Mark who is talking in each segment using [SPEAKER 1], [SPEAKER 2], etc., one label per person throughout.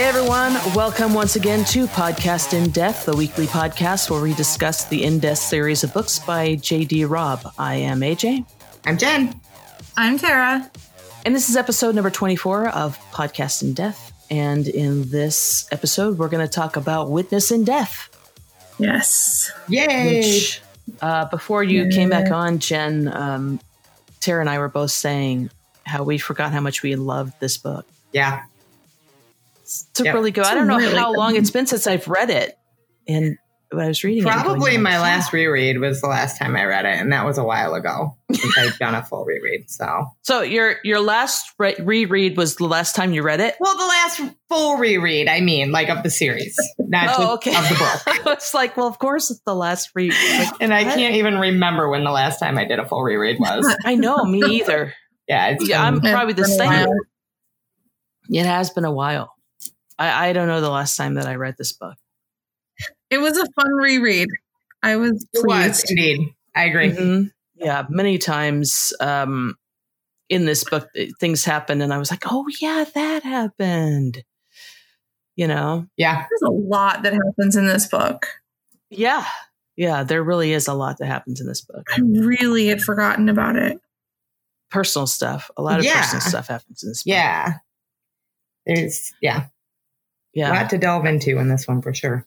[SPEAKER 1] Hey everyone, welcome once again to Podcast in Death, the weekly podcast where we discuss the In Death series of books by J.D. Robb. I am AJ.
[SPEAKER 2] I'm Jen.
[SPEAKER 3] I'm Tara.
[SPEAKER 1] And this is episode number 24 of Podcast in Death. And in this episode, we're going to talk about Witness in Death.
[SPEAKER 3] Yes.
[SPEAKER 2] Yay.
[SPEAKER 1] Which, uh, before you
[SPEAKER 3] Yeah.
[SPEAKER 1] came back on, Jen, um, Tara and I were both saying how we forgot how much we loved this book.
[SPEAKER 2] yeah.
[SPEAKER 1] To
[SPEAKER 2] Yeah.
[SPEAKER 1] really go,
[SPEAKER 3] It's
[SPEAKER 1] I don't know
[SPEAKER 3] really
[SPEAKER 1] how
[SPEAKER 3] good.
[SPEAKER 1] long it's been since I've read it. And when I was reading it, and going,
[SPEAKER 2] Probably
[SPEAKER 1] "Oh
[SPEAKER 2] my
[SPEAKER 1] God."
[SPEAKER 2] last reread was the last time I read it, and that was a while ago I've done a full reread. So,
[SPEAKER 1] So your your last re- reread was the last time you read it.
[SPEAKER 2] well, the last full reread, I mean, like of the series, not
[SPEAKER 1] Oh,
[SPEAKER 2] just
[SPEAKER 1] okay.
[SPEAKER 2] of the book.
[SPEAKER 1] it's like, well, of course, it's the last read. Like,
[SPEAKER 2] And I
[SPEAKER 1] What?
[SPEAKER 2] can't even remember when the last time I did a full reread was.
[SPEAKER 1] I know, me either.
[SPEAKER 2] Yeah, it's
[SPEAKER 1] Yeah, I'm
[SPEAKER 2] been-
[SPEAKER 1] probably the
[SPEAKER 3] It's been a
[SPEAKER 1] same. It has been a while. I, I don't know the last time that I read this book.
[SPEAKER 3] It was a fun reread. I was
[SPEAKER 2] it was
[SPEAKER 3] pleased.
[SPEAKER 2] indeed. I agree.
[SPEAKER 1] Mhm. Yeah, many times um, in this book, things happen, and I was like, "Oh yeah, that happened." You know,
[SPEAKER 2] Yeah,
[SPEAKER 3] There's a lot that happens in this book.
[SPEAKER 1] yeah, yeah. There really is a lot that happens in this book.
[SPEAKER 3] I really had forgotten about it.
[SPEAKER 1] Personal stuff. A lot of
[SPEAKER 2] Yeah.
[SPEAKER 1] personal stuff happens in this. Book.
[SPEAKER 2] yeah. There's yeah,
[SPEAKER 1] yeah.
[SPEAKER 2] a lot to delve into in this one for sure.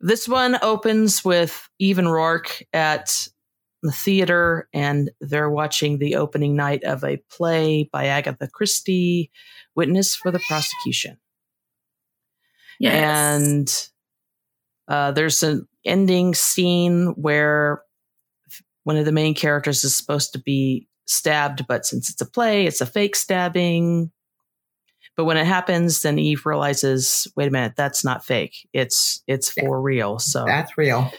[SPEAKER 1] This one opens with Eve and Roarke at the theater, and they're watching the opening night of a play by Agatha Christie, Witness for the Prosecution.
[SPEAKER 3] Yes.
[SPEAKER 1] And uh, there's an ending scene where one of the main characters is supposed to be stabbed, but since it's a play, it's a fake stabbing. But when it happens, then Eve realizes, wait a minute, that's not fake. It's it's for real. So
[SPEAKER 2] That's real.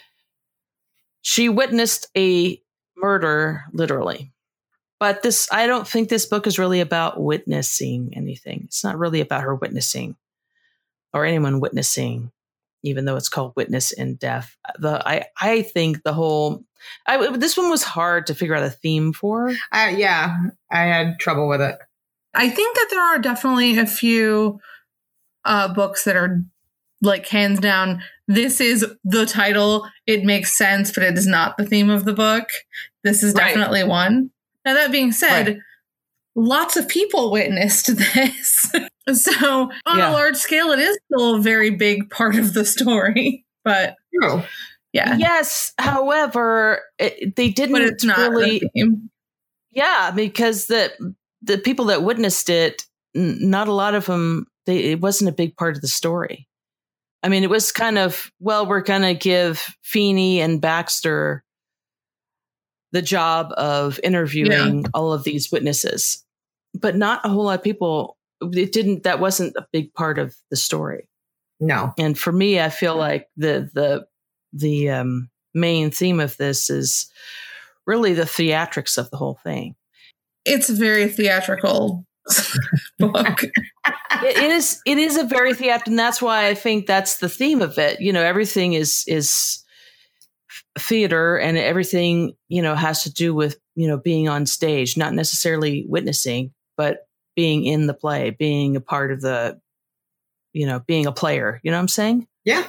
[SPEAKER 1] she witnessed a murder, literally. But this, I don't think this book is really about witnessing anything. It's not really about her witnessing or anyone witnessing, even though it's called Witness in Death. The I I think the whole I, this one was hard to figure out a theme for.
[SPEAKER 2] Uh, yeah, I had trouble with it.
[SPEAKER 3] I think that there are definitely a few uh, books that are like hands down. This is the title. It makes sense, but it is not the theme of the book. This is
[SPEAKER 1] Right.
[SPEAKER 3] definitely one. Now that being said,
[SPEAKER 2] Right.
[SPEAKER 3] lots of people witnessed this. so on
[SPEAKER 1] Yeah.
[SPEAKER 3] a large scale, it is still a very big part of the story. But
[SPEAKER 2] True.
[SPEAKER 3] yeah,
[SPEAKER 1] Yes, however, it, they didn't
[SPEAKER 3] but it's not
[SPEAKER 1] really.
[SPEAKER 3] the theme.
[SPEAKER 1] Yeah, because the the people that witnessed it, not a lot of them. They it wasn't a big part of the story. I mean, it was kind of well, we're gonna give Feeney and Baxter the job of interviewing all of these witnesses, but not a whole lot of people. It didn't. That wasn't a big part of the story.
[SPEAKER 2] No.
[SPEAKER 1] And for me, I feel like the the the um, main theme of this is really the theatrics of the whole thing.
[SPEAKER 3] It's a very theatrical book.
[SPEAKER 1] it, it is it is a very theatrical and that's why i think that's the theme of it you know everything is is theater and everything you know has to do with you know being on stage not necessarily witnessing but being in the play being a part of the you know being a player you know what i'm saying
[SPEAKER 2] Yeah.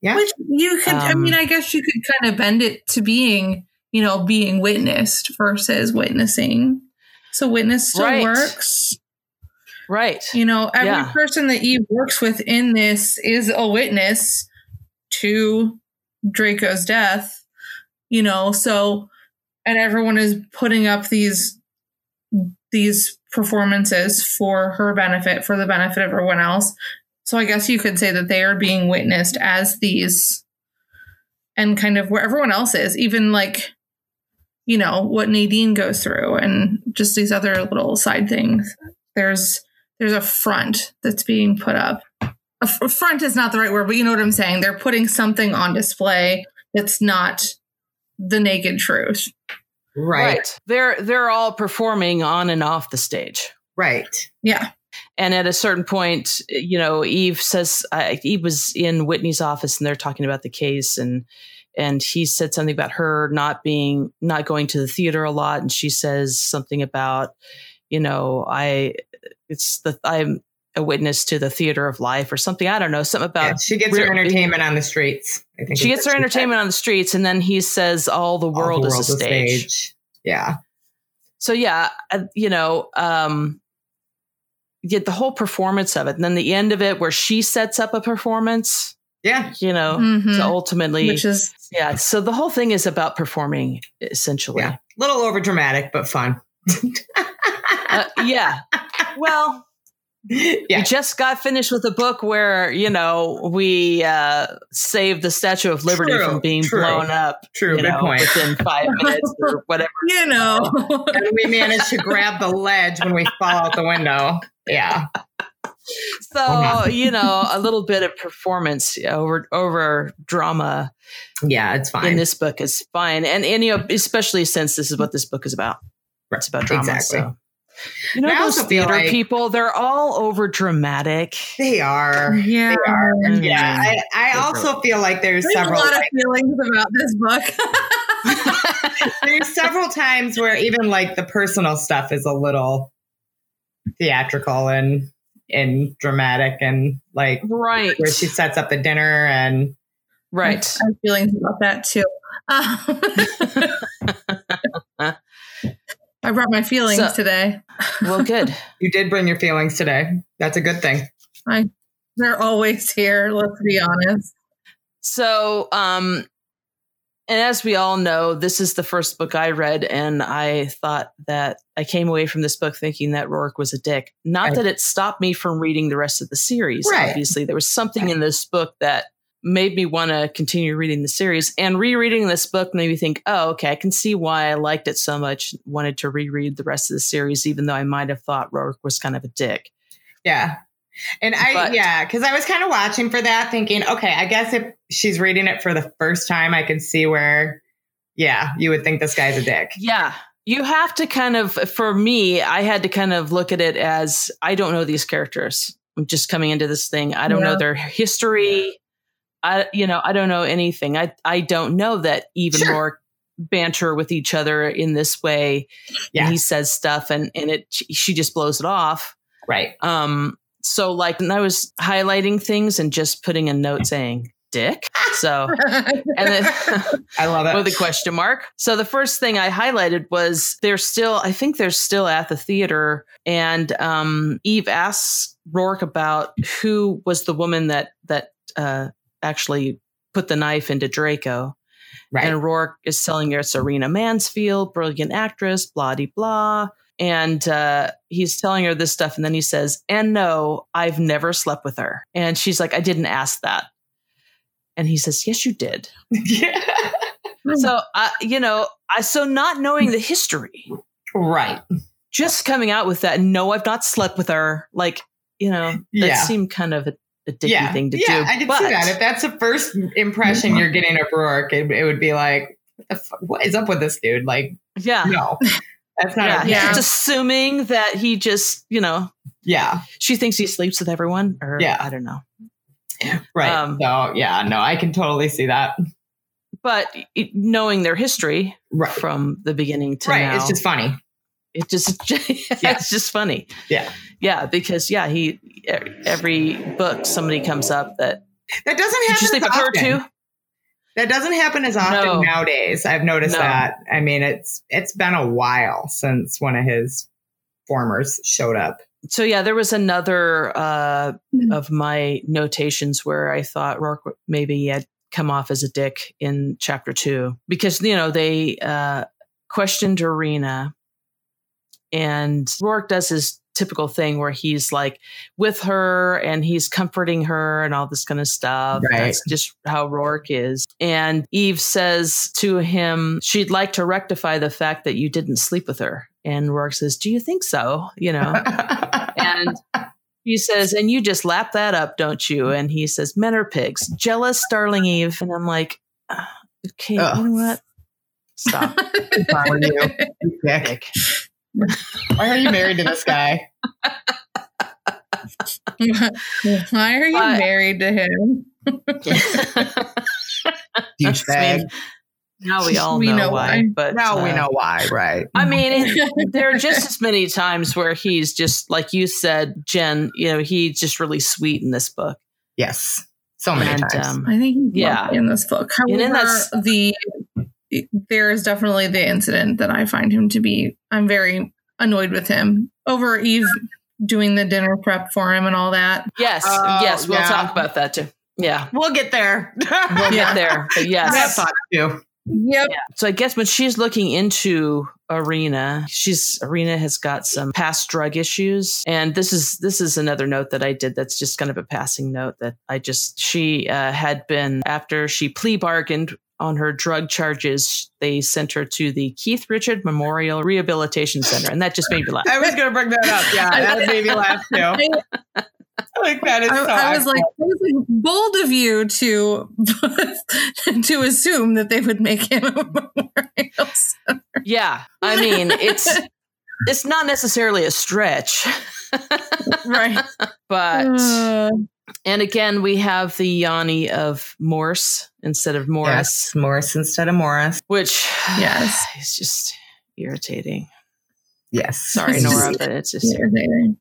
[SPEAKER 2] Yeah.
[SPEAKER 3] Which you could, I
[SPEAKER 1] Um,
[SPEAKER 3] mean, I guess you could kind of bend it to being, you know, being witnessed versus witnessing. So witness still
[SPEAKER 1] Right.
[SPEAKER 3] works.
[SPEAKER 1] right
[SPEAKER 3] You know, every
[SPEAKER 1] Yeah.
[SPEAKER 3] person that Eve works with in this is a witness to Draco's death. You know, so and everyone is putting up these these performances for her benefit, for the benefit of everyone else. So I guess you could say that they are being witnessed as these and kind of where everyone else is, even like, you know, what Nadine goes through and just these other little side things. There's there's a front that's being put up. A f- front is not the right word, but you know what I'm saying. They're putting something on display that's not the naked truth.
[SPEAKER 2] Right.
[SPEAKER 1] they're they're all performing on and off the stage
[SPEAKER 2] Right.
[SPEAKER 3] Yeah.
[SPEAKER 1] and at a certain point, you know, Eve says uh, Eve was in Whitney's office and they're talking about the case and and he said something about her not being not going to the theater a lot and she says something about you know I it's the I'm a witness to the theater of life or something. I don't know, something about
[SPEAKER 2] Yeah, she gets her entertainment on the streets. I think
[SPEAKER 1] she gets
[SPEAKER 2] what
[SPEAKER 1] her
[SPEAKER 2] said.
[SPEAKER 1] entertainment on the streets, and then he says all the
[SPEAKER 2] All the
[SPEAKER 1] world, is a stage.
[SPEAKER 2] Yeah.
[SPEAKER 1] So yeah, uh, you know, um, get the whole performance of it, and then the end of it where she sets up a performance.
[SPEAKER 2] Yeah.
[SPEAKER 1] You know,
[SPEAKER 3] Mhm.
[SPEAKER 1] to ultimately,
[SPEAKER 3] Which is
[SPEAKER 1] yeah. So the whole thing is about performing, essentially.
[SPEAKER 2] Yeah. A little over dramatic, but fun.
[SPEAKER 1] Uh, yeah. Well,
[SPEAKER 2] yeah.
[SPEAKER 1] we just got finished with a book where you know we uh, saved the Statue of Liberty
[SPEAKER 2] True,
[SPEAKER 1] from being
[SPEAKER 2] true.
[SPEAKER 1] blown up.
[SPEAKER 2] True. Good
[SPEAKER 1] know,
[SPEAKER 2] point.
[SPEAKER 1] Within five minutes or whatever.
[SPEAKER 3] you know.
[SPEAKER 2] and we managed to grab the ledge when we fall out the window. Yeah.
[SPEAKER 1] So
[SPEAKER 2] Uh-huh.
[SPEAKER 1] you know, a little bit of performance over over drama
[SPEAKER 2] Yeah, it's fine.
[SPEAKER 1] in this book is fine, and and you know, especially since this is what this book is about. It's about drama.
[SPEAKER 2] Exactly.
[SPEAKER 1] So. You know,
[SPEAKER 2] I
[SPEAKER 1] those theater
[SPEAKER 2] like-
[SPEAKER 1] people, they're all over dramatic.
[SPEAKER 2] they are.
[SPEAKER 3] yeah.
[SPEAKER 2] They are. Yeah. I, I
[SPEAKER 1] They
[SPEAKER 2] also feel like there's
[SPEAKER 3] There's a
[SPEAKER 2] several
[SPEAKER 3] lot of feelings about this book.
[SPEAKER 2] there's several times where even like the personal stuff is a little theatrical and and dramatic and like
[SPEAKER 1] right.
[SPEAKER 2] where she sets up the dinner and
[SPEAKER 1] Right.
[SPEAKER 3] I have feelings about that too. Um, I brought my feelings
[SPEAKER 1] So-
[SPEAKER 3] today.
[SPEAKER 1] Well, good.
[SPEAKER 2] you did bring your feelings today. That's a good thing.
[SPEAKER 3] I, they're always here. Let's be honest.
[SPEAKER 1] So, um, and as we all know, this is the first book I read, and I thought that I came away from this book thinking that Roarke was a dick. Not
[SPEAKER 2] Right.
[SPEAKER 1] that it stopped me from reading the rest of the series.
[SPEAKER 2] Right.
[SPEAKER 1] Obviously, there was something in this book that made me want to continue reading the series. And rereading this book made me think, oh, okay, I can see why I liked it so much, wanted to reread the rest of the series, even though I might have thought Roarke was kind of a dick.
[SPEAKER 2] Yeah. And I,
[SPEAKER 1] But-
[SPEAKER 2] yeah, because I was kind of watching for that, thinking, okay, I guess if she's reading it for the first time, I can see where, yeah, you would think this guy's a dick.
[SPEAKER 1] Yeah. You have to kind of, for me, I had to kind of look at it as I don't know these characters. I'm just coming into this thing. I don't
[SPEAKER 3] Yeah.
[SPEAKER 1] know their history. I, you know, I don't know anything. I, I don't know that even
[SPEAKER 2] Sure.
[SPEAKER 1] more banter with each other in this way.
[SPEAKER 2] Yeah.
[SPEAKER 1] And he says stuff and, and it, she just blows it off.
[SPEAKER 2] Right.
[SPEAKER 1] Um, so like, and I was highlighting things and just putting a note saying dick. So, and then
[SPEAKER 2] I love it.
[SPEAKER 1] with a question mark. So the first thing I highlighted was they're still, I think they're still at the theater, and um, Eve asks Roarke about who was the woman that that uh, actually put the knife into Draco,
[SPEAKER 2] right.
[SPEAKER 1] and Roarke is telling her it's Serena Mansfield, brilliant actress, blah de blah. And uh, he's telling her this stuff, and then he says, "And no, I've never slept with her." And she's like, "I didn't ask that." And he says, "Yes, you did."
[SPEAKER 2] yeah.
[SPEAKER 1] So, uh, you know, I so not knowing the history,
[SPEAKER 2] right.
[SPEAKER 1] just coming out with that. No, I've not slept with her. Like, you know, that
[SPEAKER 2] Yeah.
[SPEAKER 1] seemed kind of a, a dicky
[SPEAKER 2] yeah.
[SPEAKER 1] thing to
[SPEAKER 2] yeah,
[SPEAKER 1] do.
[SPEAKER 2] I can
[SPEAKER 1] but,
[SPEAKER 2] see that. If that's the first impression you're getting of Roarke, it, it would be like, what, the fuck, what is up with this dude? Like,
[SPEAKER 1] yeah,
[SPEAKER 2] no, that's not.
[SPEAKER 1] yeah,
[SPEAKER 2] okay.
[SPEAKER 3] Yeah.
[SPEAKER 1] just assuming that he just, you know,
[SPEAKER 2] yeah.
[SPEAKER 1] she thinks he sleeps with everyone, or
[SPEAKER 2] Yeah.
[SPEAKER 1] I don't know.
[SPEAKER 2] Right.
[SPEAKER 1] Um,
[SPEAKER 2] so, yeah, no, I can totally see that.
[SPEAKER 1] But it, knowing their history
[SPEAKER 2] Right.
[SPEAKER 1] from the beginning to
[SPEAKER 2] right.
[SPEAKER 1] now,
[SPEAKER 2] It's just funny.
[SPEAKER 1] it just it's just funny.
[SPEAKER 2] Yeah.
[SPEAKER 1] yeah, because yeah, he every book somebody comes up that
[SPEAKER 2] That doesn't
[SPEAKER 1] did you
[SPEAKER 2] happen
[SPEAKER 1] sleep with her too?
[SPEAKER 2] That doesn't happen as often
[SPEAKER 1] No.
[SPEAKER 2] nowadays. I've noticed
[SPEAKER 1] No.
[SPEAKER 2] that. I mean, it's it's been a while since one of his formers showed up.
[SPEAKER 1] so yeah, there was another uh,
[SPEAKER 3] Mhm.
[SPEAKER 1] of my notations where I thought Roarke maybe had come off as a dick in chapter two because you know they uh, questioned Areena, and Roarke does his typical thing where he's like with her and he's comforting her and all this kind of stuff.
[SPEAKER 2] Right.
[SPEAKER 1] That's just how Roarke is. And Eve says to him, she'd like to rectify the fact that you didn't sleep with her. And Roarke says, Do you think so? You know, and he says, and you just lap that up, don't you? And he says, men are pigs. Jealous, darling Eve. And I'm like, "Ah, okay, you know what? Stop.
[SPEAKER 2] How are you? You dick.
[SPEAKER 1] Dick.
[SPEAKER 2] Why are you married to this guy?
[SPEAKER 3] Why are you
[SPEAKER 1] But-
[SPEAKER 3] married to him?
[SPEAKER 2] Douchebag.
[SPEAKER 1] Now we all
[SPEAKER 3] We
[SPEAKER 1] know,
[SPEAKER 3] know
[SPEAKER 1] why,
[SPEAKER 3] why.
[SPEAKER 1] But
[SPEAKER 2] now we
[SPEAKER 1] uh,
[SPEAKER 2] know why, right?
[SPEAKER 1] I mean, it, there are just as many times where he's just like you said, Jen. You know, he's just really sweet in this book.
[SPEAKER 2] Yes, so many
[SPEAKER 1] And,
[SPEAKER 2] times.
[SPEAKER 1] um,
[SPEAKER 3] I think
[SPEAKER 1] Yeah.
[SPEAKER 3] in this book.
[SPEAKER 1] And
[SPEAKER 3] However,
[SPEAKER 1] in that
[SPEAKER 3] the there is definitely the incident that I find him to be. I'm very annoyed with him over Eve doing the dinner prep for him and all that.
[SPEAKER 1] yes,
[SPEAKER 2] Oh,
[SPEAKER 1] yes, we'll
[SPEAKER 2] yeah.
[SPEAKER 1] talk about that too. Yeah,
[SPEAKER 2] we'll get there.
[SPEAKER 1] we'll
[SPEAKER 3] Yeah.
[SPEAKER 1] get there. But yes,
[SPEAKER 2] That thought too.
[SPEAKER 3] Yep.
[SPEAKER 1] So I guess when she's looking into Areena, she's Areena has got some past drug issues, and this is this is another note that I did. That's just kind of a passing note that I just she uh, had been after she plea bargained on her drug charges. They sent her to the Keith Richard Memorial Rehabilitation Center, and that just made me laugh.
[SPEAKER 2] I was going to bring that up. Yeah, that made me laugh too.
[SPEAKER 3] I,
[SPEAKER 2] Like that is so.
[SPEAKER 3] I, I was like,
[SPEAKER 2] excellent.
[SPEAKER 3] Was like, bold of you to to assume that they would make him a memorial. center.
[SPEAKER 1] Yeah, I mean it's it's not necessarily a stretch,
[SPEAKER 3] right.
[SPEAKER 1] but.
[SPEAKER 3] Uh,
[SPEAKER 1] And again, we have the Yanni of Morse instead of Morris,
[SPEAKER 2] yes, Morris instead of Morris.
[SPEAKER 1] which
[SPEAKER 3] Yes.
[SPEAKER 1] is just irritating.
[SPEAKER 2] Yes,
[SPEAKER 1] Sorry, Nora, but it's just
[SPEAKER 3] irritating.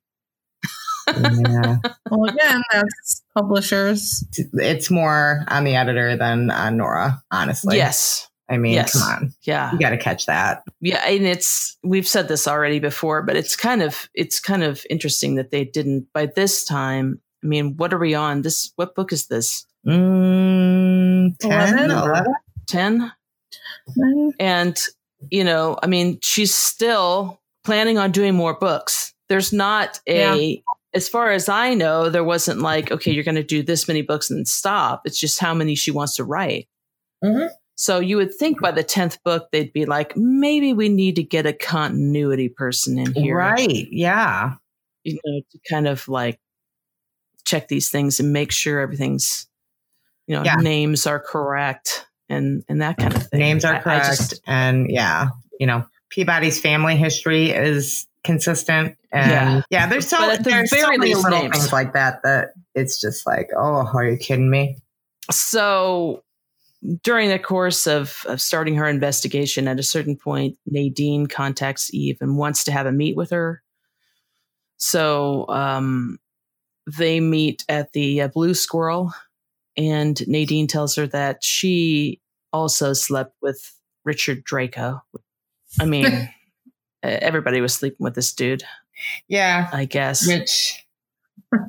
[SPEAKER 2] yeah.
[SPEAKER 3] Well, again, that's publishers.
[SPEAKER 2] It's more on the editor than on Nora. Honestly,
[SPEAKER 1] yes,
[SPEAKER 2] I mean,
[SPEAKER 1] Yes.
[SPEAKER 2] come on,
[SPEAKER 1] yeah,
[SPEAKER 2] you got to catch that.
[SPEAKER 1] yeah. And it's we've said this already before, but it's kind of it's kind of interesting that they didn't by this time. I mean, what are we on? This what book is this?
[SPEAKER 2] Mm, 10,
[SPEAKER 3] Eleven?
[SPEAKER 2] 11?
[SPEAKER 1] Ten. And, you know, I mean, she's still planning on doing more books. There's not a, as far as I know, there wasn't like, okay, you're going to do this many books and then stop. It's just how many she wants to write.
[SPEAKER 2] Mhm.
[SPEAKER 1] So you would think by the 10th book, they'd be like, maybe we need to get a continuity person in here.
[SPEAKER 2] Right? Yeah.
[SPEAKER 1] You know, to kind of like check these things and make sure everything's, you know,
[SPEAKER 2] Yeah.
[SPEAKER 1] names are correct and, and that kind of thing.
[SPEAKER 2] Names are
[SPEAKER 1] I- I
[SPEAKER 2] correct,
[SPEAKER 1] just-
[SPEAKER 2] and yeah, you know, Peabody's family history is consistent, and
[SPEAKER 1] Yeah.
[SPEAKER 2] yeah, there's so
[SPEAKER 1] the
[SPEAKER 2] there's so many little
[SPEAKER 1] names.
[SPEAKER 2] things like that that it's just like, oh, are you kidding me?
[SPEAKER 1] so during the course of, of starting her investigation at a certain point nadine contacts eve and wants to have a meet with her so um, they meet at the uh, blue squirrel and nadine tells her that she also slept with richard draco i mean everybody was sleeping with this dude
[SPEAKER 2] Yeah,
[SPEAKER 1] i guess
[SPEAKER 2] which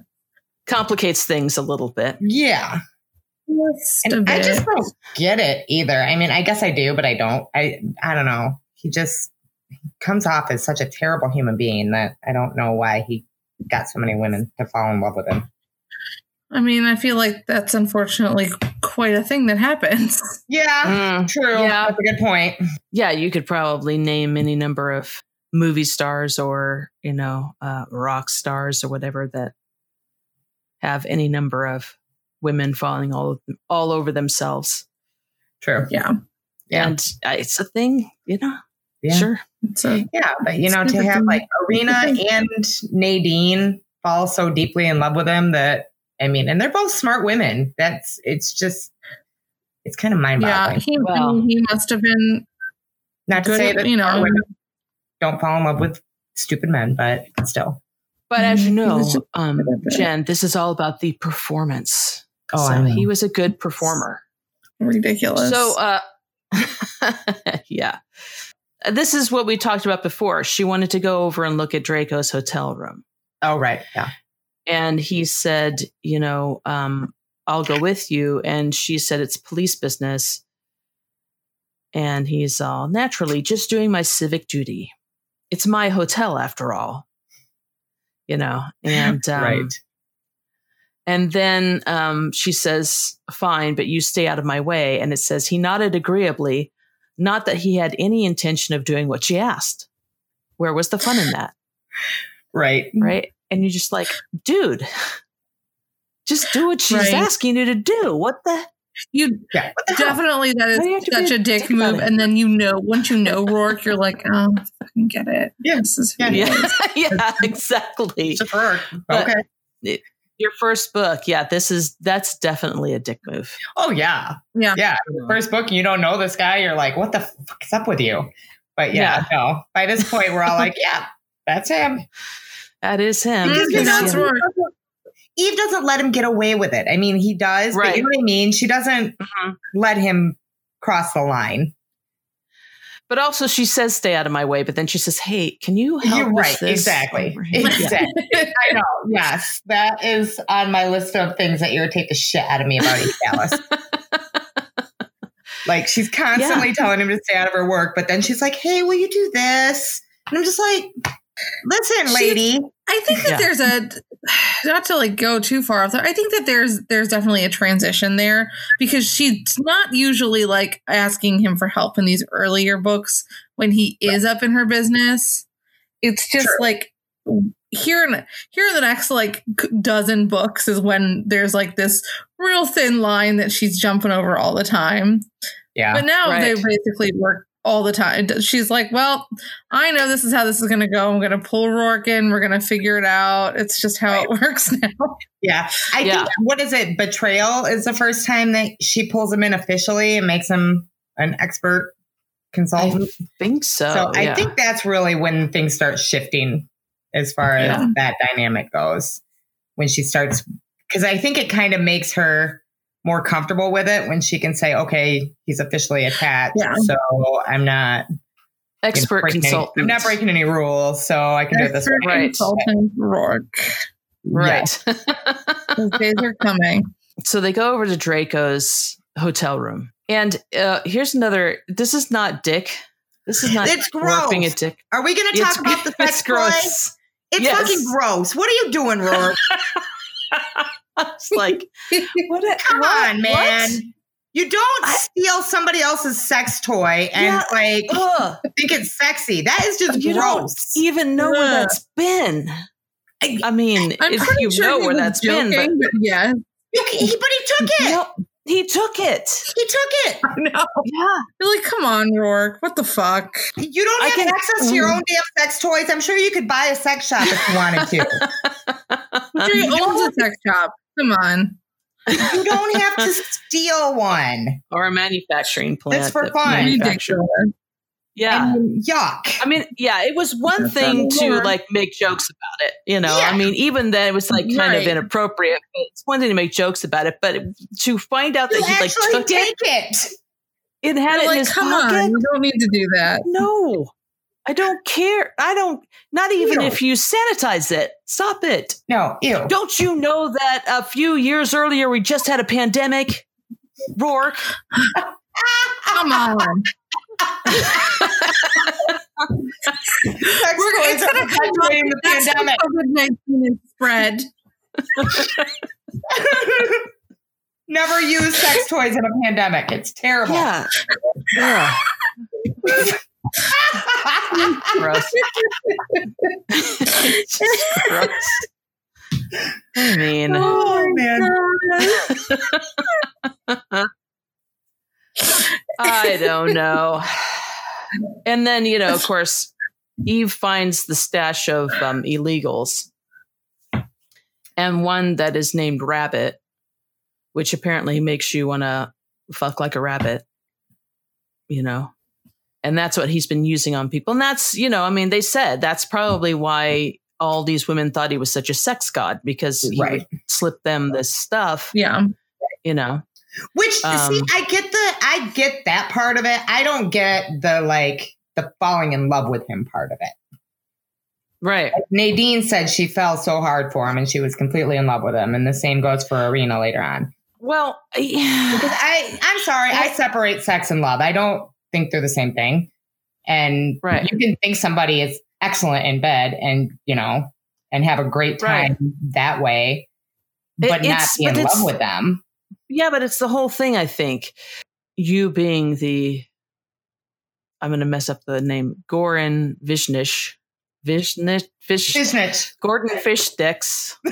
[SPEAKER 1] complicates things a little bit
[SPEAKER 2] yeah,
[SPEAKER 3] Just a
[SPEAKER 2] and I just don't get it either. I mean, I guess I do, but I don't. I I don't know. He just comes off as such a terrible human being that I don't know why he got so many women to fall in love with him.
[SPEAKER 3] I mean, I feel like that's unfortunately quite a thing that happens.
[SPEAKER 2] Yeah,
[SPEAKER 1] Mm.
[SPEAKER 2] true.
[SPEAKER 1] Yeah.
[SPEAKER 2] That's a good point.
[SPEAKER 1] yeah, you could probably name any number of movie stars or, you know, uh, rock stars or whatever that have any number of women falling all all over themselves.
[SPEAKER 2] True.
[SPEAKER 3] Yeah.
[SPEAKER 2] Yeah.
[SPEAKER 1] And uh, it's a thing, you know.
[SPEAKER 2] Yeah.
[SPEAKER 1] Sure.
[SPEAKER 3] So
[SPEAKER 2] Yeah, but you know, to have like Areena and Nadine fall so deeply in love with him that I mean, and they're both smart women. That's it's just it's kind of mind
[SPEAKER 3] yeah, he
[SPEAKER 1] Well-
[SPEAKER 3] he must have been
[SPEAKER 2] Not to say
[SPEAKER 3] at-
[SPEAKER 2] that
[SPEAKER 3] you know.
[SPEAKER 2] smart women don't fall in love with stupid men, but still.
[SPEAKER 1] But as you
[SPEAKER 3] Mhm.
[SPEAKER 1] Know, um,
[SPEAKER 3] good at that.
[SPEAKER 1] Jen, this is all about the performance.
[SPEAKER 2] Oh,
[SPEAKER 1] so he was a good performer.
[SPEAKER 3] ridiculous.
[SPEAKER 1] So, uh, yeah. This is what we talked about before. She wanted to go over and look at Draco's hotel room.
[SPEAKER 2] Oh, right. Yeah.
[SPEAKER 1] And he said, you know, um, I'll go with you. And she said, it's police business. And he's all naturally just doing my civic duty. It's my hotel after all, you know, and, um,
[SPEAKER 2] right.
[SPEAKER 1] and then um, she says, fine, but you stay out of my way. And it says he nodded agreeably, not that he had any intention of doing what she asked. Where was the fun in that?
[SPEAKER 2] Right.
[SPEAKER 1] Right. And you're just like, dude, just do what she's
[SPEAKER 3] Right.
[SPEAKER 1] asking you to do. What the?
[SPEAKER 3] you
[SPEAKER 2] Yeah. What the
[SPEAKER 3] definitely that
[SPEAKER 1] Why do you have
[SPEAKER 3] is such a
[SPEAKER 1] a
[SPEAKER 3] dick
[SPEAKER 1] dick
[SPEAKER 3] move. And then you know, once you know Roarke, you're like, oh, I fucking get it.
[SPEAKER 2] Yeah.
[SPEAKER 3] This is
[SPEAKER 2] Yeah.
[SPEAKER 1] Yeah, yeah, exactly.
[SPEAKER 2] It's work.
[SPEAKER 1] But-
[SPEAKER 2] Okay.
[SPEAKER 1] Your first book, yeah. This is that's definitely a dick move.
[SPEAKER 2] Oh yeah,
[SPEAKER 3] Yeah.
[SPEAKER 2] yeah. First book, you don't know this guy. You're like, what the fuck is up with you? But yeah, no. By this point, we're all like, yeah, that's him.
[SPEAKER 1] That is him.
[SPEAKER 3] That's right.
[SPEAKER 2] Eve doesn't let him get away with it. I mean, he does, but you know what I mean. She doesn't
[SPEAKER 1] Mhm.
[SPEAKER 2] let him cross the line.
[SPEAKER 1] But also, she says, "Stay out of my way." But then she says, "Hey, can you help?"
[SPEAKER 2] You're right.
[SPEAKER 1] this
[SPEAKER 2] Exactly.
[SPEAKER 1] over here?" Yeah.
[SPEAKER 2] Exactly. I know. Yes, that is on my list of things that irritate the shit out of me about Eve Dallas. Like she's constantly telling him to stay out of her work, but then she's like, "Hey, will you do this?" And I'm just like, "Listen,
[SPEAKER 3] She's-
[SPEAKER 2] lady,
[SPEAKER 3] I think that
[SPEAKER 1] Yeah.
[SPEAKER 3] there's a not to like go too far off there. I think that there's there's definitely a transition there because she's not usually like asking him for help in these earlier books when he is up in her business. It's just
[SPEAKER 2] True.
[SPEAKER 3] like here in here in the next like dozen books is when there's like this real thin line that she's jumping over all the time.
[SPEAKER 2] yeah,
[SPEAKER 3] But now they
[SPEAKER 1] Right.
[SPEAKER 3] basically work all the time. She's like, "Well, I know this is how this is going to go. I'm going to pull Roarke in. We're going to figure it out. It's just how it works now."
[SPEAKER 2] yeah." I
[SPEAKER 1] Yeah.
[SPEAKER 2] think what is it? Betrayal is the first time that she pulls him in officially and makes him an expert consultant.
[SPEAKER 1] I think so.
[SPEAKER 2] So I
[SPEAKER 1] yeah.
[SPEAKER 2] think that's really when things start shifting as far as
[SPEAKER 1] Yeah.
[SPEAKER 2] that dynamic goes. When she starts, because I think it kind of makes her more comfortable with it when she can say, okay, he's officially attached.
[SPEAKER 3] Yeah.
[SPEAKER 2] So I'm not you know,
[SPEAKER 1] expert
[SPEAKER 2] any-
[SPEAKER 1] consultant.
[SPEAKER 2] I'm not breaking any rules, so I can do this.
[SPEAKER 3] Expert
[SPEAKER 1] Right.
[SPEAKER 3] consultant Roarke.
[SPEAKER 1] right.
[SPEAKER 3] Those days are coming.
[SPEAKER 1] so they go over to Draco's hotel room, and uh, here's another. This is not Dick. This is not
[SPEAKER 2] It's
[SPEAKER 1] warping a dick.
[SPEAKER 2] Are we going to
[SPEAKER 1] It's,
[SPEAKER 2] talk about the sex
[SPEAKER 1] it's
[SPEAKER 2] toy?
[SPEAKER 1] gross.
[SPEAKER 2] It's
[SPEAKER 1] Yes.
[SPEAKER 2] fucking gross. What are you doing, Roarke?
[SPEAKER 1] It's like what? a-
[SPEAKER 2] Come
[SPEAKER 1] what-
[SPEAKER 2] on, man.
[SPEAKER 1] what?
[SPEAKER 2] You don't
[SPEAKER 1] I-
[SPEAKER 2] steal somebody else's sex toy and
[SPEAKER 1] Yeah.
[SPEAKER 2] like
[SPEAKER 1] Ugh.
[SPEAKER 2] think it's sexy. That is just
[SPEAKER 1] You don't even know where that's been.
[SPEAKER 2] I-
[SPEAKER 1] I mean,
[SPEAKER 3] I'm
[SPEAKER 1] if you
[SPEAKER 3] sure
[SPEAKER 1] know where
[SPEAKER 3] was
[SPEAKER 1] that's been, but
[SPEAKER 3] but yeah,
[SPEAKER 2] You- he, but he took it.
[SPEAKER 1] no, he took it.
[SPEAKER 2] He took it.
[SPEAKER 3] I know.
[SPEAKER 1] Yeah,
[SPEAKER 3] like, come on, Roarke. What the fuck?
[SPEAKER 2] You don't
[SPEAKER 1] I
[SPEAKER 2] have
[SPEAKER 1] can-
[SPEAKER 2] access to your mm. own damn sex toys. I'm sure you could buy a sex shop if you wanted to.
[SPEAKER 3] I'm sure he owns a sex shop. Come on.
[SPEAKER 2] you don't have to steal one.
[SPEAKER 1] or a manufacturing plant.
[SPEAKER 2] That's for fun.
[SPEAKER 1] Yeah.
[SPEAKER 2] I mean, yuck.
[SPEAKER 1] I mean, yeah, it was one
[SPEAKER 3] That's
[SPEAKER 1] thing to like make jokes about it, you know.
[SPEAKER 2] Yeah.
[SPEAKER 1] I mean, even then it was like kind of inappropriate. It's one thing to make jokes about it, but to find out
[SPEAKER 2] You
[SPEAKER 1] that he like
[SPEAKER 2] actually
[SPEAKER 1] took
[SPEAKER 2] take
[SPEAKER 1] it
[SPEAKER 2] it.
[SPEAKER 1] and had
[SPEAKER 3] You're
[SPEAKER 1] it in
[SPEAKER 3] like,
[SPEAKER 1] his
[SPEAKER 3] come
[SPEAKER 1] pocket,
[SPEAKER 3] on. You don't need to do that.
[SPEAKER 1] no, I don't care. I don't. Not even
[SPEAKER 2] Ew.
[SPEAKER 1] if you sanitize it. Stop it.
[SPEAKER 2] No, ew.
[SPEAKER 1] Don't you know that a few years earlier we just had a pandemic? Roarke.
[SPEAKER 3] Come on. We're,
[SPEAKER 2] toys
[SPEAKER 3] it's
[SPEAKER 2] are
[SPEAKER 3] going to
[SPEAKER 2] perpetuating the pandemic.
[SPEAKER 3] COVID 19 spread.
[SPEAKER 2] Never use sex toys in a pandemic. It's terrible.
[SPEAKER 1] Yeah. Yeah. Gross. Gross. I mean,
[SPEAKER 2] oh man.
[SPEAKER 1] I don't know. And then, you know, of course, Eve finds the stash of um, illegals and one that is named Rabbit, which apparently makes you want to fuck like a rabbit, you know? And that's what he's been using on people. And that's, you know, I mean, they said that's probably why all these women thought he was such a sex god because he
[SPEAKER 2] Right.
[SPEAKER 1] would slip them this stuff,
[SPEAKER 3] Yeah.
[SPEAKER 1] you know?
[SPEAKER 2] Which see,
[SPEAKER 1] Um,
[SPEAKER 2] I get the I get that part of it. I don't get the like the falling in love with him part of it.
[SPEAKER 1] Right.
[SPEAKER 2] Nadine said she fell so hard for him and she was completely in love with him, and the same goes for Areena later on.
[SPEAKER 1] Well,
[SPEAKER 2] Because. I, I'm sorry, I separate sex and love. I don't think they're the same thing. And
[SPEAKER 1] Right.
[SPEAKER 2] you can think somebody is excellent in bed, and you know, and have a great time that way,
[SPEAKER 1] It-
[SPEAKER 2] but not be in
[SPEAKER 1] but it's-
[SPEAKER 2] love with them.
[SPEAKER 1] Yeah, but it's the whole thing, I think. You being the, I'm going to mess up the name, Goran Vishnish. Vishnish, Fish. Gordon Fish Sticks.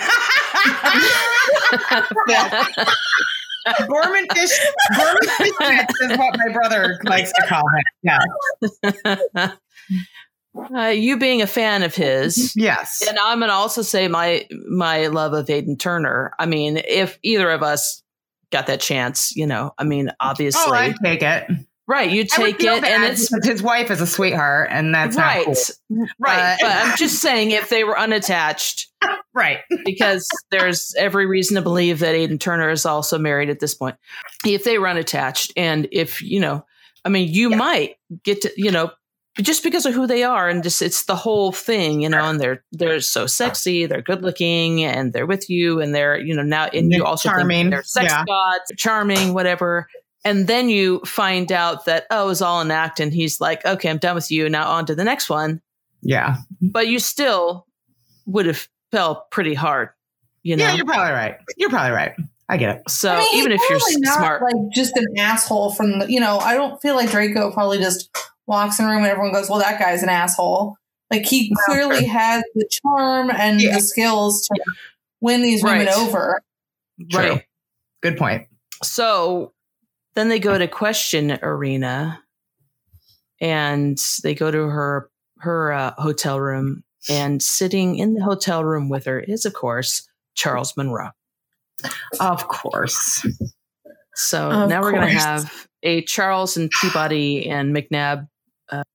[SPEAKER 2] Gorman fish, Gorman fish sticks is what my brother likes to call him. Yeah.
[SPEAKER 1] Uh, you being a fan of his,
[SPEAKER 2] Yes.
[SPEAKER 1] and I'm gonna also say my my love of Aidan Turner. I mean, if either of us got that chance, you know, I mean, obviously,
[SPEAKER 2] Oh, I'd take it.
[SPEAKER 1] Right? You take it, and it's
[SPEAKER 2] his wife is a sweetheart, and that's
[SPEAKER 1] right,
[SPEAKER 2] not cool.
[SPEAKER 1] right.
[SPEAKER 2] Uh,
[SPEAKER 1] but I'm just saying, if they were unattached,
[SPEAKER 2] Right.
[SPEAKER 1] because there's every reason to believe that Aidan Turner is also married at this point. If they were unattached, and if you know, I mean, you
[SPEAKER 2] Yeah.
[SPEAKER 1] might get to, you know, just because of who they are, and just it's the whole thing, you know, and they're they're so sexy, they're good looking, and they're with you, and they're you know now, and you also
[SPEAKER 2] charming,
[SPEAKER 1] think they're sex
[SPEAKER 2] yeah.
[SPEAKER 1] gods, charming, whatever. And then you find out that oh, it was all an act, and he's like, okay, I'm done with you. Now on to the next one.
[SPEAKER 2] Yeah.
[SPEAKER 1] But you still would have felt pretty hard, you know.
[SPEAKER 2] Yeah, you're probably right. You're probably right. I get it.
[SPEAKER 1] So
[SPEAKER 3] I mean,
[SPEAKER 1] even if you're
[SPEAKER 3] not,
[SPEAKER 1] smart,
[SPEAKER 3] like just an asshole from the, you know, I don't feel like Draco probably just walks in a room and everyone goes, "Well, that guy's an asshole." Like he
[SPEAKER 2] No,
[SPEAKER 3] clearly has the charm and
[SPEAKER 2] Yeah.
[SPEAKER 3] the skills to win these women
[SPEAKER 1] Right.
[SPEAKER 3] over.
[SPEAKER 2] True.
[SPEAKER 1] right?
[SPEAKER 2] Good point.
[SPEAKER 1] So then they go to question Areena, and they go to her her uh, hotel room, and sitting in the hotel room with her is, of course, Charles Monroe.
[SPEAKER 2] Of course.
[SPEAKER 1] So
[SPEAKER 3] Of
[SPEAKER 1] now we're going to have a Charles and Peabody and McNab.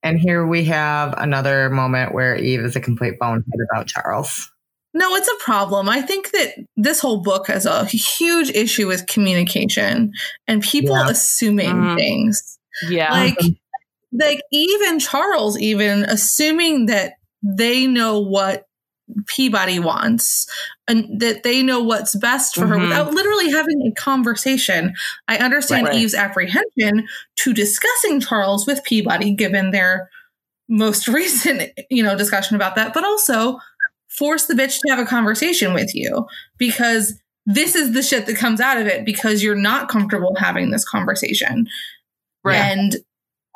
[SPEAKER 2] And here we have another moment where Eve is a complete bonehead about Charles.
[SPEAKER 3] No, it's a problem. I think that this whole book has a huge issue with communication and people
[SPEAKER 2] Yeah.
[SPEAKER 3] assuming
[SPEAKER 1] Mhm.
[SPEAKER 3] things.
[SPEAKER 1] Yeah,
[SPEAKER 3] like like even Charles even assuming that they know what Peabody wants and that they know what's best for her
[SPEAKER 1] Mhm.
[SPEAKER 3] without literally having a conversation. I understand
[SPEAKER 1] Right.
[SPEAKER 3] Eve's apprehension to discussing Charles with Peabody given their most recent, you know, discussion about that, but also force the bitch to have a conversation with you because this is the shit that comes out of it because you're not comfortable having this conversation.
[SPEAKER 1] right.
[SPEAKER 3] And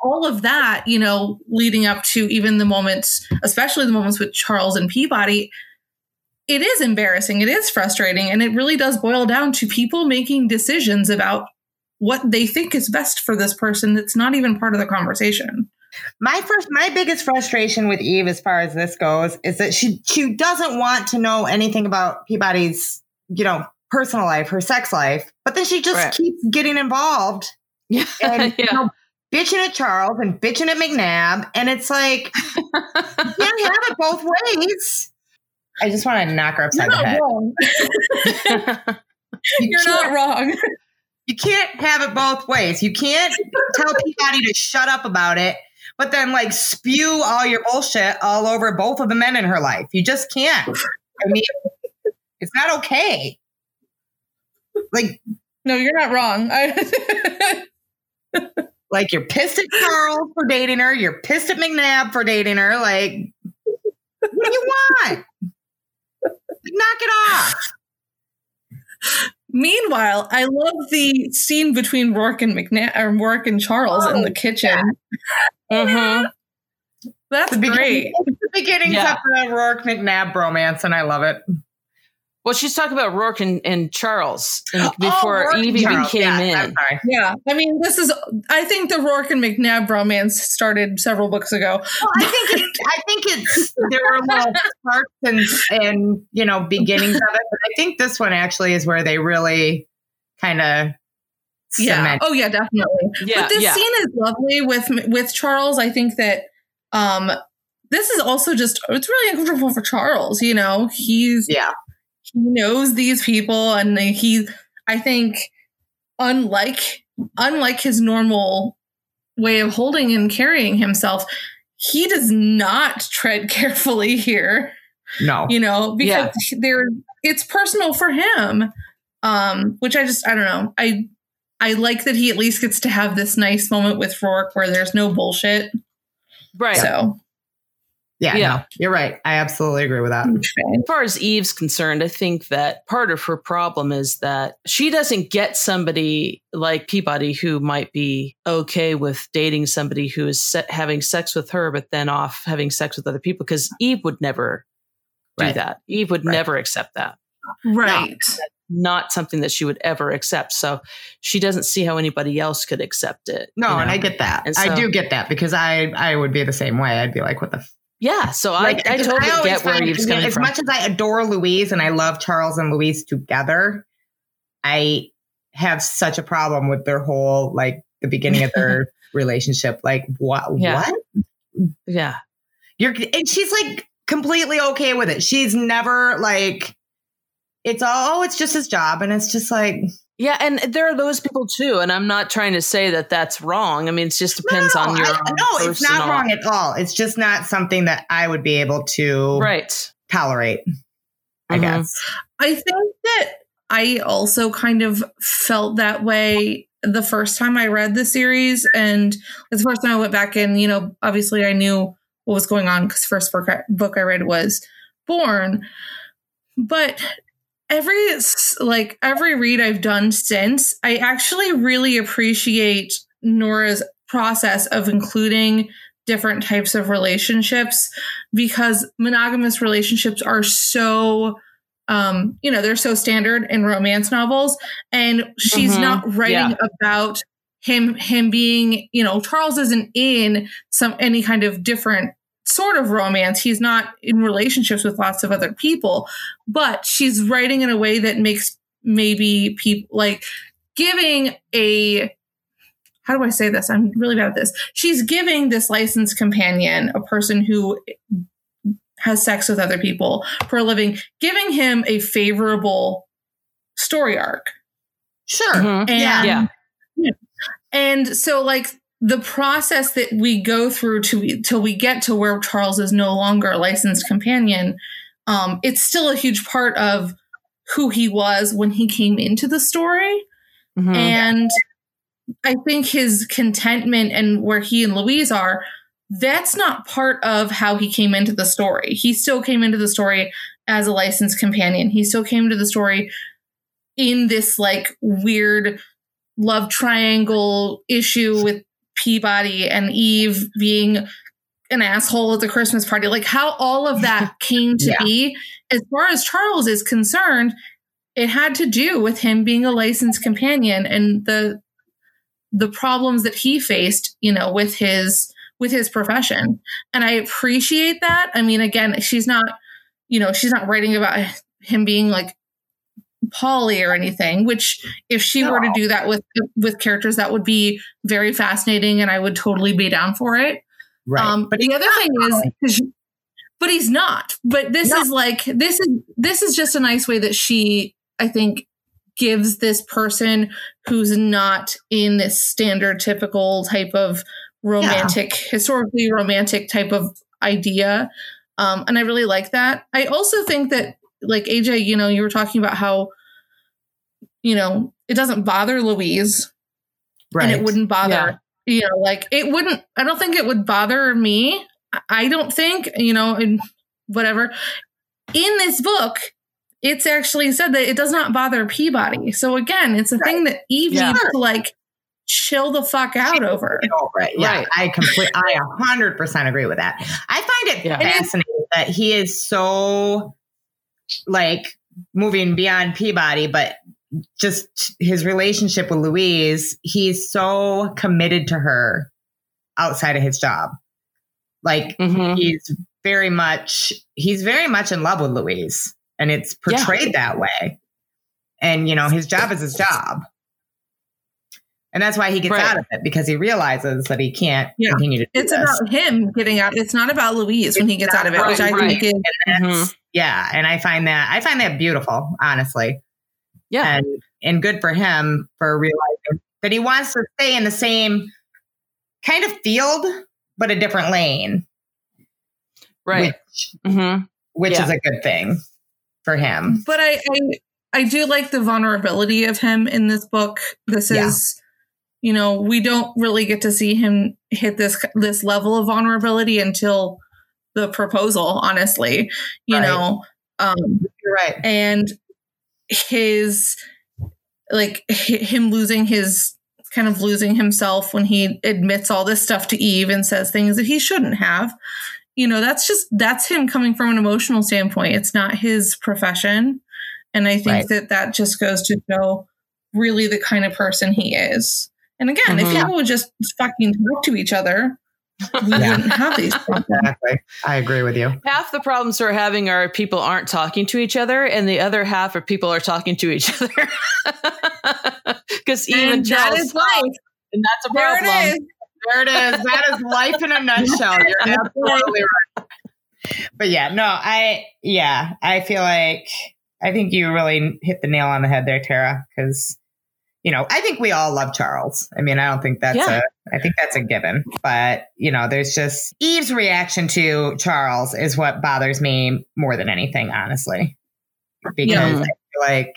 [SPEAKER 3] all of that, you know, leading up to even the moments, especially the moments with Charles and Peabody, it is embarrassing. It is frustrating. And it really does boil down to people making decisions about what they think is best for this person that's not even part of the conversation.
[SPEAKER 2] My first, my biggest frustration with Eve, as far as this goes, is that she she doesn't want to know anything about Peabody's, you know, personal life, her sex life, but then she just
[SPEAKER 1] Right.
[SPEAKER 2] keeps getting involved
[SPEAKER 1] yeah,
[SPEAKER 2] and you know, bitching at Charles and bitching at McNab, and it's like you can't have it both ways. I just want to knock her upside
[SPEAKER 3] You're
[SPEAKER 2] the head.
[SPEAKER 3] wrong.
[SPEAKER 2] You
[SPEAKER 3] You're not wrong.
[SPEAKER 2] You can't have it both ways. You can't tell Peabody to shut up about it, but then like spew all your bullshit all over both of the men in her life. You just can't. I mean, it's not okay. Like,
[SPEAKER 3] No, you're not wrong. I,
[SPEAKER 2] like you're pissed at Charles for dating her. You're pissed at McNab for dating her. Like, what do you want? Knock it off.
[SPEAKER 3] Meanwhile, I love the scene between Roarke and McNab or Roarke and Charles in
[SPEAKER 2] Oh,
[SPEAKER 3] the kitchen.
[SPEAKER 1] Mhm.
[SPEAKER 3] That's
[SPEAKER 2] The beginning,
[SPEAKER 3] great.
[SPEAKER 2] it's the beginnings
[SPEAKER 1] Yeah.
[SPEAKER 2] of the Roarke McNab bromance, and I love it.
[SPEAKER 1] Well, she's talking about Roarke and, and Charles and
[SPEAKER 2] Oh,
[SPEAKER 1] before
[SPEAKER 2] Roarke
[SPEAKER 1] Eve even came
[SPEAKER 2] Yeah,
[SPEAKER 1] in.
[SPEAKER 3] Yeah, I mean, this is. I think the Roarke and McNab romance started several books ago.
[SPEAKER 2] Well, I think it, I think it's there were little sparks and and you know beginnings of it, but I think this one actually is where they really kind of
[SPEAKER 3] Yeah. Oh yeah, definitely.
[SPEAKER 1] Yeah,
[SPEAKER 3] but this
[SPEAKER 1] yeah.
[SPEAKER 3] scene is lovely with with Charles. I think that um this is also just it's really uncomfortable for Charles. You know, he's
[SPEAKER 2] Yeah,
[SPEAKER 3] he knows these people, and he I think unlike unlike his normal way of holding and carrying himself, he does not tread carefully here.
[SPEAKER 2] no,
[SPEAKER 3] you know, because they're it's personal for him. Um, which I just I don't know. I I like that he at least gets to have this nice moment with Roarke where there's no bullshit.
[SPEAKER 1] Right.
[SPEAKER 3] So
[SPEAKER 2] yeah,
[SPEAKER 1] Yeah.
[SPEAKER 2] no, you're right. I absolutely agree with that.
[SPEAKER 1] As far as Eve's concerned, I think that part of her problem is that she doesn't get somebody like Peabody who might be okay with dating somebody who is se- having sex with her, but then off having sex with other people. Because Eve would never do
[SPEAKER 2] Right.
[SPEAKER 1] that. Eve would
[SPEAKER 2] Right.
[SPEAKER 1] never accept that.
[SPEAKER 3] Right.
[SPEAKER 1] Not something that she would ever accept. So she doesn't see how anybody else could accept it.
[SPEAKER 2] No,
[SPEAKER 1] you
[SPEAKER 2] and? I get that.
[SPEAKER 1] And
[SPEAKER 2] I do get that because I I would be the same way. I'd be like, what the f-
[SPEAKER 1] Yeah, so
[SPEAKER 2] Like,
[SPEAKER 1] I, I totally
[SPEAKER 2] always
[SPEAKER 1] get where was coming
[SPEAKER 2] as
[SPEAKER 1] from.
[SPEAKER 2] much as I adore Louise and I love Charles and Louise together, I have such a problem with their whole like the beginning of their relationship. Like what?
[SPEAKER 1] Yeah.
[SPEAKER 2] What?
[SPEAKER 1] yeah,
[SPEAKER 2] You're and she's like completely okay with it. She's never like it's all oh, it's just his job, and it's just like
[SPEAKER 1] yeah, and there are those people too. And I'm not trying to say that that's wrong. I mean, it just depends
[SPEAKER 2] no,
[SPEAKER 1] on your
[SPEAKER 2] I-
[SPEAKER 1] own
[SPEAKER 2] no, it's not wrong at all. It's just not something that I would be able to
[SPEAKER 1] right?
[SPEAKER 2] tolerate. I
[SPEAKER 1] Mhm.
[SPEAKER 2] guess.
[SPEAKER 3] I think that I also kind of felt that way the first time I read the series. And the first time I went back and, you know, obviously I knew what was going on because first book I, book I read was Born. But every like every read I've done since, I actually really appreciate Nora's process of including different types of relationships because monogamous relationships are so um you know they're so standard in romance novels and she's
[SPEAKER 1] Mhm.
[SPEAKER 3] not writing about him him being you know charles isn't in some any kind of different sort of romance he's not in relationships with lots of other people but she's writing in a way that makes maybe people like giving a how do I say this? I'm really bad at this. She's giving this licensed companion, a person who has sex with other people for a living, giving him a favorable story arc.
[SPEAKER 2] Sure.
[SPEAKER 1] Mhm.
[SPEAKER 3] And,
[SPEAKER 1] Yeah.
[SPEAKER 3] And so, like, the process that we go through to till we get to where Charles is no longer a licensed companion, um, it's still a huge part of who he was when he came into the story.
[SPEAKER 1] Mhm.
[SPEAKER 3] And I think his contentment and where he and Louise are, that's not part of how he came into the story. He still came into the story as a licensed companion. He still came to the story in this like weird love triangle issue with Peabody and Eve being an asshole at the Christmas party. Like how all of that came to
[SPEAKER 2] Yeah.
[SPEAKER 3] be, as far as Charles is concerned, it had to do with him being a licensed companion and the the problems that he faced, you know, with his with his profession. And I appreciate that. I mean, again, she's not, you know, she's not writing about him being like poly or anything, which if she were to do that with with characters, that would be very fascinating and I would totally be down for it.
[SPEAKER 2] Right.
[SPEAKER 3] Um, but the other thing is, but he's not. But this
[SPEAKER 2] No.
[SPEAKER 3] is like this is this is just a nice way that she, I think, gives this person who's not in this standard typical type of romantic, historically romantic type of idea. Um, and I really like that. I also think that, like AJ, you know, you were talking about how, you know, it doesn't bother Louise
[SPEAKER 2] right.
[SPEAKER 3] and it wouldn't bother
[SPEAKER 1] Yeah.
[SPEAKER 3] you know like it wouldn't i don't think it would bother me I- i don't think you know and whatever in this book it's actually said that it does not bother peabody so again it's a thing that eve
[SPEAKER 1] Yeah.
[SPEAKER 3] needs to like chill the fuck out over
[SPEAKER 2] Get over it. Yeah,
[SPEAKER 1] Right.
[SPEAKER 2] I complete. I a hundred percent agree with that. I find it
[SPEAKER 1] Yeah.
[SPEAKER 2] fascinating that he is so like moving beyond Peabody, but just his relationship with Louise. He's so committed to her outside of his job. Like
[SPEAKER 1] Mhm.
[SPEAKER 2] he's very much he's very much in love with Louise, and it's
[SPEAKER 1] Yeah.
[SPEAKER 2] portrayed that way. And you know, his job is his job. And that's why he gets
[SPEAKER 1] Right.
[SPEAKER 2] out of it because he realizes that he can't
[SPEAKER 3] Yeah.
[SPEAKER 2] continue to do
[SPEAKER 3] it's
[SPEAKER 2] this.
[SPEAKER 3] about him getting out it's not about louise when he gets out of it which i
[SPEAKER 1] Right,
[SPEAKER 3] think is
[SPEAKER 2] And
[SPEAKER 1] Mhm.
[SPEAKER 2] Yeah, and I find that I find that beautiful, honestly,
[SPEAKER 1] Yeah.
[SPEAKER 2] and and good for him for realizing that he wants to stay in the same kind of field but a different lane,
[SPEAKER 1] Right.
[SPEAKER 2] which
[SPEAKER 1] hmm
[SPEAKER 2] which
[SPEAKER 1] Yeah.
[SPEAKER 2] is a good thing for him.
[SPEAKER 3] but I, I I do like the vulnerability of him in this book. This
[SPEAKER 2] Yeah.
[SPEAKER 3] is, you know, we don't really get to see him hit this this level of vulnerability until the proposal. Honestly, you
[SPEAKER 2] Right.
[SPEAKER 3] know, um,
[SPEAKER 2] You're right.
[SPEAKER 3] and his like him losing his kind of losing himself when he admits all this stuff to Eve and says things that he shouldn't have. You know, that's just that's him coming from an emotional standpoint. It's not his profession. And I think
[SPEAKER 2] Right.
[SPEAKER 3] that that just goes to show really the kind of person he is. And again, if
[SPEAKER 1] Mhm.
[SPEAKER 3] people would just fucking talk to each other, we
[SPEAKER 2] Yeah.
[SPEAKER 3] wouldn't have these problems.
[SPEAKER 2] Exactly. I agree with you.
[SPEAKER 1] half the problems we're having are people aren't talking to each other, and the other half are people are talking to each other. Because even
[SPEAKER 3] And
[SPEAKER 1] Charles,
[SPEAKER 3] is life.
[SPEAKER 1] and that's a
[SPEAKER 3] There
[SPEAKER 1] problem.
[SPEAKER 3] it is.
[SPEAKER 2] There it is. That is life in a nutshell. You're absolutely right. But yeah, no, I yeah, I feel like I think you really hit the nail on the head there, Tara, because you know, I think we all love Charles. I mean, I don't think that's
[SPEAKER 1] Yeah.
[SPEAKER 2] a I think that's a given. But, you know, there's just Eve's reaction to Charles is what bothers me more than anything, honestly. Because
[SPEAKER 1] Yeah.
[SPEAKER 2] I feel like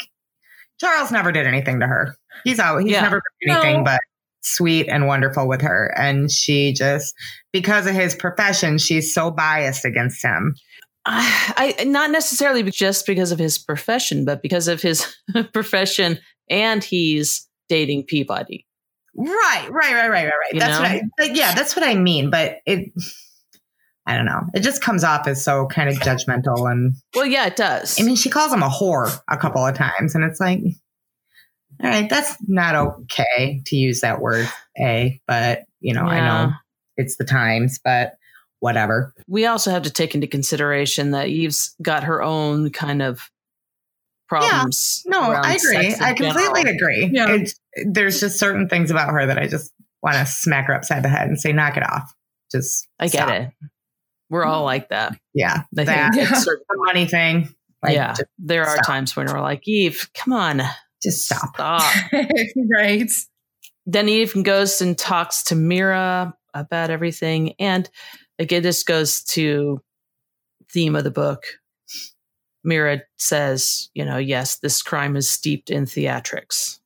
[SPEAKER 2] Charles never did anything to her. He's out he's
[SPEAKER 1] Yeah.
[SPEAKER 2] never been anything
[SPEAKER 3] No.
[SPEAKER 2] but sweet and wonderful with her. And she just because of his profession, she's so biased against him.
[SPEAKER 1] I, I not necessarily just because of his profession, but because of his profession, and he's dating Peabody.
[SPEAKER 2] Right, right, right, right, right, right.
[SPEAKER 1] You
[SPEAKER 2] That's
[SPEAKER 1] know?
[SPEAKER 2] what I like, yeah, that's what I mean. But it I don't know. It just comes off as so kind of judgmental and
[SPEAKER 1] Well, yeah, it does.
[SPEAKER 2] I mean she calls him a whore a couple of times and it's like all right, that's not okay to use that word, A, but you know, I know it's the times, but whatever.
[SPEAKER 1] we also have to take into consideration that Eve's got her own kind of problems.
[SPEAKER 2] No, I agree. I completely
[SPEAKER 1] general.
[SPEAKER 2] agree.
[SPEAKER 3] Yeah.
[SPEAKER 2] It's, there's just certain things about her that I just want to smack her upside the head and say, knock it off. Just
[SPEAKER 1] I get
[SPEAKER 2] stop.
[SPEAKER 1] it. We're all like that.
[SPEAKER 2] Yeah.
[SPEAKER 1] I
[SPEAKER 2] that,
[SPEAKER 1] think
[SPEAKER 3] Yeah.
[SPEAKER 2] the money thing. Like,
[SPEAKER 1] yeah, there are
[SPEAKER 2] stop.
[SPEAKER 1] times when we're like, Eve, come on,
[SPEAKER 2] just stop.
[SPEAKER 1] stop.
[SPEAKER 3] right.
[SPEAKER 1] then Eve goes and talks to Mira about everything, and again, this goes to theme of the book. Mira says, you know, yes, this crime is steeped in theatrics,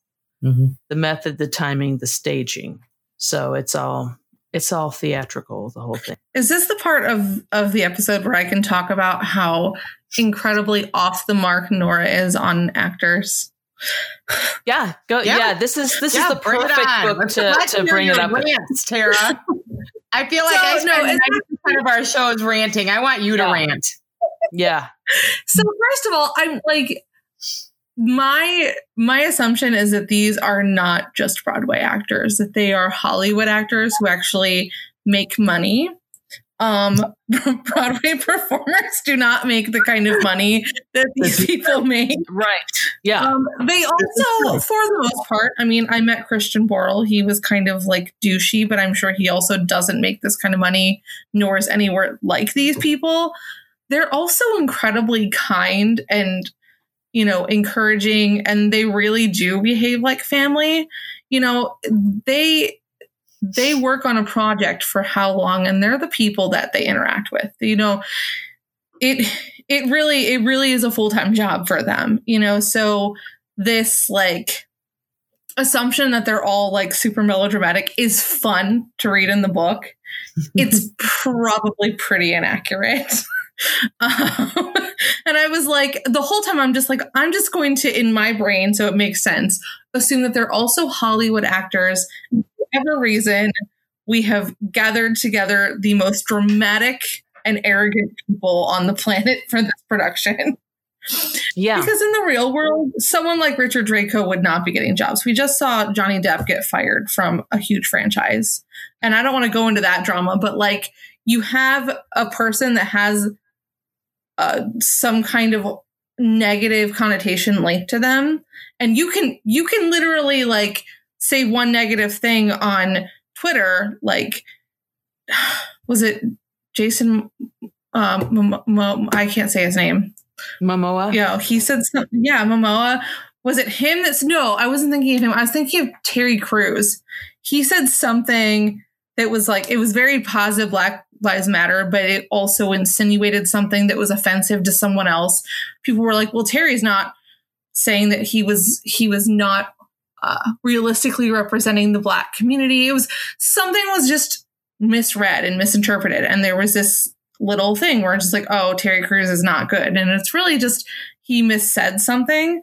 [SPEAKER 2] Mhm.
[SPEAKER 1] the method, the timing, the staging. So it's all it's all theatrical, the whole thing.
[SPEAKER 3] Is this the part of of the episode where I can talk about how incredibly off the mark Nora is on actors?
[SPEAKER 1] Yeah, go.
[SPEAKER 2] Yeah.
[SPEAKER 1] Yeah, this is this
[SPEAKER 2] Yeah,
[SPEAKER 1] is the perfect book
[SPEAKER 2] Let's-
[SPEAKER 1] to to bring it up.
[SPEAKER 2] Rants, Tara. I feel like
[SPEAKER 3] So,
[SPEAKER 2] I
[SPEAKER 3] no,
[SPEAKER 2] spend
[SPEAKER 3] it's-
[SPEAKER 2] ninety percent of our show is ranting. I want you to
[SPEAKER 1] Yeah.
[SPEAKER 2] rant.
[SPEAKER 1] Yeah,
[SPEAKER 3] So first of all, I'm like my my assumption is that these are not just Broadway actors, that they are Hollywood actors who actually make money. Um Broadway performers do not make the kind of money that these people make.
[SPEAKER 1] right. Yeah,
[SPEAKER 3] Um, they also, for the most part, I mean, I met Christian Borle. He was kind of like douchey, but I'm sure he also doesn't make this kind of money, nor is anywhere like these people. They're also incredibly kind and, you know, encouraging, and they really do behave like family. You know, they they work on a project for how long, and they're the people that they interact with. You know, it it really it really is a full-time job for them you know so this like assumption that they're all like super melodramatic is fun to read in the book it's probably pretty inaccurate um, and i was like the whole time i'm just like i'm just going to in my brain so it makes sense assume that they're also hollywood actors for whatever reason we have gathered together the most dramatic and arrogant people on the planet for this production.
[SPEAKER 1] yeah.
[SPEAKER 3] Because in the real world, someone like Richard Draco would not be getting jobs. We just saw Johnny Depp get fired from a huge franchise. And I don't want to go into that drama, but like you have a person that has uh, some kind of negative connotation linked to them and you can you can literally like say one negative thing on Twitter like was it Jason um I can't say his name
[SPEAKER 1] Momoa.
[SPEAKER 3] yeah, he said something. Yeah, Momoa. Was it him that's no, I wasn't thinking of him. I was thinking of Terry Crews. He said something that was like it was very positive Black Lives Matter, but it also insinuated something that was offensive to someone else. People were like, "Well, Terry's not saying that he was he was not uh, realistically representing the Black community." It was something was just misread and misinterpreted, and there was this little thing where it's just like, oh, Terry Crews is not good. And it's really just he missaid something.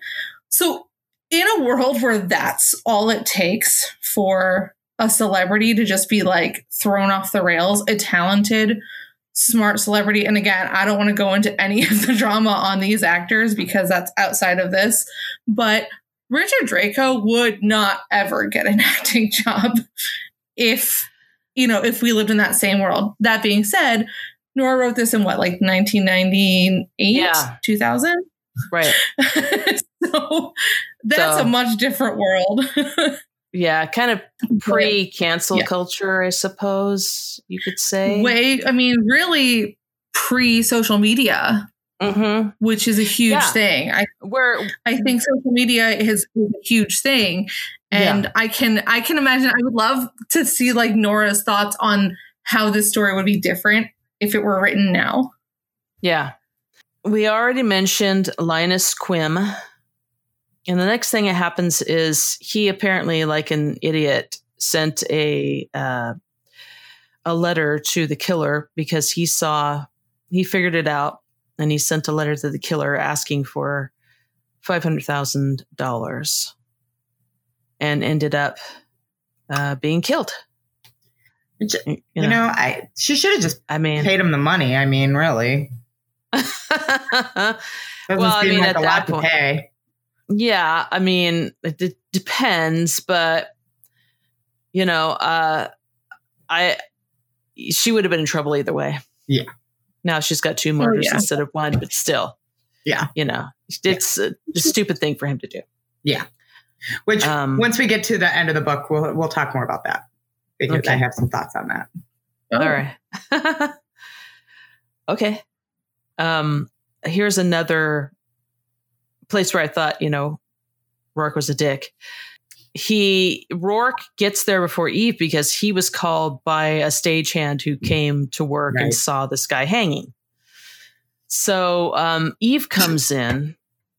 [SPEAKER 3] So, in a world where that's all it takes for a celebrity to just be like thrown off the rails, a talented, smart celebrity. And again, I don't want to go into any of the drama on these actors because that's outside of this. But Richard Draco would not ever get an acting job if you know, if we lived in that same world. That being said, Nora wrote this in what, like 1998,
[SPEAKER 1] Yeah.
[SPEAKER 3] 2000?
[SPEAKER 1] Right.
[SPEAKER 3] so that's
[SPEAKER 1] So-
[SPEAKER 3] a much different world.
[SPEAKER 1] Yeah. Kind of pre cancel
[SPEAKER 2] Yeah.
[SPEAKER 1] culture, I suppose you could say.
[SPEAKER 3] Way, I mean, really pre social media,
[SPEAKER 1] hmm
[SPEAKER 3] which is a huge
[SPEAKER 1] Yeah.
[SPEAKER 3] thing. I
[SPEAKER 1] Where,
[SPEAKER 3] I think social media is is a huge thing, and I can I can imagine. I would love to see like Nora's thoughts on how this story would be different if it were written now.
[SPEAKER 1] yeah. We already mentioned Linus Quim. And the next thing that happens is he apparently, like an idiot, sent a uh, a letter to the killer because he saw he figured it out and he sent a letter to the killer asking for five hundred thousand dollars and ended up uh, being killed. You
[SPEAKER 2] You
[SPEAKER 1] know,
[SPEAKER 2] know, I she should have just
[SPEAKER 1] I mean,
[SPEAKER 2] paid him the money. I mean, really. Doesn't
[SPEAKER 1] Well, I mean,
[SPEAKER 2] like
[SPEAKER 1] at
[SPEAKER 2] a
[SPEAKER 1] that
[SPEAKER 2] lot
[SPEAKER 1] point-
[SPEAKER 2] to pay.
[SPEAKER 1] Yeah, I mean, it d- depends, but you know, uh I she would have been in trouble either way.
[SPEAKER 2] Yeah.
[SPEAKER 1] Now she's got two murders
[SPEAKER 3] yeah.
[SPEAKER 1] instead of one, but still.
[SPEAKER 2] Yeah.
[SPEAKER 1] You know, it's a, a stupid thing for him to do. Yeah.
[SPEAKER 2] Which
[SPEAKER 1] Um,
[SPEAKER 2] once we get to the end of the book, we'll we'll talk more about that because
[SPEAKER 1] Okay.
[SPEAKER 2] I have some thoughts on that.
[SPEAKER 3] Oh.
[SPEAKER 1] All right. okay. Um here's another place where I thought, you know, Roarke was a dick. He Roarke gets there before Eve because he was called by a stagehand who came to work and saw this guy hanging. So um, Eve comes in,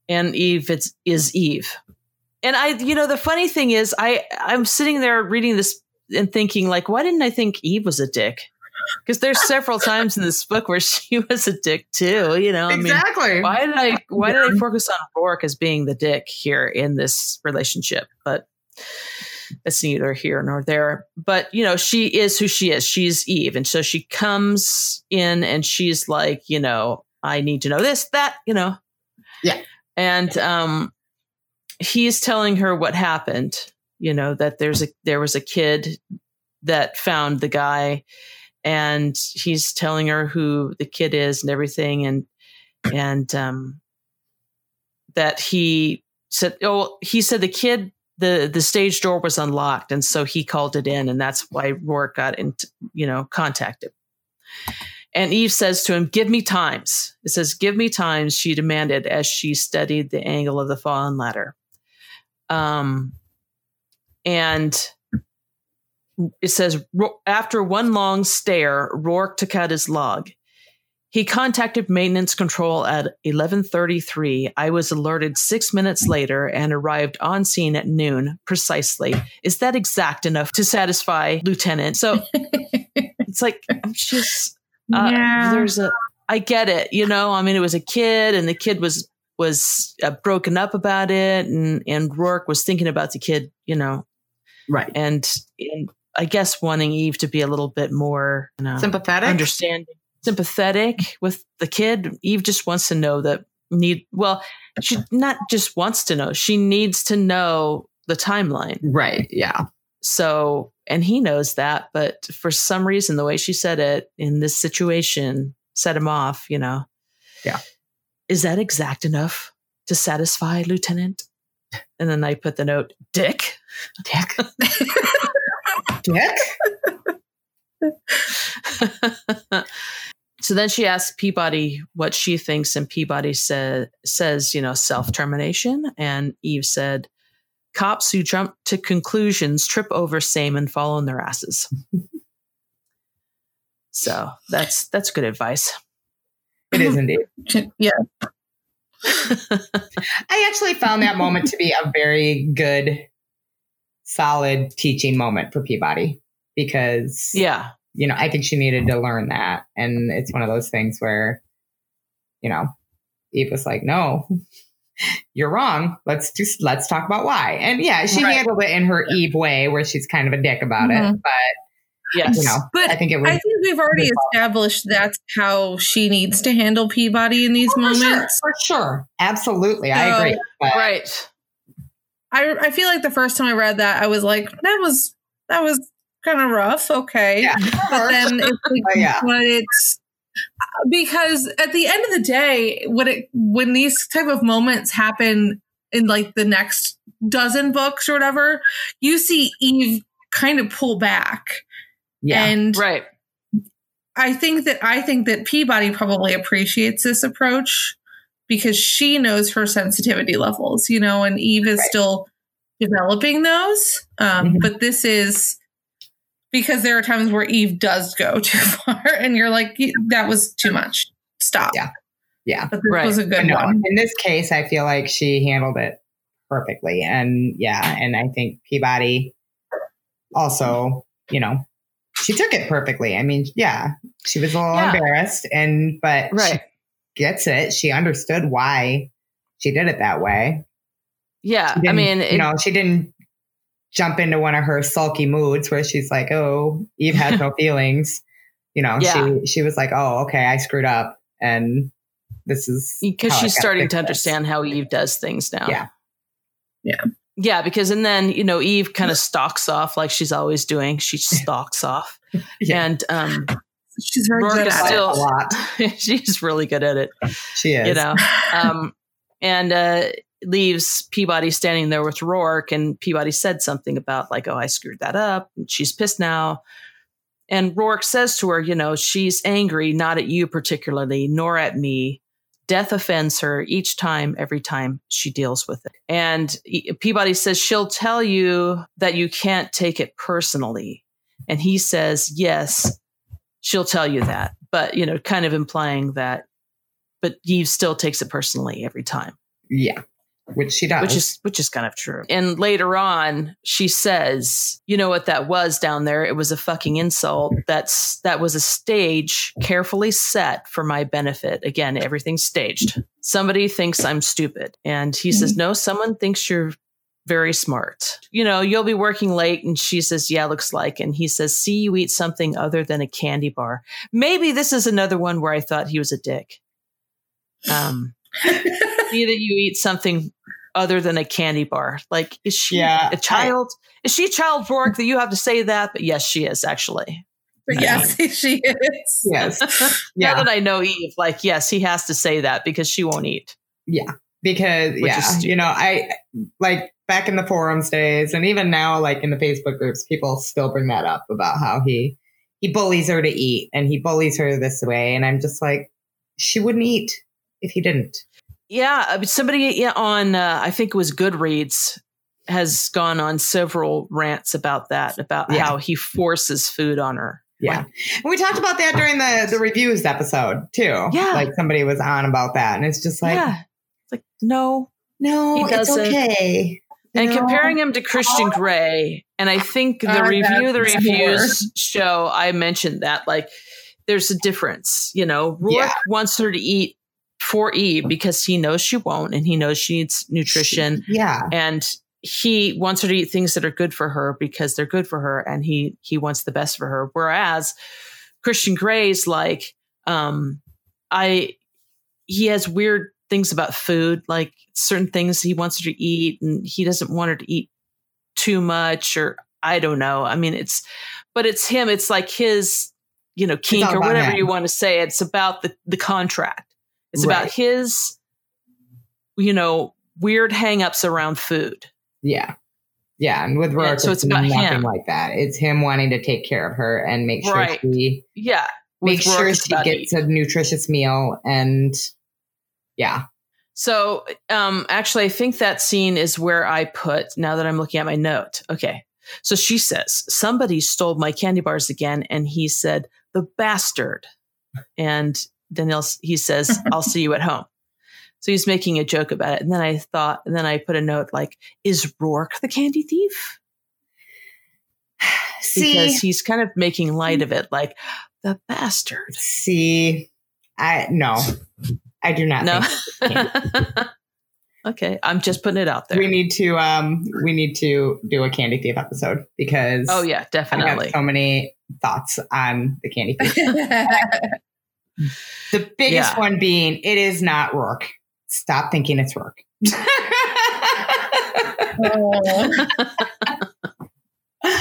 [SPEAKER 1] and Eve it's, is Eve, and I, you know, the funny thing is, I I'm sitting there reading this and thinking like, why didn't I think Eve was a dick? Because there's several times in this book where she was a dick too. You know, I mean,
[SPEAKER 2] exactly.
[SPEAKER 1] why did I why did I focus on Roarke as being the dick here in this relationship? But it's neither here nor there. But you know, she is who she is. She's Eve, and so she comes in and she's like, you know, I need to know this, that, you know.
[SPEAKER 2] Yeah.
[SPEAKER 1] And um he's telling her what happened, you know, that there's a there was a kid that found the guy and he's telling her who the kid is and everything and and um that he said oh he said the kid the the stage door was unlocked and so he called it in and that's why Roarke got in you know contacted. And Eve says to him give me times. It says give me times she demanded as she studied the angle of the fallen ladder. Um and it says after one long stare roarke took out his log he contacted maintenance control at 11:33. I was alerted 6 minutes later and arrived on scene at noon precisely. Is that exact enough to satisfy lieutenant? So it's like I'm just uh,
[SPEAKER 3] yeah.
[SPEAKER 1] there's a I get it, you know. I mean it was a kid and the kid was was uh, broken up about it and and Roarke was thinking about the kid, you know,
[SPEAKER 2] right.
[SPEAKER 1] and, and I guess wanting Eve to be a little bit more you know,
[SPEAKER 2] Sympathetic.
[SPEAKER 1] understanding, sympathetic with the kid. Eve just wants to know that need well, she not just wants to know, she needs to know the timeline.
[SPEAKER 2] Right. Yeah.
[SPEAKER 1] So, and he knows that, but for some reason, the way she said it in this situation set him off, you know.
[SPEAKER 2] Yeah.
[SPEAKER 1] Is that exact enough to satisfy Lieutenant? And then I put the note, Dick.
[SPEAKER 2] Dick. Dick.
[SPEAKER 1] so then she asks Peabody what she thinks, and Peabody sa- says, you know, self termination. And Eve said, cops who jump to conclusions trip over same and fall on their asses. so that's that's good advice.
[SPEAKER 2] It is indeed.
[SPEAKER 3] yeah.
[SPEAKER 2] I actually found that moment to be a very good, solid teaching moment for Peabody because,
[SPEAKER 1] Yeah.
[SPEAKER 2] you know, I think she needed to learn that. And it's one of those things where, you know, Eve was like, no, you're wrong. Let's just, let's talk about why. And yeah, she
[SPEAKER 1] Right.
[SPEAKER 2] handled it in her Eve way where she's kind of a dick about it.
[SPEAKER 3] Mhm.
[SPEAKER 2] But,
[SPEAKER 1] Yes.
[SPEAKER 2] you know,
[SPEAKER 3] But
[SPEAKER 2] I think it was.
[SPEAKER 3] I think we've already established that's how she needs to handle Peabody in these
[SPEAKER 2] Oh, for sure,
[SPEAKER 3] moments.
[SPEAKER 2] for sure. Absolutely. I agree. But
[SPEAKER 1] right.
[SPEAKER 3] I I feel like the first time I read that, I was like, that was that was kind of rough. Okay,
[SPEAKER 2] Yeah.
[SPEAKER 3] but then it's like, oh,
[SPEAKER 2] But yeah.
[SPEAKER 3] but it's because at the end of the day, when it when these type of moments happen in like the next dozen books or whatever, you see Eve kind of pull back,
[SPEAKER 2] yeah.
[SPEAKER 3] and
[SPEAKER 1] Right.
[SPEAKER 3] I think that I think that Peabody probably appreciates this approach because she knows her sensitivity levels, you know, and Eve is
[SPEAKER 2] Right.
[SPEAKER 3] still developing those. Um,
[SPEAKER 2] Mhm.
[SPEAKER 3] But this is because there are times where Eve does go too far, and you're like, that was too much. Stop.
[SPEAKER 2] Yeah. Yeah.
[SPEAKER 3] But this
[SPEAKER 1] Right.
[SPEAKER 3] was a good one.
[SPEAKER 2] in this case, I feel like she handled it perfectly. And yeah, and I think Peabody also, you know, she took it perfectly. I mean, yeah, she was a little
[SPEAKER 1] Yeah.
[SPEAKER 2] embarrassed and but
[SPEAKER 1] Right.
[SPEAKER 2] She gets it. She understood why she did it that way.
[SPEAKER 1] Yeah. I
[SPEAKER 2] didn't-
[SPEAKER 1] mean,
[SPEAKER 2] you
[SPEAKER 1] it-
[SPEAKER 2] know, she didn't jump into one of her sulky moods where she's like, "Oh, Eve has no feelings." You know,
[SPEAKER 1] Yeah.
[SPEAKER 2] she she was like, "Oh, okay, I screwed up, and this is
[SPEAKER 1] because
[SPEAKER 2] she's I
[SPEAKER 1] she's
[SPEAKER 2] gotta
[SPEAKER 1] starting to
[SPEAKER 2] this."
[SPEAKER 1] understand how Eve does things now.
[SPEAKER 2] Yeah.
[SPEAKER 3] Yeah.
[SPEAKER 1] Yeah, because and then, you know, Eve kind of stalks off like she's always doing. She stalks off.
[SPEAKER 2] Yeah.
[SPEAKER 1] And um
[SPEAKER 3] She's very
[SPEAKER 1] Roarke
[SPEAKER 3] good at
[SPEAKER 1] still-
[SPEAKER 2] a lot.
[SPEAKER 1] she's really good at it.
[SPEAKER 2] She is.
[SPEAKER 1] You know. Um and uh leaves Peabody standing there with Roarke and Peabody said something about like, oh, I screwed that up. And she's pissed now. And Roarke says to her, you know, she's angry, not at you particularly, nor at me. Death offends her each time, every time she deals with it. And Peabody says, she'll tell you that you can't take it personally. And he says, yes, she'll tell you that. But, you know, kind of implying that, but Eve still takes it personally every time
[SPEAKER 2] yeah, which she does.
[SPEAKER 1] which is which is kind of true. And later on, she says, "You know what that was down there? It was a fucking insult. That's that was a stage carefully set for my benefit. Again, everything's staged. Somebody thinks I'm stupid." And he says, mm-hmm. "No, someone thinks you're very smart. You know, you'll be working late." And she says, "Yeah, looks like." And he says, "See, you eat something other than a candy bar. Maybe this is another one where I thought he was a dick." Um see that you eat something other than a candy bar. Like, is she
[SPEAKER 2] Yeah,
[SPEAKER 1] a child? is she a child Roarke that you have to say that? But yes, she is actually.
[SPEAKER 3] But yes, she is.
[SPEAKER 2] yes,
[SPEAKER 1] Now
[SPEAKER 2] yeah,
[SPEAKER 1] that I know Eve, like, yes, he has to say that because she won't eat.
[SPEAKER 2] yeah. Because
[SPEAKER 1] Which
[SPEAKER 2] yeah, you know, I like back in the forums days, and even now, like in the Facebook groups, people still bring that up about how he he bullies her to eat, and he bullies her this way, and I'm just like, she wouldn't eat if he didn't.
[SPEAKER 1] Yeah, somebody yeah, on uh, I think it was Goodreads has gone on several rants about that, about
[SPEAKER 2] Yeah.
[SPEAKER 1] how he forces food on her.
[SPEAKER 2] Yeah. And we talked about that during the the reviews episode too.
[SPEAKER 1] Yeah.
[SPEAKER 2] Like somebody was on about that. And it's just like,
[SPEAKER 1] yeah, it's like no,
[SPEAKER 2] no, it's okay.
[SPEAKER 1] and
[SPEAKER 2] No.
[SPEAKER 1] comparing him to Christian Grey, and I think the
[SPEAKER 3] Uh,
[SPEAKER 1] review, the
[SPEAKER 3] that's
[SPEAKER 1] reviews show, I mentioned that like there's a difference. You know, Roarke
[SPEAKER 2] Yeah.
[SPEAKER 1] wants her to eat for Eve because he knows she won't, and he knows she needs nutrition,
[SPEAKER 2] Yeah.
[SPEAKER 1] and he wants her to eat things that are good for her because they're good for her, and he he wants the best for her. Whereas Christian Grey's like, um, I he has weird things about food, like certain things he wants her to eat, and he doesn't want her to eat too much, or I don't know. I mean, it's, but it's him. It's like his, you know, kink or whatever
[SPEAKER 2] him.
[SPEAKER 1] you want to say. It's about the the contract. It's
[SPEAKER 2] Right.
[SPEAKER 1] about his, you know, weird hangups around food.
[SPEAKER 2] Yeah. Yeah. And with
[SPEAKER 1] Yeah,
[SPEAKER 2] Roarke,
[SPEAKER 1] so
[SPEAKER 2] it's,
[SPEAKER 1] it's about
[SPEAKER 2] nothing
[SPEAKER 1] him.
[SPEAKER 2] like that. It's him wanting to take care of her and make sure
[SPEAKER 1] Right.
[SPEAKER 2] she
[SPEAKER 1] Yeah,
[SPEAKER 2] make
[SPEAKER 1] with
[SPEAKER 2] sure she gets
[SPEAKER 1] eating.
[SPEAKER 2] a nutritious meal and yeah.
[SPEAKER 1] So, um, actually, I think that scene is where I put. Now that I'm looking at my note, okay. So she says somebody stole my candy bars again, and he said the bastard. And then he says, "I'll see you at home." So he's making a joke about it, and then I thought, and then I put a note like, "Is Roarke the candy thief?"
[SPEAKER 2] See,
[SPEAKER 1] Because he's kind of making light of it, like the bastard.
[SPEAKER 2] see, I no, I do not
[SPEAKER 1] No.
[SPEAKER 2] think
[SPEAKER 1] okay, I'm just putting it out there.
[SPEAKER 2] we need to um we need to do a candy thief episode because
[SPEAKER 1] oh yeah,
[SPEAKER 2] I
[SPEAKER 1] definitely.
[SPEAKER 2] so many thoughts on the candy thief. the biggest
[SPEAKER 1] Yeah.
[SPEAKER 2] one being it is not Roarke. Stop thinking it's Roarke.
[SPEAKER 3] Oh.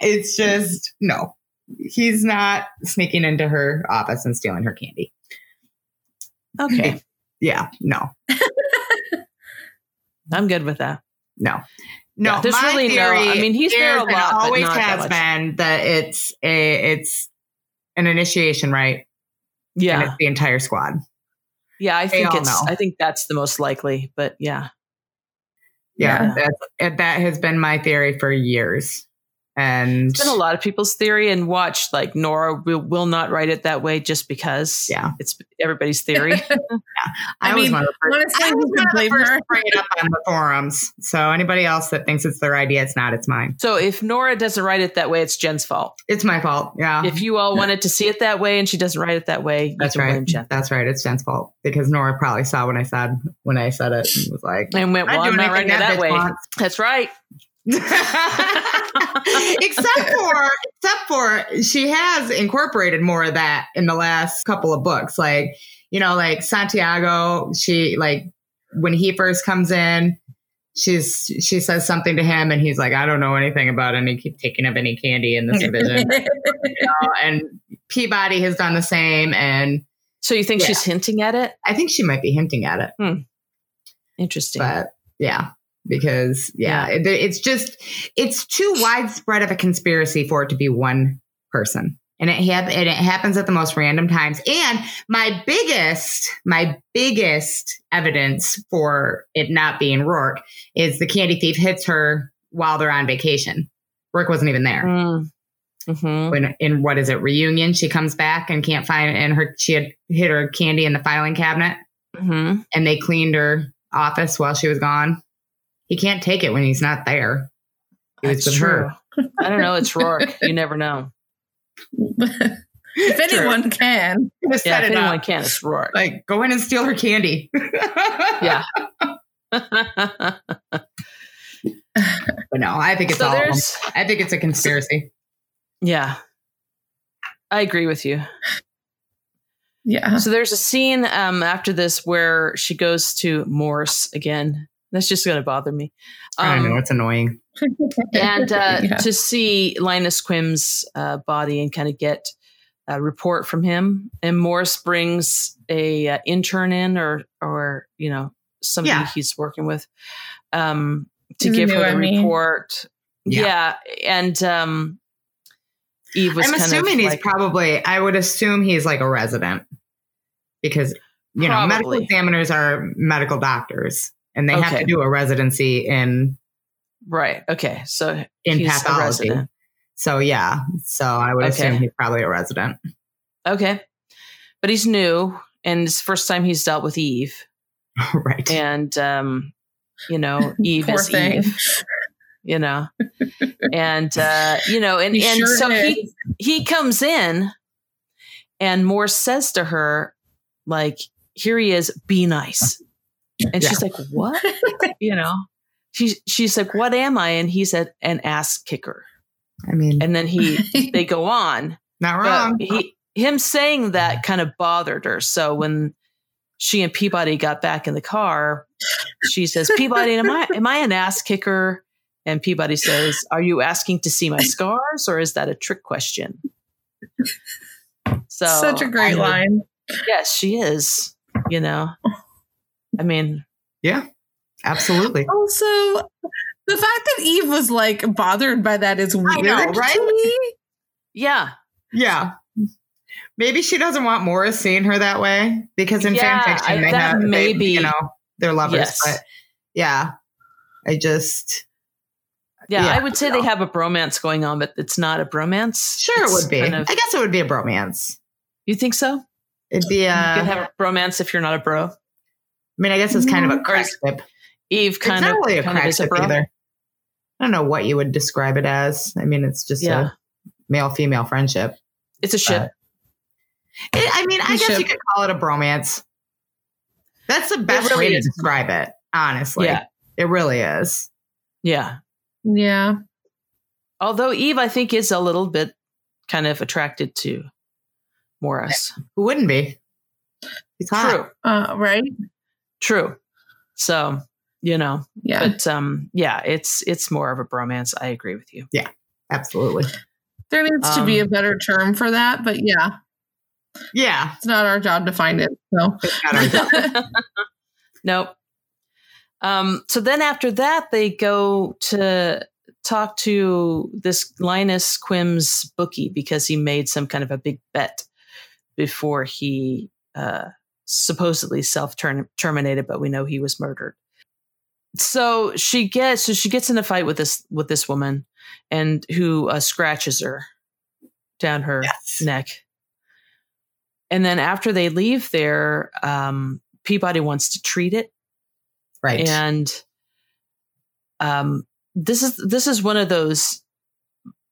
[SPEAKER 2] it's just no. He's not sneaking into her office and stealing her candy.
[SPEAKER 1] Okay.
[SPEAKER 2] Yeah, no,
[SPEAKER 1] I'm good with that.
[SPEAKER 2] no, no.
[SPEAKER 1] Yeah, there's really no- I mean, he's there a
[SPEAKER 2] and
[SPEAKER 1] lot, but
[SPEAKER 2] Always has been that it's a it's an initiation, right? And
[SPEAKER 1] Yeah.
[SPEAKER 2] it's the entire squad.
[SPEAKER 1] Yeah, I think it's
[SPEAKER 2] know.
[SPEAKER 1] I think that's the most likely, but yeah.
[SPEAKER 2] Yeah,
[SPEAKER 3] Yeah.
[SPEAKER 2] That's, that has been my theory for years. And
[SPEAKER 1] It's been a lot of people's theory and watch like Nora will, will not write it that way just because
[SPEAKER 2] Yeah.
[SPEAKER 1] it's everybody's theory. Yeah.
[SPEAKER 3] I
[SPEAKER 2] was
[SPEAKER 3] mean,
[SPEAKER 2] one of the first-
[SPEAKER 3] honestly,
[SPEAKER 2] I was one of the first to bring it up on the forums. So anybody else that thinks it's their idea, it's not. It's mine.
[SPEAKER 1] so if Nora doesn't write it that way, it's Jen's fault.
[SPEAKER 2] It's my fault. Yeah,
[SPEAKER 1] If you all wanted to see it that way and she doesn't write it that way,
[SPEAKER 2] that's right.
[SPEAKER 1] Jen.
[SPEAKER 2] That's right. It's Jen's fault because Nora probably saw when I said when I said it and was like,
[SPEAKER 1] And went,
[SPEAKER 2] "I'm
[SPEAKER 1] well, I'm not writing
[SPEAKER 2] anything
[SPEAKER 1] it that
[SPEAKER 2] bitch
[SPEAKER 1] way.
[SPEAKER 2] wants."
[SPEAKER 1] That's right.
[SPEAKER 2] except for except for she has incorporated more of that in the last couple of books like you know like santiago she like when he first comes in she's she says something to him and he's like i don't know anything about any taking of any candy in this division you know, and peabody has done the same and
[SPEAKER 1] So you think
[SPEAKER 2] Yeah.
[SPEAKER 1] she's hinting at it?
[SPEAKER 2] i think she might be hinting at it hmm.
[SPEAKER 1] Interesting.
[SPEAKER 2] but yeah because yeah, it- it's just it's too widespread of a conspiracy for it to be one person and it hap- and it happens at the most random times and my biggest my biggest evidence for it not being roarke is the candy thief hits her while they're on vacation roarke wasn't even there
[SPEAKER 1] Mm. Mhm.
[SPEAKER 2] when in what is it reunion she comes back and can't find and her she had hit her candy in the filing cabinet
[SPEAKER 1] Mhm.
[SPEAKER 2] and they cleaned her office while she was gone. He can't take it when he's not there. He was
[SPEAKER 1] That's
[SPEAKER 2] with
[SPEAKER 1] true.
[SPEAKER 2] her.
[SPEAKER 1] I don't know. It's Roarke. You never know.
[SPEAKER 3] if anyone can.
[SPEAKER 2] Just
[SPEAKER 1] Yeah,
[SPEAKER 2] set
[SPEAKER 1] if
[SPEAKER 2] it
[SPEAKER 1] anyone
[SPEAKER 2] up.
[SPEAKER 1] can, it's Roarke.
[SPEAKER 2] Like, go in and steal her candy.
[SPEAKER 1] Yeah.
[SPEAKER 2] But no, I think it's
[SPEAKER 1] so
[SPEAKER 2] all. of them.
[SPEAKER 1] there's,
[SPEAKER 2] I think it's a conspiracy.
[SPEAKER 1] yeah, I agree with you.
[SPEAKER 3] Yeah.
[SPEAKER 1] So there's a scene um, after this where she goes to Morse again. That's just going to bother me.
[SPEAKER 2] I
[SPEAKER 1] Um,
[SPEAKER 2] know it's annoying.
[SPEAKER 1] and uh,
[SPEAKER 3] Yeah.
[SPEAKER 1] to see Linus Quim's uh, body and kind of get a report from him. And Morris brings a uh, intern in, or or you know somebody
[SPEAKER 2] Yeah.
[SPEAKER 1] he's working with, um, to
[SPEAKER 3] He's a
[SPEAKER 1] give
[SPEAKER 3] new
[SPEAKER 1] her the
[SPEAKER 3] ME.
[SPEAKER 1] report.
[SPEAKER 2] Yeah.
[SPEAKER 1] Yeah, and um, Eve was
[SPEAKER 2] I'm
[SPEAKER 1] kind
[SPEAKER 2] assuming
[SPEAKER 1] of
[SPEAKER 2] he's
[SPEAKER 1] like,
[SPEAKER 2] probably. I would assume he's like a resident because you know medical examiners are medical doctors and they have to do a residency in
[SPEAKER 1] right. Okay, so
[SPEAKER 2] in pathology. So yeah, so I would assume he's probably a resident.
[SPEAKER 1] Okay, but he's new, and it's the first time he's dealt with Eve.
[SPEAKER 2] right.
[SPEAKER 1] and um you know eve is
[SPEAKER 3] thing.
[SPEAKER 1] eve you know and uh you know and
[SPEAKER 3] He
[SPEAKER 1] and
[SPEAKER 3] sure
[SPEAKER 1] so
[SPEAKER 3] is.
[SPEAKER 1] he he comes in and morse says to her like here he is be nice and she's like what you know she's she's like what am i and he said an ass kicker
[SPEAKER 2] I mean,
[SPEAKER 1] and then he they go on
[SPEAKER 2] not wrong.
[SPEAKER 1] he him saying that kind of bothered her. So when she and Peabody got back in the car, she says, "Peabody, am I am I an ass kicker?" And Peabody says, "Are you asking to see my scars, or is that a trick question?" So
[SPEAKER 3] Such a great
[SPEAKER 1] I
[SPEAKER 3] line.
[SPEAKER 1] Yes, she is. You know, I mean,
[SPEAKER 2] yeah, absolutely.
[SPEAKER 3] Also, the fact that Eve was like bothered by that is weird.
[SPEAKER 2] know, right?
[SPEAKER 3] To me.
[SPEAKER 1] yeah,
[SPEAKER 2] Yeah. Maybe she doesn't want Morris seeing her that way because in
[SPEAKER 1] Yeah,
[SPEAKER 2] fan fiction
[SPEAKER 1] I-
[SPEAKER 2] they have
[SPEAKER 1] may
[SPEAKER 2] they, you know they're lovers,
[SPEAKER 1] Yes.
[SPEAKER 2] but yeah, I just
[SPEAKER 1] yeah,
[SPEAKER 2] Yeah,
[SPEAKER 1] I would say
[SPEAKER 2] no.
[SPEAKER 1] they have a bromance going on, but it's not a bromance.
[SPEAKER 2] sure
[SPEAKER 1] It's
[SPEAKER 2] it would be.
[SPEAKER 1] kind of-
[SPEAKER 2] I guess it would be a bromance.
[SPEAKER 1] you think so?
[SPEAKER 2] It'd be a.
[SPEAKER 1] you
[SPEAKER 2] I
[SPEAKER 1] can have a bromance if you're not a bro.
[SPEAKER 2] Mean, I guess it's kind of a crack
[SPEAKER 1] Or
[SPEAKER 2] tip.
[SPEAKER 1] Eve
[SPEAKER 2] It's
[SPEAKER 1] kind
[SPEAKER 2] not
[SPEAKER 1] of
[SPEAKER 2] really a
[SPEAKER 1] kind of
[SPEAKER 2] crack
[SPEAKER 1] is a
[SPEAKER 2] tip either. I don't know what you would describe it as. I mean, it's just
[SPEAKER 1] Yeah.
[SPEAKER 2] a male female friendship.
[SPEAKER 1] It's a ship.
[SPEAKER 2] It, I mean, I guess you could call it a bromance. That's the best
[SPEAKER 1] really
[SPEAKER 2] way to
[SPEAKER 1] is.
[SPEAKER 2] describe it, honestly.
[SPEAKER 1] yeah.
[SPEAKER 2] It really is.
[SPEAKER 1] Yeah.
[SPEAKER 3] Yeah.
[SPEAKER 1] Although Eve, I think, is a little bit kind of attracted to Morris.
[SPEAKER 2] Who wouldn't be? He's hot.
[SPEAKER 1] True.
[SPEAKER 3] Uh, right?
[SPEAKER 1] True. So, you know,
[SPEAKER 3] Yeah.
[SPEAKER 1] but um, yeah, it's it's more of a bromance. I agree with you.
[SPEAKER 2] Yeah, absolutely.
[SPEAKER 3] There needs to be a
[SPEAKER 1] Um,
[SPEAKER 3] better term for that, but yeah,
[SPEAKER 2] Yeah.
[SPEAKER 3] it's not our job to find it. So
[SPEAKER 2] It's not our job.
[SPEAKER 1] Nope. Um, so then after that, they go to talk to this Linus Quim's bookie because he made some kind of a big bet before he uh, supposedly self terminated, but we know he was murdered. So she gets so she gets in a fight with this with this woman, and who uh, scratches her down her
[SPEAKER 2] Yes.
[SPEAKER 1] neck. And then after they leave there, um, Peabody wants to treat it
[SPEAKER 2] Right.
[SPEAKER 1] and um this is this is one of those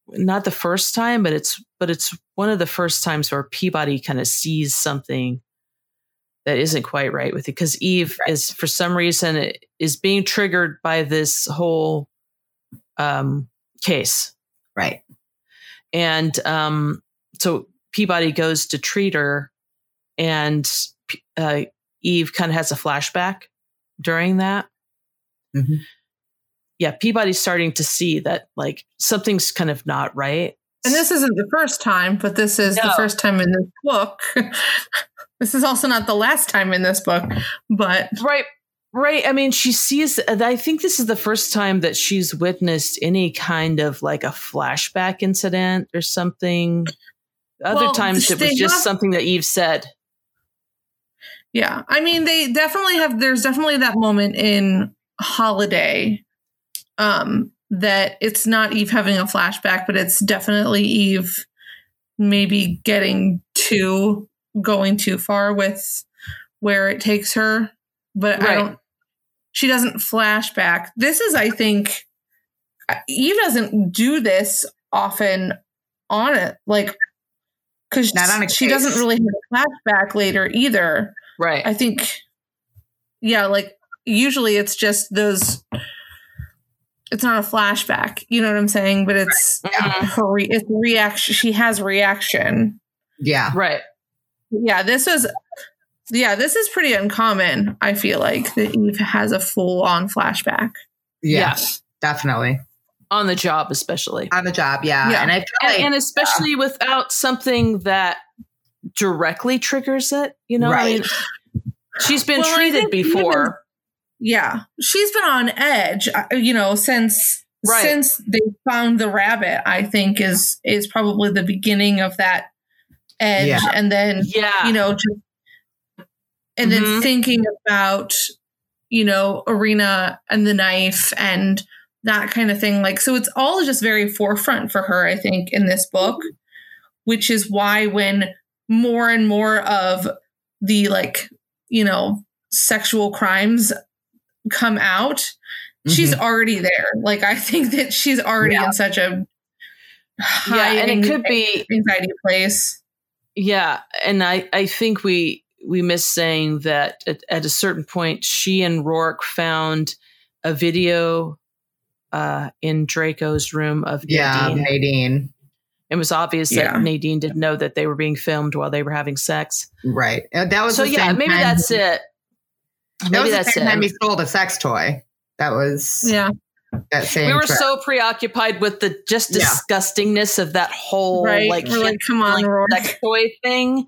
[SPEAKER 1] not the first time but it's but it's one of the first times where peabody kind of sees something that isn't quite right with it because eve
[SPEAKER 2] Right.
[SPEAKER 1] is for some reason is being triggered by this whole um case
[SPEAKER 2] right.
[SPEAKER 1] and um so peabody goes to treat her and uh, eve kind of has a flashback during that
[SPEAKER 2] Mhm.
[SPEAKER 1] yeah, Peabody's starting to see that like something's kind of not right.
[SPEAKER 3] And this isn't the first time, but this is the first time in this book. this is also not the last time in this book, but
[SPEAKER 1] right, right. I mean, she sees. I think this is the first time that she's witnessed any kind of like a flashback incident or something. Other
[SPEAKER 3] Well,
[SPEAKER 1] times it was just
[SPEAKER 3] have-
[SPEAKER 1] something that Eve said.
[SPEAKER 3] yeah, I mean, they definitely have. There's definitely that moment in Holiday um, that it's not Eve having a flashback, but it's definitely Eve maybe getting too going too far with where it takes her. But I don't. She doesn't flashback. This is, I think, Eve doesn't do this often on it, like because
[SPEAKER 2] Not on a
[SPEAKER 3] she
[SPEAKER 2] case.
[SPEAKER 3] doesn't really have a flashback later either.
[SPEAKER 1] Right.
[SPEAKER 3] I think, yeah, like usually it's just those. It's not a flashback, you know what I'm saying? But it's
[SPEAKER 1] Mhm.
[SPEAKER 3] her. Re- it's reaction. She has reaction.
[SPEAKER 2] Yeah.
[SPEAKER 1] Right.
[SPEAKER 3] Yeah, this was. Yeah, this is pretty uncommon. I feel like that Eve has a full on flashback.
[SPEAKER 2] Yeah.
[SPEAKER 1] Yeah.
[SPEAKER 2] Definitely.
[SPEAKER 1] On the job, especially.
[SPEAKER 2] On the job. Yeah.
[SPEAKER 3] Yeah.
[SPEAKER 2] And I feel
[SPEAKER 1] and,
[SPEAKER 2] like
[SPEAKER 1] and especially without something that directly triggers it. You know, I mean, she's been
[SPEAKER 3] Well,
[SPEAKER 1] treated
[SPEAKER 3] think even-
[SPEAKER 1] before.
[SPEAKER 3] Yeah, she's been on edge. uh, You know, since
[SPEAKER 1] Right.
[SPEAKER 3] since they found the rabbit. I think is is probably the beginning of that edge,
[SPEAKER 2] Yeah.
[SPEAKER 3] and then
[SPEAKER 1] yeah,
[SPEAKER 3] you know, just, and then
[SPEAKER 1] Mhm.
[SPEAKER 3] thinking about, you know, Areena and the knife and that kind of thing. Like, so it's all just very forefront for her, I think, in this book, which is why when more and more of the like, you know, sexual crimes come out, she's
[SPEAKER 2] Mhm.
[SPEAKER 3] already there. Like, I think that she's already
[SPEAKER 2] Yeah.
[SPEAKER 3] in such a
[SPEAKER 1] yeah,
[SPEAKER 3] high
[SPEAKER 1] and it could be
[SPEAKER 3] anxiety place.
[SPEAKER 1] Yeah, and I I think we we miss saying that at, at a certain point she and Roarke found a video uh, in Draco's room of
[SPEAKER 2] yeah.
[SPEAKER 1] Nadine.
[SPEAKER 2] Nadine.
[SPEAKER 1] It was obvious
[SPEAKER 3] Yeah.
[SPEAKER 1] that Nadine didn't know that they were being filmed while they were having sex.
[SPEAKER 2] Right. Uh, That was
[SPEAKER 1] So
[SPEAKER 2] the
[SPEAKER 1] yeah,
[SPEAKER 2] same
[SPEAKER 1] maybe
[SPEAKER 2] time-
[SPEAKER 1] that's it.
[SPEAKER 2] That
[SPEAKER 1] Maybe
[SPEAKER 2] was
[SPEAKER 1] that's
[SPEAKER 2] the same time he sold a sex toy. That was
[SPEAKER 3] Yeah.
[SPEAKER 2] That same.
[SPEAKER 1] we were
[SPEAKER 2] trip.
[SPEAKER 1] so preoccupied with the just
[SPEAKER 2] Yeah.
[SPEAKER 1] disgustingness of that whole
[SPEAKER 3] Right.
[SPEAKER 1] like,
[SPEAKER 3] We're like, come on,
[SPEAKER 1] like, sex toy thing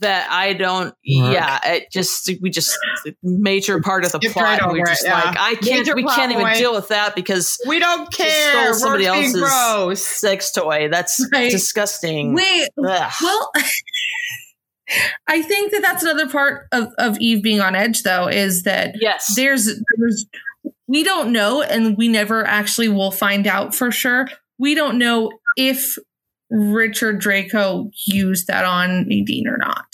[SPEAKER 1] that I don't.
[SPEAKER 2] Roarke.
[SPEAKER 1] Yeah, it just we just major part of the
[SPEAKER 2] Skipped
[SPEAKER 1] plot.
[SPEAKER 2] right
[SPEAKER 1] we
[SPEAKER 2] over
[SPEAKER 1] we're
[SPEAKER 2] it,
[SPEAKER 1] just
[SPEAKER 2] yeah.
[SPEAKER 1] like I can't.
[SPEAKER 2] Major
[SPEAKER 1] we can't even
[SPEAKER 2] point.
[SPEAKER 1] deal with that because
[SPEAKER 2] we don't care.
[SPEAKER 1] stole somebody
[SPEAKER 2] Roarke's being
[SPEAKER 1] else's
[SPEAKER 2] gross.
[SPEAKER 1] sex toy. That's
[SPEAKER 3] Right.
[SPEAKER 1] disgusting.
[SPEAKER 3] Wait,
[SPEAKER 1] Ugh.
[SPEAKER 3] Well, I think that that's another part of, of Eve being on edge, though, is that
[SPEAKER 1] yes.
[SPEAKER 3] there's there's we don't know, and we never actually will find out for sure. We don't know if Richard Draco used that on Nadine or not.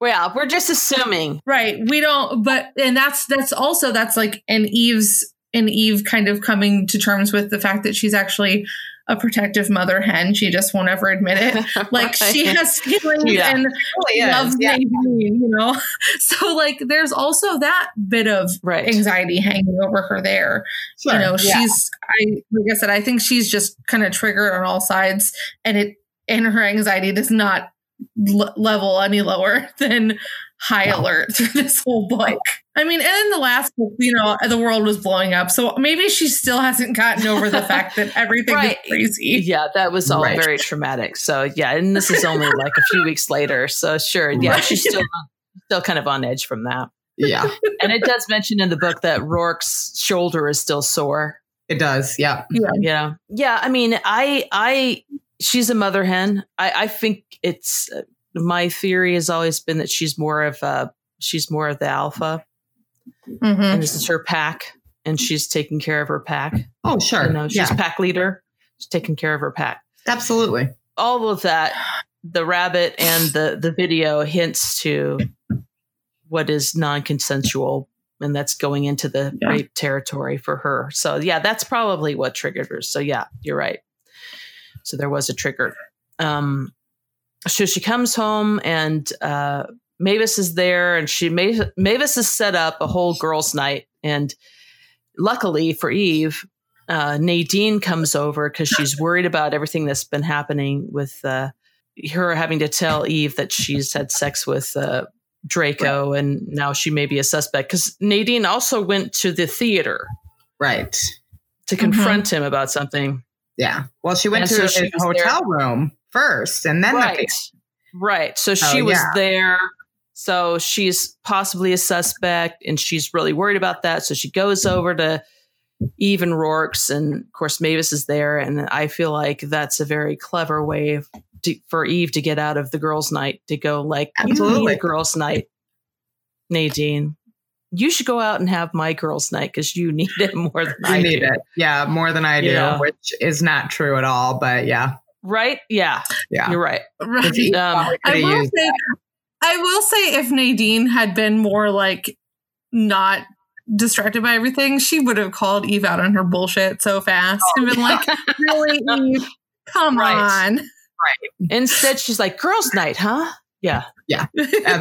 [SPEAKER 1] Well, we're just assuming.
[SPEAKER 3] Right. We don't but and that's that's also that's like an Eve's an Eve kind of coming to terms with the fact that she's actually a protective mother hen. She just won't ever admit it. Like she has feelings
[SPEAKER 1] Yeah.
[SPEAKER 3] and
[SPEAKER 2] oh, Really
[SPEAKER 3] loves
[SPEAKER 2] yeah.
[SPEAKER 3] Nadine, you know. So like there's also that bit of
[SPEAKER 1] right.
[SPEAKER 3] anxiety hanging over her there.
[SPEAKER 2] Sure.
[SPEAKER 3] You know,
[SPEAKER 2] Yeah.
[SPEAKER 3] she's I like I said, I think she's just kind of triggered on all sides and it and her anxiety does not l- level any lower than high
[SPEAKER 2] No.
[SPEAKER 3] alert through this whole book. I mean, and in the last book, you know, the world was blowing up. So maybe she still hasn't gotten over the fact that everything
[SPEAKER 1] Right.
[SPEAKER 3] is crazy.
[SPEAKER 1] Yeah, that was all
[SPEAKER 2] Right.
[SPEAKER 1] very traumatic. So yeah, and this is only like a few weeks later. So sure, yeah,
[SPEAKER 2] Right.
[SPEAKER 1] she's still still kind of on edge from that.
[SPEAKER 2] Yeah,
[SPEAKER 1] And it does mention in the book that Roarke's shoulder is still sore.
[SPEAKER 2] it does. Yeah.
[SPEAKER 1] Yeah, yeah. I mean, I, I, she's a mother hen. I, I think it's uh, my theory has always been that she's more of a, she's more of the alpha,
[SPEAKER 3] Mhm.
[SPEAKER 1] and this is her pack, and she's taking care of her pack.
[SPEAKER 2] Oh, sure.
[SPEAKER 1] You know, she's
[SPEAKER 2] yeah,
[SPEAKER 1] pack leader. She's taking care of her pack.
[SPEAKER 2] absolutely.
[SPEAKER 1] all of that the rabbit and the the video hints to what is non-consensual and that's going into the
[SPEAKER 3] Yeah.
[SPEAKER 1] rape territory for her so yeah that's probably what triggered her so yeah you're right so there was a trigger um so she comes home and uh mavis is there and she Ma- mavis has set up a whole girls night and luckily for eve uh, Nadine comes over because she's worried about everything that's been happening with uh, her having to tell Eve that she's had sex with uh, Draco and now she may be a suspect. Because Nadine also went to the theater
[SPEAKER 2] Right.
[SPEAKER 1] to confront him about something.
[SPEAKER 2] Yeah. Well, she went
[SPEAKER 1] And
[SPEAKER 2] to
[SPEAKER 1] so
[SPEAKER 2] his
[SPEAKER 1] she was
[SPEAKER 2] hotel room first, and then
[SPEAKER 1] right.
[SPEAKER 2] the
[SPEAKER 1] Right. So
[SPEAKER 2] Oh,
[SPEAKER 1] she was
[SPEAKER 2] yeah.
[SPEAKER 1] there. So she's possibly a suspect and she's really worried about that. So she goes over to Eve and Roarke's, and of course, Mavis is there. And I feel like that's a very clever way of, to, for Eve to get out of the girls' night to go, like, you need
[SPEAKER 2] Absolutely.
[SPEAKER 1] a girls' night, Nadine. You should go out and have my girls' night because you need it more than I
[SPEAKER 2] I need
[SPEAKER 1] do.
[SPEAKER 2] it. Yeah, more than I do,
[SPEAKER 1] Yeah.
[SPEAKER 2] which is not true at all. But yeah,
[SPEAKER 1] Right? Yeah,
[SPEAKER 2] yeah.
[SPEAKER 1] you're right.
[SPEAKER 3] Right.
[SPEAKER 1] Um,
[SPEAKER 3] I will
[SPEAKER 2] used
[SPEAKER 3] say, I will say, if Nadine had been more like not distracted by everything, she would have called Eve out on her bullshit so fast and been like, "Really, Eve? Come
[SPEAKER 1] Right.
[SPEAKER 3] on."
[SPEAKER 1] Instead, she's like, girls' night, huh? Yeah.
[SPEAKER 2] Yeah.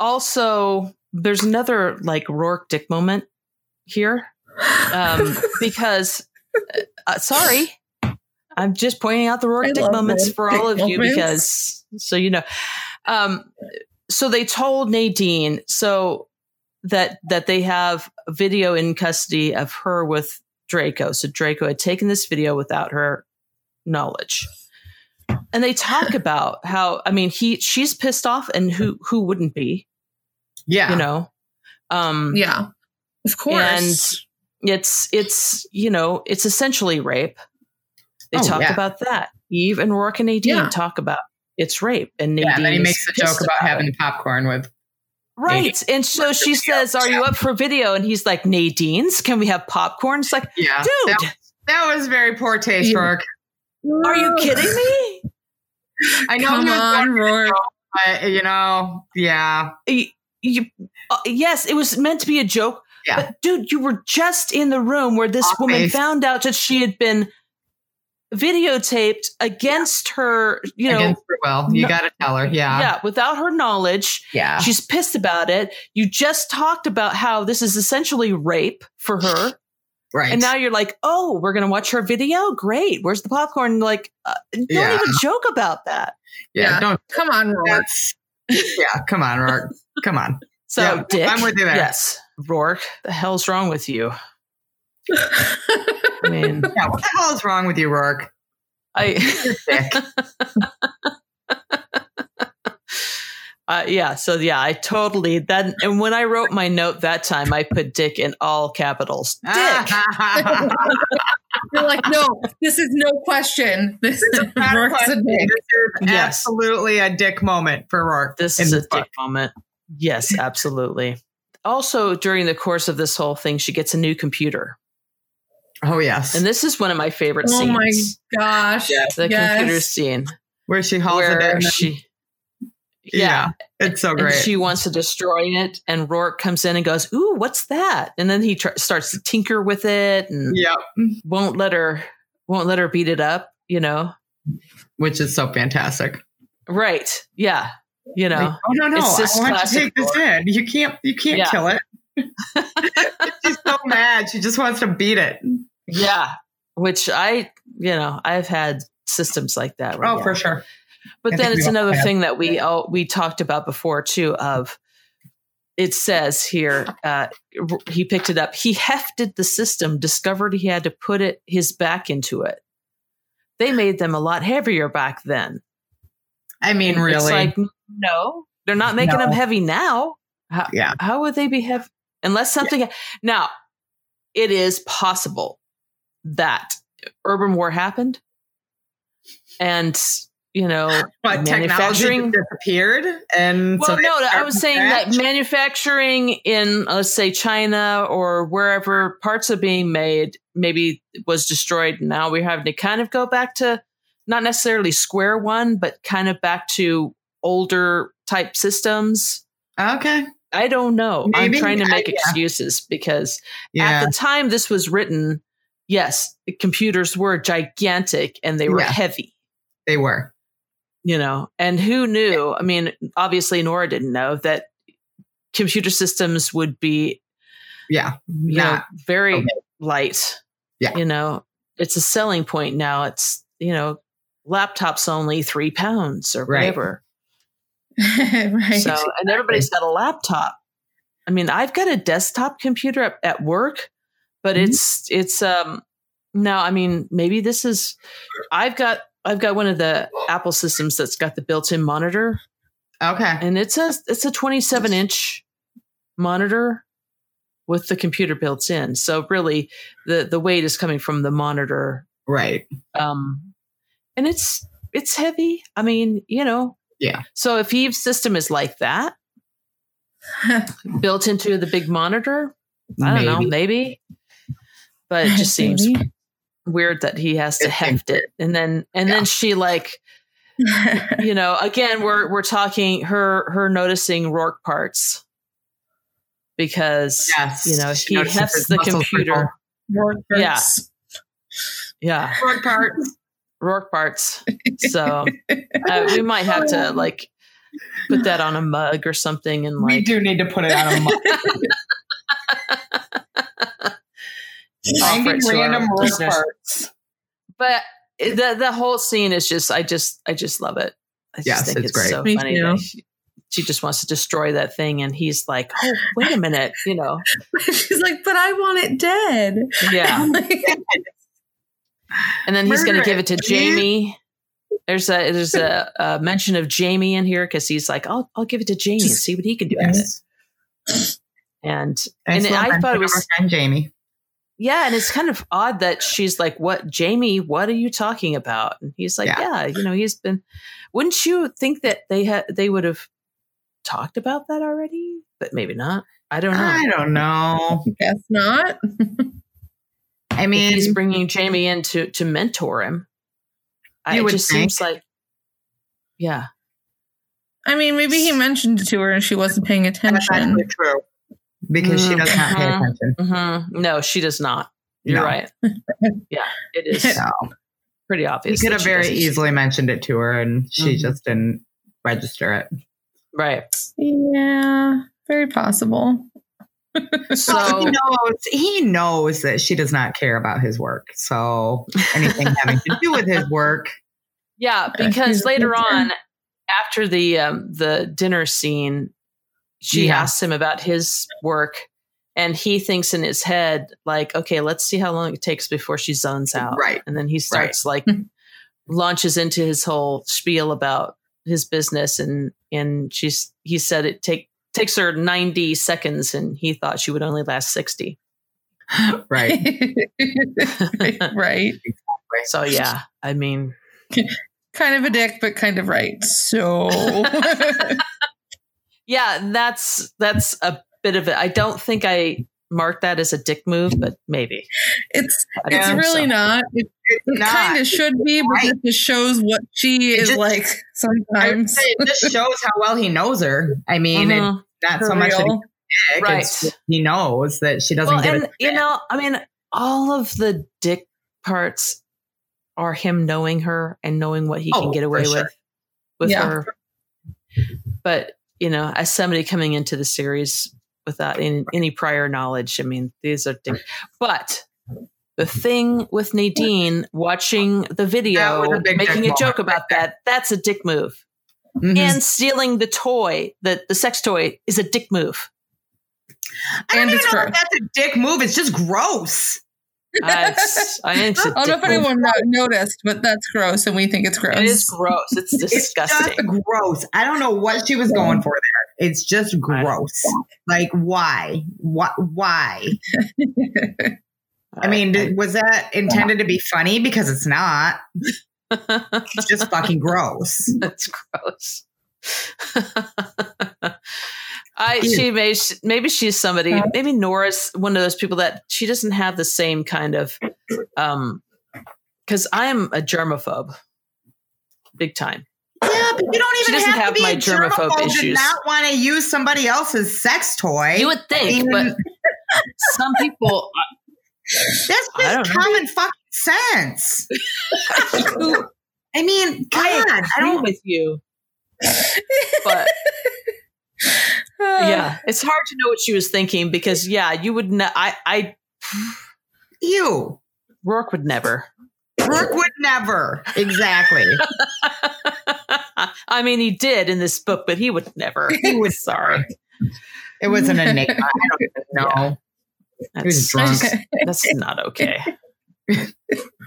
[SPEAKER 1] also there's another like Roarke dick moment here um, because uh, sorry I'm just pointing out the
[SPEAKER 3] I
[SPEAKER 1] Roarke dick moments
[SPEAKER 3] Roarke
[SPEAKER 1] for all of
[SPEAKER 3] dick
[SPEAKER 1] you because so you know um, so they told Nadine so that that they have a video in custody of her with Draco so Draco had taken this video without her knowledge and they talk about how I mean he she's pissed off and who who wouldn't be
[SPEAKER 2] yeah.
[SPEAKER 1] you know um
[SPEAKER 3] yeah, of course.
[SPEAKER 1] And it's it's you know it's essentially rape they
[SPEAKER 2] Oh,
[SPEAKER 1] talk
[SPEAKER 2] yeah.
[SPEAKER 1] about that eve and roarke and nadine
[SPEAKER 3] Yeah.
[SPEAKER 1] talk about it's rape and nadine
[SPEAKER 2] yeah. And then he makes a joke about
[SPEAKER 1] it.
[SPEAKER 2] having popcorn with.
[SPEAKER 1] right and so she says are you up for video and he's like nadine's can we have popcorn it's like
[SPEAKER 2] Yeah.
[SPEAKER 1] dude
[SPEAKER 2] That, that was very poor taste,
[SPEAKER 3] Yeah.
[SPEAKER 2] Roarke.
[SPEAKER 1] are you kidding me
[SPEAKER 2] I know
[SPEAKER 3] Come
[SPEAKER 2] he was
[SPEAKER 3] on, Roarke.
[SPEAKER 2] but, you know, yeah.
[SPEAKER 1] you, you- uh, yes it was meant to be a joke
[SPEAKER 2] Yeah.
[SPEAKER 1] but dude you were just in the room where this
[SPEAKER 2] Off
[SPEAKER 1] woman
[SPEAKER 2] base.
[SPEAKER 1] found out that she had been videotaped against her you know
[SPEAKER 2] Against her will. You
[SPEAKER 1] no-
[SPEAKER 2] got to tell her. Yeah.
[SPEAKER 1] yeah, without her knowledge.
[SPEAKER 2] Yeah.
[SPEAKER 1] She's pissed about it. You just talked about how this is essentially rape for her.
[SPEAKER 2] Right.
[SPEAKER 1] And now you're like, oh, we're going to watch her video? Great. Where's the popcorn? Like, uh, don't
[SPEAKER 2] Yeah.
[SPEAKER 1] even joke about that.
[SPEAKER 2] yeah,
[SPEAKER 3] Yeah.
[SPEAKER 2] Don't.
[SPEAKER 3] Come on,
[SPEAKER 2] Roarke. Yeah. Come on, Roarke. Come on.
[SPEAKER 1] So,
[SPEAKER 2] Yeah,
[SPEAKER 1] Dick.
[SPEAKER 2] I'm with you there.
[SPEAKER 1] Yes. Roarke, the hell's wrong with you? I mean,
[SPEAKER 2] Yeah. What the hell is wrong with you, Roarke?
[SPEAKER 1] I,
[SPEAKER 2] You're sick.
[SPEAKER 1] uh, yeah. So, yeah, I totally, that, and when I wrote my note that time, I put Dick in all capitals. Dick.
[SPEAKER 3] You're like, no, this is no question. This is
[SPEAKER 2] a
[SPEAKER 3] Roarke's a
[SPEAKER 2] question.
[SPEAKER 3] dick.
[SPEAKER 2] This is
[SPEAKER 1] Yes.
[SPEAKER 2] absolutely a dick moment for Roarke.
[SPEAKER 1] This is a
[SPEAKER 2] book.
[SPEAKER 1] dick moment. Yes, absolutely. Also, during the course of this whole thing, she gets a new computer.
[SPEAKER 2] Oh yes,
[SPEAKER 1] And this is one of my favorite
[SPEAKER 3] Oh
[SPEAKER 1] scenes.
[SPEAKER 3] Oh my gosh.
[SPEAKER 2] Yeah,
[SPEAKER 1] the
[SPEAKER 3] Yes.
[SPEAKER 1] computer scene
[SPEAKER 2] where she hauls it
[SPEAKER 1] where
[SPEAKER 2] in.
[SPEAKER 1] she
[SPEAKER 2] yeah.
[SPEAKER 1] yeah,
[SPEAKER 2] it's so
[SPEAKER 1] and
[SPEAKER 2] great.
[SPEAKER 1] she wants to destroy it and Roarke comes in and goes, "Ooh, what's that?" And then he tr- starts to tinker with it and
[SPEAKER 2] yep,
[SPEAKER 1] won't let her won't let her beat it up, you know.
[SPEAKER 2] which is so fantastic.
[SPEAKER 1] Right. Yeah. You know.
[SPEAKER 2] Like, oh no, no!
[SPEAKER 1] it's
[SPEAKER 2] I want to
[SPEAKER 1] classic
[SPEAKER 2] take this in. You can't. You can't
[SPEAKER 1] Yeah.
[SPEAKER 2] kill it. She's so mad. She just wants to beat it.
[SPEAKER 1] yeah. Which I, you know, I've had systems like that. where,
[SPEAKER 2] Oh,
[SPEAKER 1] yeah.
[SPEAKER 2] for sure.
[SPEAKER 1] But
[SPEAKER 2] I
[SPEAKER 1] then it's another
[SPEAKER 2] have.
[SPEAKER 1] thing that we all we talked about before too of it says here, uh, he picked it up. He hefted the system, discovered he had to put it his back into it. They made them a lot heavier back then.
[SPEAKER 2] I mean,
[SPEAKER 1] And
[SPEAKER 2] really.
[SPEAKER 1] It's like, no, they're not making
[SPEAKER 2] No.
[SPEAKER 1] them heavy now. How,
[SPEAKER 2] yeah.
[SPEAKER 1] how would they be heavy? Unless something. Now, it is possible that urban war happened and, you know,
[SPEAKER 2] But technology
[SPEAKER 1] manufacturing-
[SPEAKER 2] disappeared. And
[SPEAKER 1] well, no, I was saying that manufacturing in, let's say, China or wherever parts are being made maybe was destroyed. Now we're having to kind of go back to not necessarily square one, but kind of back to older type systems.
[SPEAKER 2] Okay.
[SPEAKER 1] I don't know.
[SPEAKER 2] Maybe.
[SPEAKER 1] I'm trying to
[SPEAKER 2] I-
[SPEAKER 1] make
[SPEAKER 2] yeah.
[SPEAKER 1] excuses because
[SPEAKER 2] Yeah.
[SPEAKER 1] at the time this was written, yes, computers were gigantic and they were
[SPEAKER 2] Yeah.
[SPEAKER 1] heavy
[SPEAKER 2] they were.
[SPEAKER 1] you know and who knew i mean obviously nora didn't know that computer systems would be
[SPEAKER 2] Yeah.
[SPEAKER 1] you know very
[SPEAKER 2] okay.
[SPEAKER 1] light
[SPEAKER 2] Yeah.
[SPEAKER 1] you know it's a selling point now it's you know laptops only three pounds or
[SPEAKER 2] Right.
[SPEAKER 1] whatever
[SPEAKER 3] right.
[SPEAKER 1] so and everybody's got a laptop i mean i've got a desktop computer at, at work but
[SPEAKER 2] Mhm.
[SPEAKER 1] it's it's um no i mean maybe this is i've got i've got one of the apple systems that's got the built-in monitor
[SPEAKER 2] Okay.
[SPEAKER 1] and it's a it's a 27 inch monitor with the computer built in so really the the weight is coming from the monitor
[SPEAKER 2] Right.
[SPEAKER 1] um and it's it's heavy i mean you know
[SPEAKER 2] Yeah.
[SPEAKER 1] so if eve's system is like that built into the big monitor i don't know
[SPEAKER 2] Maybe.
[SPEAKER 1] maybe but it just seems weird that he has to heft it and then and
[SPEAKER 2] Yeah.
[SPEAKER 1] then she like you know again we're we're talking her her noticing roarke parts because
[SPEAKER 2] Yes.
[SPEAKER 1] you know
[SPEAKER 2] She
[SPEAKER 1] he hefts the computer Yeah.
[SPEAKER 3] Workers.
[SPEAKER 1] yeah
[SPEAKER 2] Front parts.
[SPEAKER 1] Rourke parts so uh, we might have to like put that on a mug or something and like, we
[SPEAKER 2] do need to put it on a mug.
[SPEAKER 1] offer it to
[SPEAKER 2] random road
[SPEAKER 1] listeners.
[SPEAKER 2] parts.
[SPEAKER 1] but the the whole scene is just i just i just love it i just
[SPEAKER 2] Yes,
[SPEAKER 1] think
[SPEAKER 2] it's
[SPEAKER 1] it's,
[SPEAKER 2] great.
[SPEAKER 1] so
[SPEAKER 3] Me
[SPEAKER 1] funny
[SPEAKER 3] too.
[SPEAKER 1] she, she just wants to destroy that thing and he's like oh wait a minute you know
[SPEAKER 3] She's like, but I want it dead.
[SPEAKER 1] yeah and then he's going to give it to. Jamie. There's a there's a, a mention of Jamie in here because he's like, I'll I'll give it to Jamie and see what he can do with it.
[SPEAKER 2] Yes.
[SPEAKER 1] And and I thought it was
[SPEAKER 2] friend Jamie.
[SPEAKER 1] yeah, and it's kind of odd that she's like, "What, Jamie? What are you talking about?" And he's like,
[SPEAKER 2] Yeah.
[SPEAKER 1] "Yeah, you know, he's been." Wouldn't you think that they had they would have talked about that already? But maybe not. I don't know.
[SPEAKER 2] I don't know.
[SPEAKER 3] Guess not.
[SPEAKER 2] I
[SPEAKER 1] If
[SPEAKER 2] mean,
[SPEAKER 1] he's bringing Jamie in to to mentor him. I, it
[SPEAKER 2] would
[SPEAKER 1] just
[SPEAKER 2] think.
[SPEAKER 1] seems like, yeah.
[SPEAKER 3] I mean, maybe he mentioned it to her and she wasn't paying attention.
[SPEAKER 2] actually true because she does not pay
[SPEAKER 1] Mhm.
[SPEAKER 2] attention.
[SPEAKER 1] hmm No, she does not. You're
[SPEAKER 2] No.
[SPEAKER 1] right. Yeah, it is
[SPEAKER 2] So
[SPEAKER 1] pretty obvious.
[SPEAKER 2] he
[SPEAKER 1] could
[SPEAKER 2] have very
[SPEAKER 1] doesn't.
[SPEAKER 2] easily mentioned it to her, and she
[SPEAKER 1] Mhm.
[SPEAKER 2] just didn't register it.
[SPEAKER 1] right.
[SPEAKER 3] Yeah, very possible.
[SPEAKER 1] So
[SPEAKER 2] he knows he knows that she does not care about his work. So anything having to do with his work,
[SPEAKER 1] Yeah, because later on, after the um, the dinner scene, she
[SPEAKER 2] Yeah.
[SPEAKER 1] asks him about his work, and he thinks in his head like, "Okay, let's see how long it takes before she zones out."
[SPEAKER 2] Right.
[SPEAKER 1] and then he starts like launches into his whole spiel about his business, and and she's he said it take takes her ninety seconds, and he thought she would only last sixty.
[SPEAKER 2] right?
[SPEAKER 3] right.
[SPEAKER 1] So yeah, I mean,
[SPEAKER 3] Kind of a dick, but kind of right. So
[SPEAKER 1] yeah, that's that's a bit of it. I don't think I marked that as a dick move, but maybe.
[SPEAKER 3] it's it's really
[SPEAKER 1] so.
[SPEAKER 3] not. It, it
[SPEAKER 2] not.
[SPEAKER 3] kind of should be, but
[SPEAKER 2] Right.
[SPEAKER 3] it just shows what she
[SPEAKER 2] It
[SPEAKER 3] is
[SPEAKER 2] just-
[SPEAKER 3] like
[SPEAKER 2] I would
[SPEAKER 3] sometimes.
[SPEAKER 2] say it just shows how well he knows her. I mean, it's
[SPEAKER 1] Mhm.
[SPEAKER 2] Not
[SPEAKER 3] For
[SPEAKER 2] so much
[SPEAKER 3] real.
[SPEAKER 2] dick,
[SPEAKER 1] Right.
[SPEAKER 2] he knows that she doesn't
[SPEAKER 1] Well,
[SPEAKER 2] give
[SPEAKER 1] and
[SPEAKER 2] it.
[SPEAKER 1] you know, I mean, all of the dick parts are him knowing her and knowing what he
[SPEAKER 2] Oh,
[SPEAKER 1] can get away
[SPEAKER 2] sure.
[SPEAKER 1] with with
[SPEAKER 3] Yeah.
[SPEAKER 1] her. But you know, as somebody coming into the series without any, any prior knowledge, I mean, these are dick. But the thing with Nadine watching the video,
[SPEAKER 2] a
[SPEAKER 1] making a joke about that, that's a dick move.
[SPEAKER 2] Mhm.
[SPEAKER 1] And stealing the toy, the, the sex toy, is a dick move.
[SPEAKER 2] I don't
[SPEAKER 3] And
[SPEAKER 2] even
[SPEAKER 3] it's
[SPEAKER 2] know if that's a dick move. It's just gross.
[SPEAKER 1] That's- I it's a
[SPEAKER 3] I don't know if
[SPEAKER 1] dick move.
[SPEAKER 3] anyone no- noticed, but that's gross, and we think it's gross.
[SPEAKER 1] It is gross. It's
[SPEAKER 2] It's
[SPEAKER 1] disgusting.
[SPEAKER 2] just gross. I don't know what she was going for there. It's just gross. Like why? What? Why? I mean, was that intended to be funny? Because it's not. It's just fucking gross.
[SPEAKER 1] That's gross. I she may maybe she's somebody maybe Nora's one of those people that she doesn't have the same kind of um because I am a germaphobe, big time.
[SPEAKER 2] Yeah, but you don't
[SPEAKER 1] She
[SPEAKER 2] even
[SPEAKER 1] doesn't
[SPEAKER 2] have,
[SPEAKER 1] have
[SPEAKER 2] to be
[SPEAKER 1] my
[SPEAKER 2] a
[SPEAKER 1] germaphobe
[SPEAKER 2] germaphobe
[SPEAKER 1] issues.
[SPEAKER 2] not want to use somebody else's sex toy.
[SPEAKER 1] You would think,
[SPEAKER 2] I mean,
[SPEAKER 1] but some people
[SPEAKER 2] That's
[SPEAKER 1] I don't
[SPEAKER 2] just
[SPEAKER 1] know.
[SPEAKER 2] common fucking sense. I mean, God,
[SPEAKER 1] I
[SPEAKER 2] I, don't.
[SPEAKER 1] with you, but yeah, it's hard to know what she was thinking because yeah, you would. Ne- I I
[SPEAKER 2] You,
[SPEAKER 1] Roarke would never.
[SPEAKER 2] Roarke would never. Exactly.
[SPEAKER 1] I mean, he did in this book, but he would never.
[SPEAKER 2] He was
[SPEAKER 1] Sorry.
[SPEAKER 2] It was an enigma. I don't even know. He was
[SPEAKER 1] That's,
[SPEAKER 2] drunk.
[SPEAKER 1] that's not okay.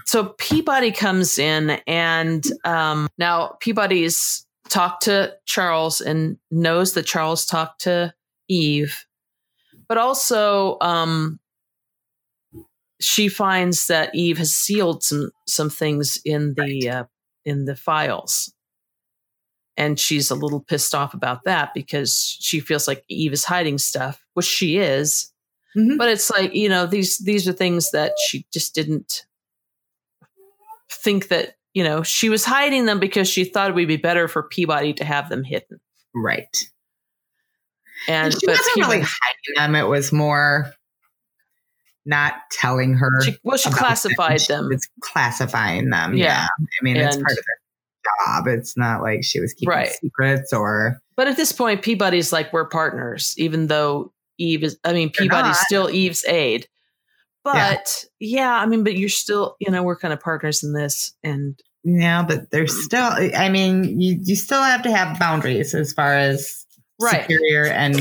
[SPEAKER 1] So Peabody comes in, and um, now Peabody's talked to Charles and knows that Charles talked to Eve, but also um, she finds that Eve has sealed some some things in the uh, in the files. And she's a little pissed off about that because she feels like Eve is hiding stuff, which she is
[SPEAKER 2] Mhm.
[SPEAKER 1] but it's like you know these these are things that she just didn't think that you know she was hiding them because she thought it would be better for Peabody to have them hidden
[SPEAKER 2] Right.
[SPEAKER 1] and
[SPEAKER 2] she wasn't really hiding them. It was more not telling her.
[SPEAKER 1] she, well she classified them
[SPEAKER 2] It's classifying them.
[SPEAKER 1] Yeah.
[SPEAKER 2] Yeah. I mean, it's part of their job. It's not like she was keeping
[SPEAKER 1] Right.
[SPEAKER 2] secrets or.
[SPEAKER 1] but at this point Peabody's like we're partners even though Eve is I mean Peabody's still Eve's aide but yeah. I mean but you're still you know we're kind of partners in this and
[SPEAKER 2] Yeah, but there's still. I mean, you you still have to have boundaries as far as
[SPEAKER 1] Right.
[SPEAKER 2] superior and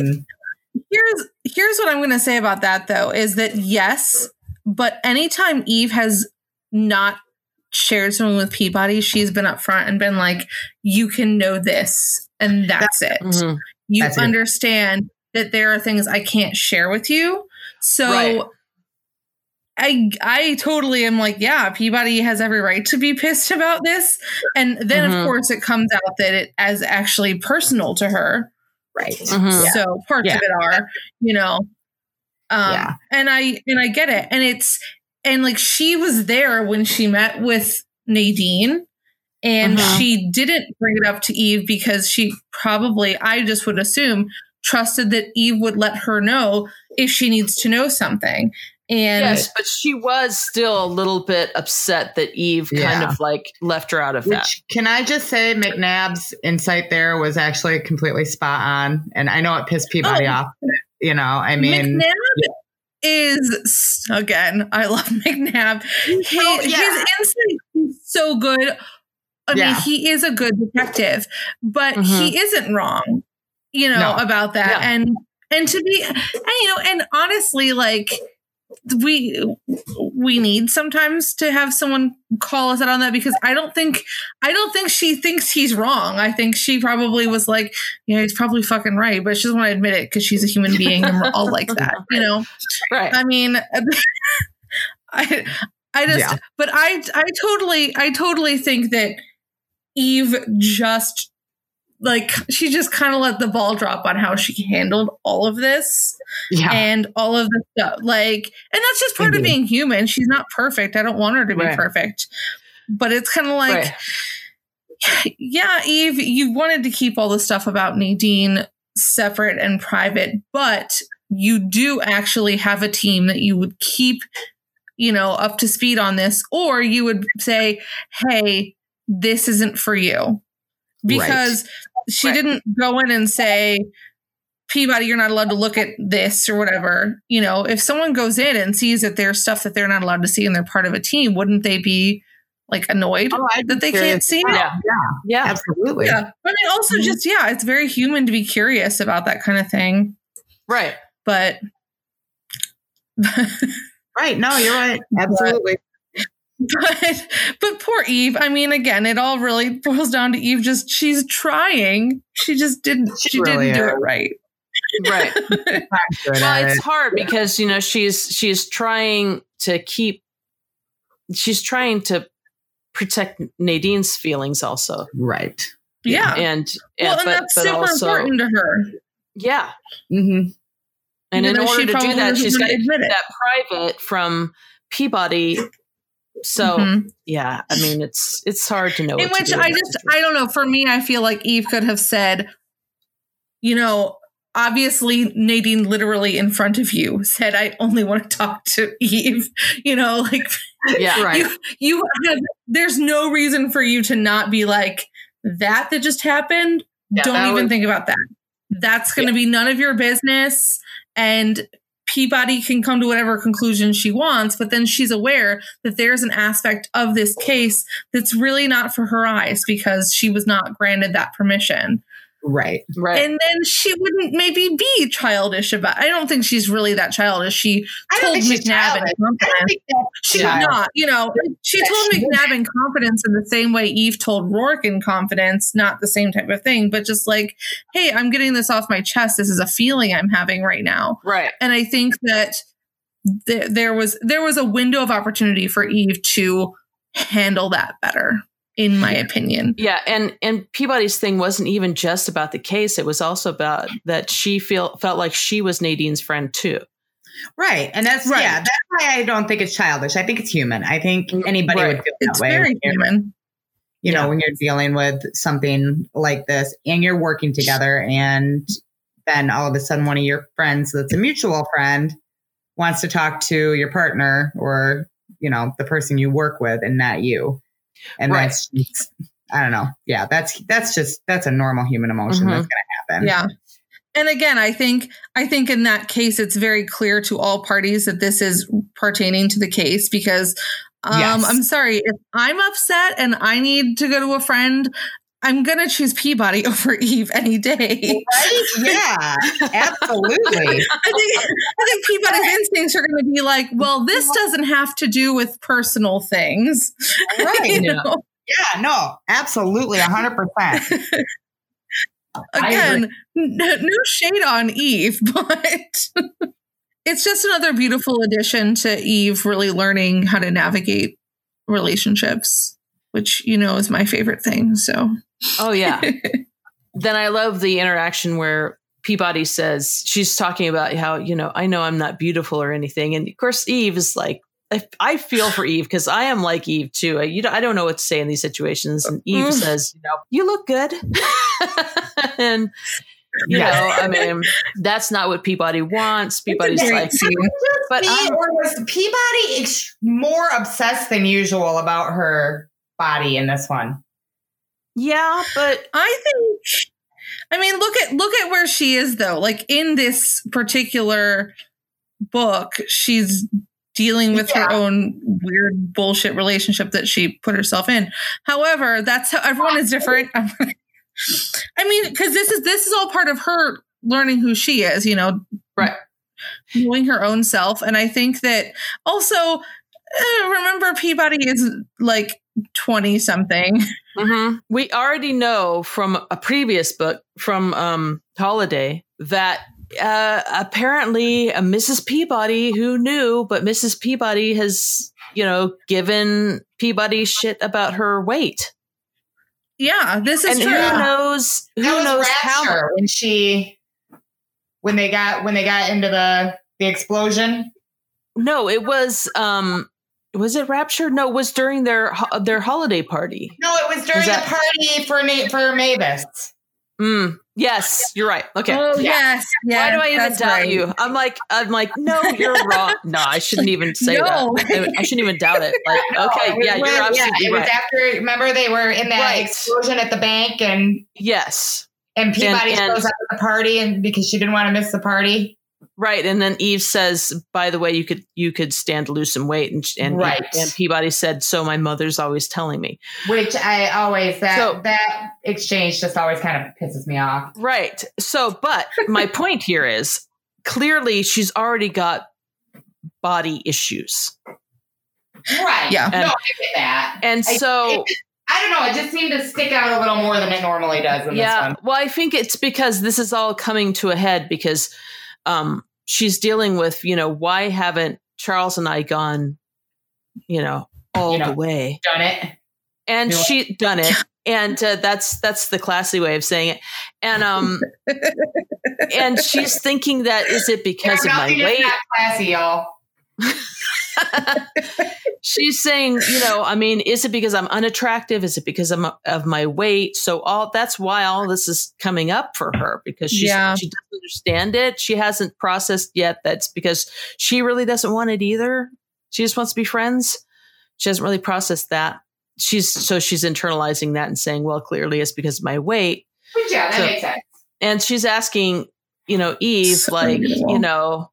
[SPEAKER 3] here's here's what I'm going to say about that though is that yes, but anytime Eve has not shared something with Peabody, she's been upfront and been like, "You can know this, and that's it.
[SPEAKER 1] Mhm.
[SPEAKER 3] You
[SPEAKER 2] That's it.
[SPEAKER 3] Understand that there are things I can't share with you." So.
[SPEAKER 1] Right.
[SPEAKER 3] I I totally am like, yeah, Peabody has every right to be pissed about this. And then
[SPEAKER 1] Mhm.
[SPEAKER 3] of course it comes out that it as actually personal to her.
[SPEAKER 2] right.
[SPEAKER 1] Mhm.
[SPEAKER 3] So parts
[SPEAKER 2] Yeah.
[SPEAKER 3] of it are, you know. Um
[SPEAKER 2] Yeah.
[SPEAKER 3] and I and I get it. And it's and like she was there when she met with Nadine and
[SPEAKER 1] Mhm.
[SPEAKER 3] she didn't bring it up to Eve because she probably I just would assume trusted that Eve would let her know if she needs to know something. And
[SPEAKER 1] yes but she was still a little bit upset that Eve kind of like left her out of that
[SPEAKER 2] can I just say, McNab's insight there was actually completely spot on, and I know it pissed Peabody
[SPEAKER 3] Oh.
[SPEAKER 2] off. You know, I mean,
[SPEAKER 3] McNab is again. I love McNab. Oh, he,
[SPEAKER 2] Oh, yeah.
[SPEAKER 3] His insight is so good. I
[SPEAKER 2] Yeah.
[SPEAKER 3] mean, he is a good detective, but he mm-hmm. isn't wrong. You know
[SPEAKER 2] No.
[SPEAKER 3] about that,
[SPEAKER 1] Yeah.
[SPEAKER 3] and and to be, and you know, and honestly, like we we need sometimes to have someone call us out on that because I don't think I don't think she thinks he's wrong. I think she probably was like, yeah, he's probably fucking right, but she doesn't want to admit it because she's a human being and we're all like that, you know.
[SPEAKER 1] right
[SPEAKER 3] I mean, I I just,
[SPEAKER 2] Yeah.
[SPEAKER 3] but I I totally I totally think that Eve just like she just kind of let the ball drop on how she handled all of this
[SPEAKER 2] yeah,
[SPEAKER 3] and all of the stuff. Like, and that's just part of being human. She's not perfect. I don't want her to be
[SPEAKER 1] Right.
[SPEAKER 3] perfect. But it's kind of like,
[SPEAKER 1] right
[SPEAKER 3] yeah, Eve, you wanted to keep all the stuff about Nadine separate and private, but you do actually have a team that you would keep, you know, up to speed on this, or you would say, hey, this isn't for you. Because she
[SPEAKER 1] Right.
[SPEAKER 3] didn't go in and say, Peabody, you're not allowed to look at this or whatever. You know, if someone goes in and sees that there's stuff that they're not allowed to see and they're part of a team, wouldn't they be like annoyed
[SPEAKER 2] Oh,
[SPEAKER 3] that they can't see?
[SPEAKER 2] well.
[SPEAKER 1] Yeah.
[SPEAKER 2] yeah,
[SPEAKER 1] yeah
[SPEAKER 2] absolutely.
[SPEAKER 3] Yeah. I mean, also
[SPEAKER 1] Mhm.
[SPEAKER 3] just, yeah, it's very human to be curious about that kind of thing.
[SPEAKER 1] right
[SPEAKER 3] but
[SPEAKER 2] right. No, you're right. Absolutely.
[SPEAKER 3] But but poor Eve. I mean, again, it all really boils down to Eve. Just she's trying. She just didn't. She,
[SPEAKER 2] She really
[SPEAKER 3] didn't do
[SPEAKER 2] is.
[SPEAKER 3] it right.
[SPEAKER 1] Right. Well, it's
[SPEAKER 2] it.
[SPEAKER 1] hard because you know she's she's trying to keep she's trying to protect Nadine's feelings also,
[SPEAKER 2] Right.
[SPEAKER 3] Yeah.
[SPEAKER 1] and, and
[SPEAKER 3] well, and
[SPEAKER 1] but
[SPEAKER 3] that's
[SPEAKER 1] but
[SPEAKER 3] super
[SPEAKER 1] also
[SPEAKER 3] important to her.
[SPEAKER 1] yeah,
[SPEAKER 2] Mm-hmm.
[SPEAKER 1] and
[SPEAKER 3] Even
[SPEAKER 1] in
[SPEAKER 3] though
[SPEAKER 1] order to do that, she's got
[SPEAKER 3] wanna
[SPEAKER 1] keep
[SPEAKER 3] admit it.
[SPEAKER 1] that private from Peabody. So
[SPEAKER 3] Mhm.
[SPEAKER 1] yeah, I mean it's it's hard to know.
[SPEAKER 3] in which I just
[SPEAKER 1] situation.
[SPEAKER 3] I don't know. For me, I feel like Eve could have said, you know, obviously Nadine literally in front of you said, I only want to talk to Eve. You know, like
[SPEAKER 1] yeah,
[SPEAKER 2] Right.
[SPEAKER 3] you you have there's no reason for you to not be like that that just happened.
[SPEAKER 2] Yeah,
[SPEAKER 3] Don't even
[SPEAKER 2] was-
[SPEAKER 3] think about that. That's going to be none of your business and Peabody can come to whatever conclusion she wants, but then she's aware that there's an aspect of this case that's really not for her eyes because she was not granted that permission.
[SPEAKER 2] Right.
[SPEAKER 1] right.
[SPEAKER 3] And then she wouldn't maybe be childish about I don't think she's really that childish. She
[SPEAKER 2] I don't
[SPEAKER 3] told
[SPEAKER 2] think she's
[SPEAKER 3] McNab in
[SPEAKER 2] childish. I
[SPEAKER 3] confidence.
[SPEAKER 2] don't think that's
[SPEAKER 3] She's
[SPEAKER 2] child.
[SPEAKER 3] not, you know, she
[SPEAKER 2] Yeah,
[SPEAKER 3] told
[SPEAKER 2] she
[SPEAKER 3] McNab in confidence in the same way Eve told Roarke in confidence, not the same type of thing, but just like, hey, I'm getting this off my chest. This is a feeling I'm having right now.
[SPEAKER 1] right.
[SPEAKER 3] And I think that th- there was there was a window of opportunity for Eve to handle that better, in my opinion.
[SPEAKER 1] Yeah, and and Peabody's thing wasn't even just about the case; it was also about that she feel felt like she was Nadine's friend too.
[SPEAKER 2] Right. And that's
[SPEAKER 3] Right.
[SPEAKER 2] yeah, that's why I don't think it's childish. I think it's human. I think mm, anybody
[SPEAKER 1] Right.
[SPEAKER 2] would feel that
[SPEAKER 3] It's
[SPEAKER 2] way.
[SPEAKER 3] very
[SPEAKER 2] when you're-
[SPEAKER 3] human.
[SPEAKER 2] you know,
[SPEAKER 1] Yeah.
[SPEAKER 2] when you're dealing with something like this and you're working together and then all of a sudden one of your friends that's a mutual friend wants to talk to your partner or, you know, the person you work with and not you. And
[SPEAKER 1] Right.
[SPEAKER 2] that's just, I don't know. Yeah, that's that's just that's a normal human emotion
[SPEAKER 1] Mhm.
[SPEAKER 2] that's gonna happen.
[SPEAKER 3] Yeah. And again, I think I think in that case it's very clear to all parties that this is pertaining to the case because um
[SPEAKER 2] Yes.
[SPEAKER 3] I'm sorry, if I'm upset and I need to go to a friend, I'm gonna choose Peabody over Eve any day.
[SPEAKER 2] Right? Yeah, absolutely.
[SPEAKER 3] I think I think Peabody's instincts are gonna be like, well, this doesn't have to do with personal things.
[SPEAKER 2] Right.
[SPEAKER 3] You
[SPEAKER 1] Yeah.
[SPEAKER 3] know?
[SPEAKER 2] Yeah, no, absolutely, 100%.
[SPEAKER 3] again, n- no shade on Eve, but it's just another beautiful addition to Eve really learning how to navigate relationships, which you know is my favorite thing. So
[SPEAKER 1] Oh yeah. then I love the interaction where Peabody says she's talking about how you know I know I'm not beautiful or anything, and of course Eve is like. I- I feel for Eve because I am like Eve too. I, you know, I don't know what to say in these situations. And Eve
[SPEAKER 3] Mm.
[SPEAKER 1] says, "You know, you look good," and you
[SPEAKER 2] Yes.
[SPEAKER 1] know, I mean, that's not what Peabody wants. Peabody's like,
[SPEAKER 3] cute.
[SPEAKER 1] but
[SPEAKER 2] Me, or was Peabody ex- more obsessed than usual about her body in this one?
[SPEAKER 1] yeah, but
[SPEAKER 3] I think. I mean, look at look at where she is though. Like in this particular book, she's dealing with her own weird bullshit relationship that she put herself in. However, that's how everyone is different. I mean, because this is this is all part of her learning who she is. You know,
[SPEAKER 1] Right.
[SPEAKER 3] knowing her own self, and I think that also uh, remember Peabody is like twenty something.
[SPEAKER 1] Mhm. we already know from a previous book from um, Holiday that uh, apparently a Mrs. Peabody, who knew, but Mrs. Peabody has, you know, given Peabody shit about her weight.
[SPEAKER 3] Yeah, this is
[SPEAKER 1] and
[SPEAKER 3] true.
[SPEAKER 1] who knows who
[SPEAKER 2] That
[SPEAKER 1] knows how
[SPEAKER 2] when she when they got when they got into the the explosion.
[SPEAKER 1] no it was um was it rapture no it was during their their holiday party
[SPEAKER 2] No, it was during
[SPEAKER 1] Was that-
[SPEAKER 2] the party for Na- for Mavis.
[SPEAKER 1] mm, yes you're right okay
[SPEAKER 3] Oh
[SPEAKER 2] Yeah.
[SPEAKER 3] yes, yeah.
[SPEAKER 1] why do i even
[SPEAKER 3] that's
[SPEAKER 1] doubt
[SPEAKER 3] right.
[SPEAKER 1] you i'm like i'm like no you're wrong no i shouldn't even say
[SPEAKER 3] No.
[SPEAKER 1] that I, I shouldn't even doubt it like okay
[SPEAKER 2] It
[SPEAKER 1] yeah
[SPEAKER 2] when-
[SPEAKER 1] you're absolutely
[SPEAKER 2] it was after remember they were in that
[SPEAKER 1] Right.
[SPEAKER 2] explosion at the bank and
[SPEAKER 1] yes
[SPEAKER 2] and Peabody
[SPEAKER 1] And- and-
[SPEAKER 2] shows up at the party and because she didn't want to miss the party.
[SPEAKER 1] Right and then eve says by the way you could you could stand to lose some weight and and,
[SPEAKER 2] Right.
[SPEAKER 1] and peabody said so my mother's always telling me
[SPEAKER 2] Which I always that
[SPEAKER 1] So-
[SPEAKER 2] that exchange just always kind of pisses me off.
[SPEAKER 1] Right. So, but my point here is clearly she's already got body issues.
[SPEAKER 2] Right.
[SPEAKER 3] Yeah.
[SPEAKER 2] no,
[SPEAKER 1] And-
[SPEAKER 2] I get that.
[SPEAKER 1] And
[SPEAKER 2] I-
[SPEAKER 1] so,
[SPEAKER 2] I don't know. It just seemed to stick out a little more than it normally does in
[SPEAKER 1] yeah,
[SPEAKER 2] this one.
[SPEAKER 1] well, I think it's because this is all coming to a head because um, she's dealing with, you know, why haven't Charles and I gone, you know, all
[SPEAKER 2] You know.
[SPEAKER 1] the way?
[SPEAKER 2] Done it.
[SPEAKER 1] and
[SPEAKER 2] You know-
[SPEAKER 1] she done it and uh, that's that's the classy way of saying it and um and she's thinking that is it because of my weight
[SPEAKER 2] not classy, y'all.
[SPEAKER 1] she's saying you know i mean is it because i'm unattractive? Is it because I'm, of my weight? So all that's why all this is coming up for her because she's,
[SPEAKER 3] Yeah.
[SPEAKER 1] she doesn't understand it. She hasn't processed yet that's because she really doesn't want it either. She just wants to be friends. She hasn't really processed that. She's so she's internalizing that and saying well clearly it's because of my weight.
[SPEAKER 2] But yeah, that
[SPEAKER 1] So-
[SPEAKER 2] makes sense.
[SPEAKER 1] and she's asking you know eve
[SPEAKER 3] So
[SPEAKER 1] like
[SPEAKER 3] relatable.
[SPEAKER 1] you know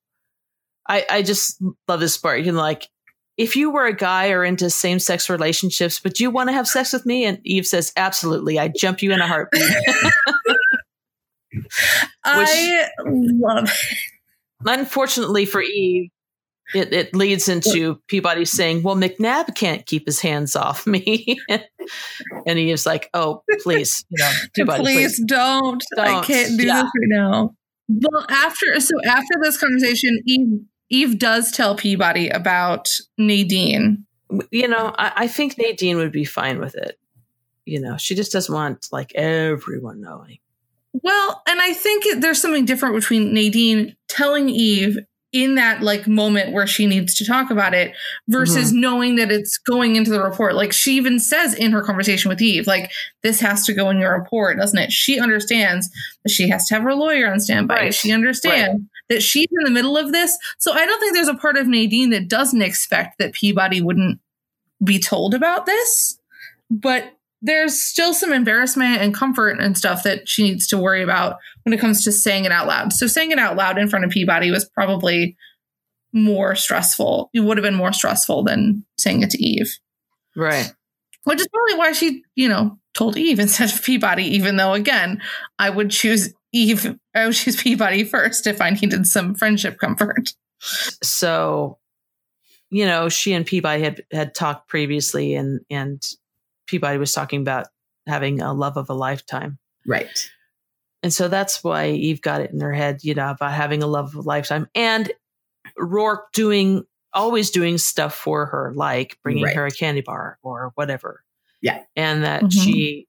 [SPEAKER 1] i i just love this part you know like if you were a guy or into same-sex relationships would you want to have sex with me and eve says absolutely i'd jump you in a heartbeat
[SPEAKER 3] I love
[SPEAKER 1] unfortunately for eve it, it leads into Peabody saying, "Well, McNab can't keep his hands off me," and Eve's like, "Oh, please, you know, Peabody,
[SPEAKER 3] please,
[SPEAKER 1] please."
[SPEAKER 3] don't. I
[SPEAKER 1] Don't.
[SPEAKER 3] can't do
[SPEAKER 1] Yeah.
[SPEAKER 3] this right now. Well, after so after this conversation, Eve Eve does tell Peabody about Nadine.
[SPEAKER 1] You know, I, I think Nadine would be fine with it. You know, she just doesn't want like everyone knowing.
[SPEAKER 3] Well, and I think there's something different between Nadine telling Eve in that like moment where she needs to talk about it versus mm-hmm. knowing that it's going into the report. Like she even says in her conversation with Eve, like this has to go in your report, doesn't it? She understands that she has to have her lawyer on standby.
[SPEAKER 1] Right.
[SPEAKER 3] She understands that she's in the middle of this. So I don't think there's a part of Nadine that doesn't expect that Peabody wouldn't be told about this. But there's still some embarrassment and comfort and stuff that she needs to worry about when it comes to saying it out loud. So saying it out loud in front of Peabody was probably more stressful. It would have been more stressful than saying it to Eve,
[SPEAKER 1] Right.
[SPEAKER 3] which is probably why she, you know, told Eve instead of Peabody, even though again, I would choose Eve, I would choose Peabody first if I needed some friendship comfort.
[SPEAKER 1] So, you know, she and Peabody had had talked previously, and and Peabody was talking about having a love of a lifetime.
[SPEAKER 2] Right.
[SPEAKER 1] And so that's why Eve got it in her head, you know, about having a love of a lifetime. And Roarke doing, always doing stuff for her, like bringing
[SPEAKER 2] Right.
[SPEAKER 1] her a candy bar or whatever.
[SPEAKER 2] Yeah.
[SPEAKER 1] And that
[SPEAKER 3] Mhm.
[SPEAKER 1] she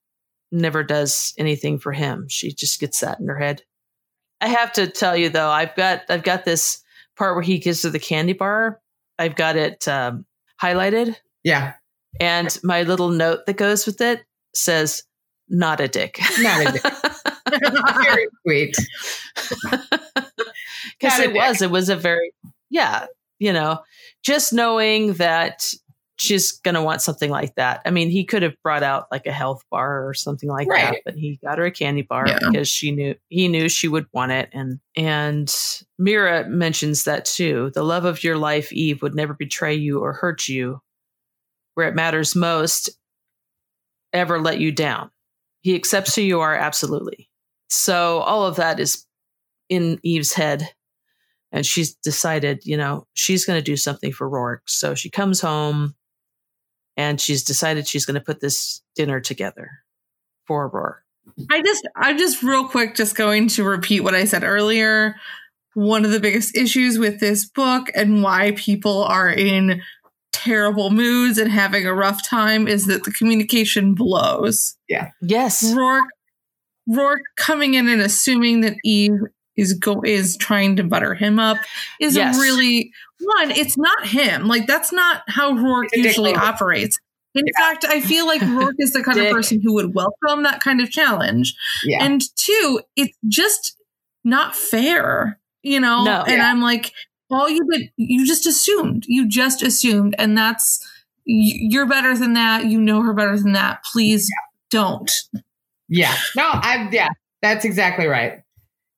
[SPEAKER 1] never does anything for him. She just gets that in her head. I have to tell you though, I've got, I've got this part where he gives her the candy bar. I've got it um, highlighted.
[SPEAKER 2] Yeah.
[SPEAKER 1] And my little note that goes with it says, not a dick.
[SPEAKER 2] Not a dick. Very sweet.
[SPEAKER 1] because it was it was a very yeah you know just knowing that she's gonna want something like that i mean he could have brought out like a health bar or something like that but he got her a candy bar
[SPEAKER 3] Yeah.
[SPEAKER 1] because she knew he knew she would want it and and mira mentions that too the love of your life eve would never betray you or hurt you where it matters most ever let you down he accepts who you are absolutely so all of that is in Eve's head. And she's decided, you know, she's going to do something for Roarke. So she comes home and she's decided she's going to put this dinner together for Roarke.
[SPEAKER 3] I just, I'm just real quick, just going to repeat what I said earlier. One of the biggest issues with this book and why people are in terrible moods and having a rough time is that the communication blows. Yeah.
[SPEAKER 1] Yes.
[SPEAKER 3] Roarke, Roarke coming in and assuming that Eve is go is trying to butter him up is
[SPEAKER 1] Yes.
[SPEAKER 3] really one. It's not him. Like that's not how Roarke
[SPEAKER 2] It's a dick
[SPEAKER 3] usually
[SPEAKER 2] move.
[SPEAKER 3] operates. In fact, I feel like Roarke is the kind of person who would welcome that kind of challenge.
[SPEAKER 2] Yeah.
[SPEAKER 3] And two, it's just not fair, you know?
[SPEAKER 1] No.
[SPEAKER 3] and
[SPEAKER 2] Yeah.
[SPEAKER 3] I'm like, all you did, you just assumed. You just assumed. And that's, you're better than that. You know her better than that. Please don't.
[SPEAKER 2] Yeah. No, I yeah, that's exactly right.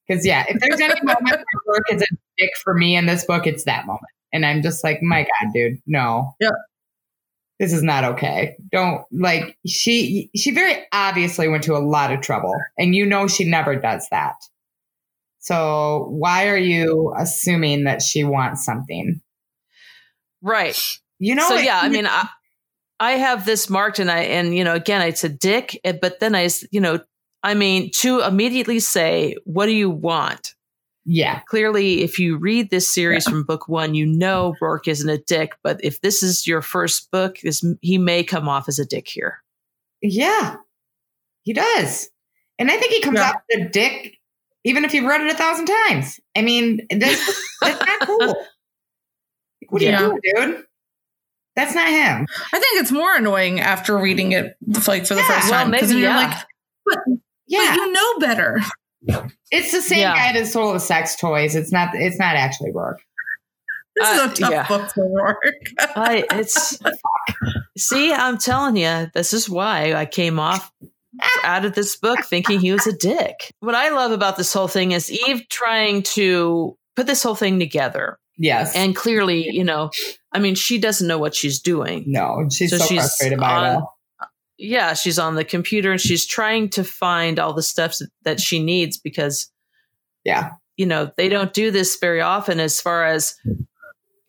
[SPEAKER 2] Because yeah, if there's any moment where Roarke is a dick for me in this book, it's that moment. And I'm just like, my God, dude, no.
[SPEAKER 3] Yeah.
[SPEAKER 2] This is not okay. Don't like she she very obviously went to a lot of trouble. And you know she never does that. So why are you assuming that she wants something?
[SPEAKER 1] Right.
[SPEAKER 2] You know,
[SPEAKER 1] so
[SPEAKER 2] it-
[SPEAKER 1] yeah, I mean, I, I have this marked, and I and you know, again, it's a dick, eh, but then I, you know, I mean, to immediately say, what do you want?
[SPEAKER 2] Yeah,
[SPEAKER 1] Clearly, if you read this series from book one, you know Roarke isn't a dick. But if this is your first book, this he may come off as a dick here.
[SPEAKER 2] yeah, he does, and I think he comes
[SPEAKER 3] Yeah.
[SPEAKER 2] out with a dick, even if you've read it a thousand times. I mean, that's that's not cool. What are
[SPEAKER 3] Yeah.
[SPEAKER 2] you doing, dude? That's not him.
[SPEAKER 3] I think it's more annoying after reading it like for the
[SPEAKER 2] Yeah.
[SPEAKER 3] first time because
[SPEAKER 1] maybe,
[SPEAKER 3] you're
[SPEAKER 1] yeah.
[SPEAKER 3] like, but,
[SPEAKER 2] Yeah,
[SPEAKER 3] but you know better.
[SPEAKER 2] It's the same
[SPEAKER 1] Yeah.
[SPEAKER 2] guy that sold the sex toys. It's not. It's not actually Roarke.
[SPEAKER 3] This
[SPEAKER 1] Uh,
[SPEAKER 3] is a tough
[SPEAKER 1] yeah.
[SPEAKER 3] book to work.
[SPEAKER 1] I it's see, I'm telling you, this is why I came off out of this book thinking he was a dick. What I love about this whole thing is Eve trying to put this whole thing together.
[SPEAKER 2] Yes,
[SPEAKER 1] And clearly, you know, I mean, she doesn't know what she's doing.
[SPEAKER 2] no, she's so,
[SPEAKER 1] So she's
[SPEAKER 2] frustrated by it all.
[SPEAKER 1] Yeah, she's on the computer and she's trying to find all the stuff that she needs because,
[SPEAKER 2] Yeah,
[SPEAKER 1] you know, they don't do this very often as far as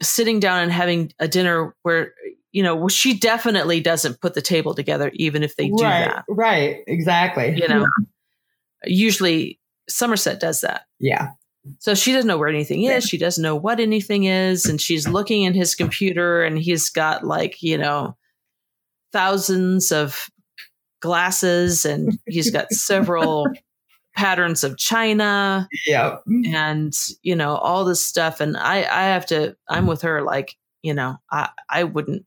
[SPEAKER 1] sitting down and having a dinner where, you know, well, she definitely doesn't put the table together, even if they do
[SPEAKER 2] right,
[SPEAKER 1] that.
[SPEAKER 2] right, exactly.
[SPEAKER 1] You know, usually Somerset does that.
[SPEAKER 2] Yeah,
[SPEAKER 1] So she doesn't know where anything is. She doesn't know what anything is. And she's looking in his computer and he's got like, you know, thousands of glasses and he's got several patterns of china
[SPEAKER 2] yeah,
[SPEAKER 1] and you know all this stuff and i i have to i'm with her like you know i i wouldn't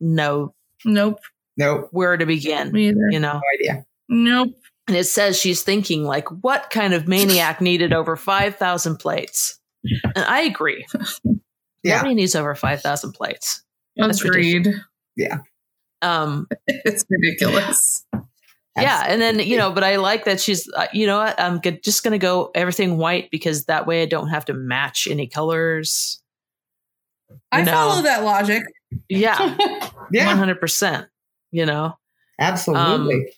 [SPEAKER 1] know
[SPEAKER 3] Nope.
[SPEAKER 2] nope,
[SPEAKER 1] where to begin
[SPEAKER 3] Me either.
[SPEAKER 1] you know
[SPEAKER 2] no idea.
[SPEAKER 3] Nope.
[SPEAKER 1] and it says she's thinking like what kind of maniac needed over 5000 plates and i agree
[SPEAKER 2] Yeah.
[SPEAKER 1] nobody needs over 5000 plates That's
[SPEAKER 3] Agreed.
[SPEAKER 1] Um
[SPEAKER 3] It's ridiculous.
[SPEAKER 1] yeah and then you know but i like that she's uh, you know what i'm g- just gonna go everything white because that way i don't have to match any colors
[SPEAKER 3] I
[SPEAKER 1] No.
[SPEAKER 3] follow that logic.
[SPEAKER 1] yeah
[SPEAKER 2] yeah,
[SPEAKER 1] 100% you know
[SPEAKER 2] absolutely.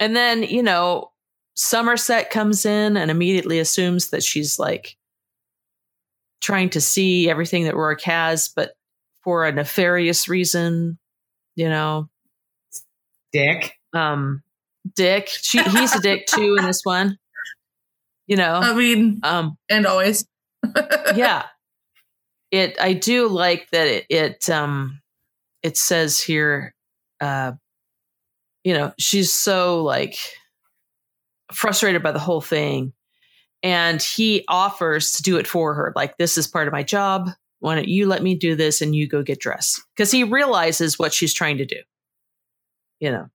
[SPEAKER 1] and then you know somerset comes in and immediately assumes that she's like trying to see everything that roarke has but for a nefarious reason you know?
[SPEAKER 2] Dick.
[SPEAKER 1] um dick. She, he's a dick too in this one you know?
[SPEAKER 3] I mean,
[SPEAKER 1] um
[SPEAKER 3] and always.
[SPEAKER 1] yeah. It i do like that it, it um it says here uh you know she's so like frustrated by the whole thing. And he offers to do it for her like this is part of my job why don't you let me do this and you go get dressed because he realizes what she's trying to do you know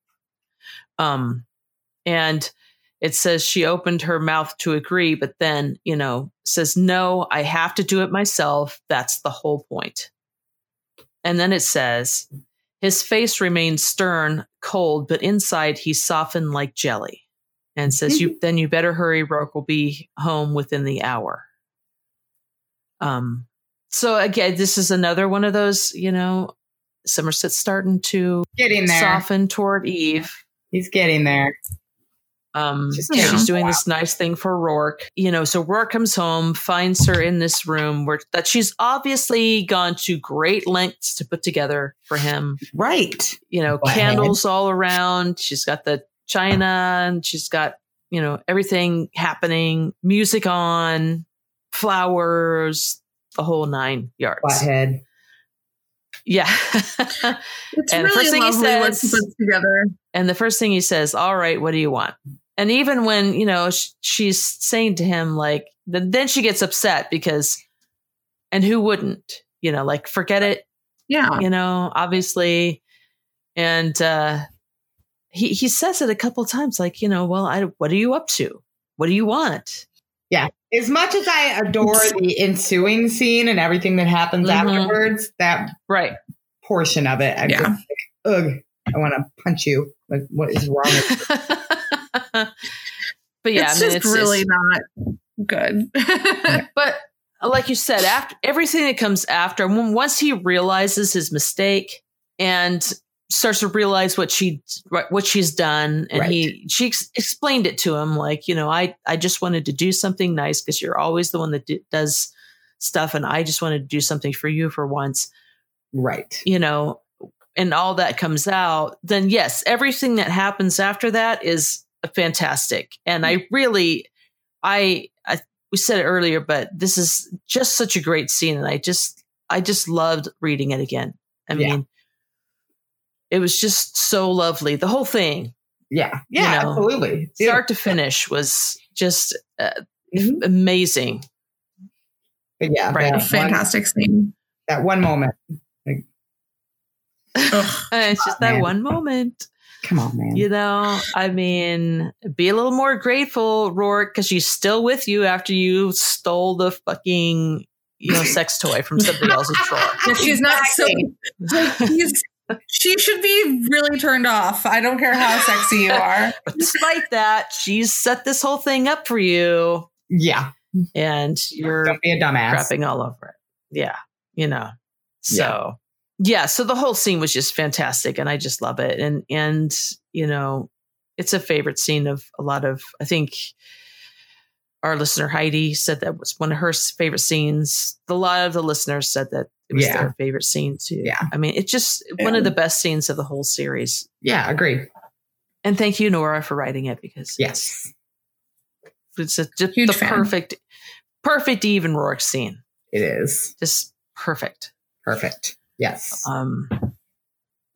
[SPEAKER 1] um and it says she opened her mouth to agree, but then, you know, says, no, I have to do it myself. That's the whole point. And then it says, his face remained stern, cold, but inside he softened like jelly. And says, you then you better hurry, Roarke will be home within the hour. Um, so again, this is another one of those, you know, Somerset's starting to
[SPEAKER 2] Getting there.
[SPEAKER 1] soften toward Eve.
[SPEAKER 2] He's getting there.
[SPEAKER 1] Um,
[SPEAKER 2] Just
[SPEAKER 3] Yeah.
[SPEAKER 1] she's doing this nice thing for Roarke. You know, so Roarke comes home, finds her in this room where that she's obviously gone to great lengths to put together for him.
[SPEAKER 2] Right.
[SPEAKER 1] You know, candles all around. She's got the china and she's got, you know, everything happening, music on, flowers, the whole nine yards.
[SPEAKER 2] Butthead.
[SPEAKER 1] Yeah.
[SPEAKER 3] It's
[SPEAKER 1] And the
[SPEAKER 3] really
[SPEAKER 1] first thing he says-
[SPEAKER 3] puts together.
[SPEAKER 1] And the first thing he says, "All right, what do you want?" And even when you know sh- she's saying to him, like, then then she gets upset because, and who wouldn't? You know, like, forget it.
[SPEAKER 3] Yeah.
[SPEAKER 1] You know, obviously, and uh, he he says it a couple times, like, you know, well, I what are you up to? What do you want?
[SPEAKER 2] As much as I adore the ensuing scene and everything that happens
[SPEAKER 1] Mhm.
[SPEAKER 2] afterwards, that
[SPEAKER 1] Right.
[SPEAKER 2] portion of it, I
[SPEAKER 3] Yeah.
[SPEAKER 2] just like, ugh, I want to punch you. Like, what is wrong with
[SPEAKER 1] but yeah,
[SPEAKER 3] it's
[SPEAKER 1] I mean,
[SPEAKER 3] just
[SPEAKER 1] it's
[SPEAKER 3] really
[SPEAKER 1] it's-
[SPEAKER 3] not good.
[SPEAKER 1] But like you said, after everything that comes after, once he realizes his mistake, and starts to realize what she what she's done and
[SPEAKER 2] Right.
[SPEAKER 1] he she ex- explained it to him like you know i i just wanted to do something nice because you're always the one that d- does stuff and i just wanted to do something for you for once
[SPEAKER 2] Right.
[SPEAKER 1] you know and all that comes out then yes everything that happens after that is fantastic and i really i i we said it earlier but this is just such a great scene and i just i just loved reading it again i
[SPEAKER 2] Yeah.
[SPEAKER 1] mean it was just so lovely the whole thing
[SPEAKER 2] Yeah. Yeah.
[SPEAKER 1] know,
[SPEAKER 2] absolutely.
[SPEAKER 1] start to finish was just uh,
[SPEAKER 2] Mhm.
[SPEAKER 1] amazing
[SPEAKER 2] But yeah.
[SPEAKER 1] Right.
[SPEAKER 2] That, one,
[SPEAKER 3] Fantastic scene.
[SPEAKER 2] that one moment.
[SPEAKER 3] Ugh.
[SPEAKER 1] And it's just that
[SPEAKER 2] man.
[SPEAKER 1] one moment
[SPEAKER 2] Come on, man.
[SPEAKER 1] You know, I mean, be a little more grateful, Roarke, because she's still with you after you stole the fucking, you know, sex toy from somebody else's drawer.
[SPEAKER 3] Yeah, she's not so.
[SPEAKER 2] Exactly.
[SPEAKER 3] She's, she should be really turned off. I don't care how sexy you are.
[SPEAKER 1] But despite that, she's set this whole thing up for you,
[SPEAKER 2] Yeah.
[SPEAKER 1] and you're
[SPEAKER 2] Don't be a dumbass.
[SPEAKER 1] crapping all over it. Yeah, you know. So yeah. so the whole scene was just fantastic, and I just love it. And and you know, it's a favorite scene of a lot of. I think our listener Heidi said that was one of her favorite scenes. A lot of the listeners said that it was
[SPEAKER 2] Yeah.
[SPEAKER 1] their favorite scene too.
[SPEAKER 2] Yeah.
[SPEAKER 1] I mean, it's just one of the best scenes of the whole series.
[SPEAKER 2] Yeah. agree.
[SPEAKER 1] And thank you, Nora, for writing it because
[SPEAKER 2] Yes.
[SPEAKER 1] it's, a, just
[SPEAKER 3] Huge
[SPEAKER 1] the
[SPEAKER 3] fan.
[SPEAKER 1] perfect, perfect Eve and Roarke scene.
[SPEAKER 2] It is.
[SPEAKER 1] Just perfect.
[SPEAKER 2] Perfect. Yes.
[SPEAKER 1] Um,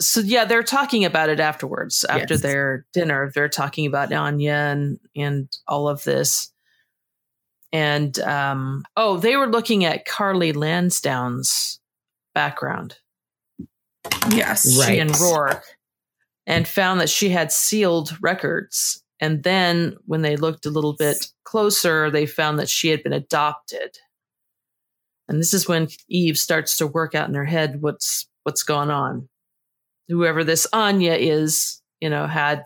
[SPEAKER 1] so yeah, they're talking about it afterwards. After
[SPEAKER 2] Yes.
[SPEAKER 1] their dinner, they're talking about Anya and and all of this. And um, oh, they were looking at Carly Lansdowne's background,
[SPEAKER 3] Yes.
[SPEAKER 2] Right.
[SPEAKER 1] she and Roarke, and found that she had sealed records. And then when they looked a little bit closer, they found that she had been adopted. And this is when Eve starts to work out in her head what's what's going on. Whoever this Anya is, you know, had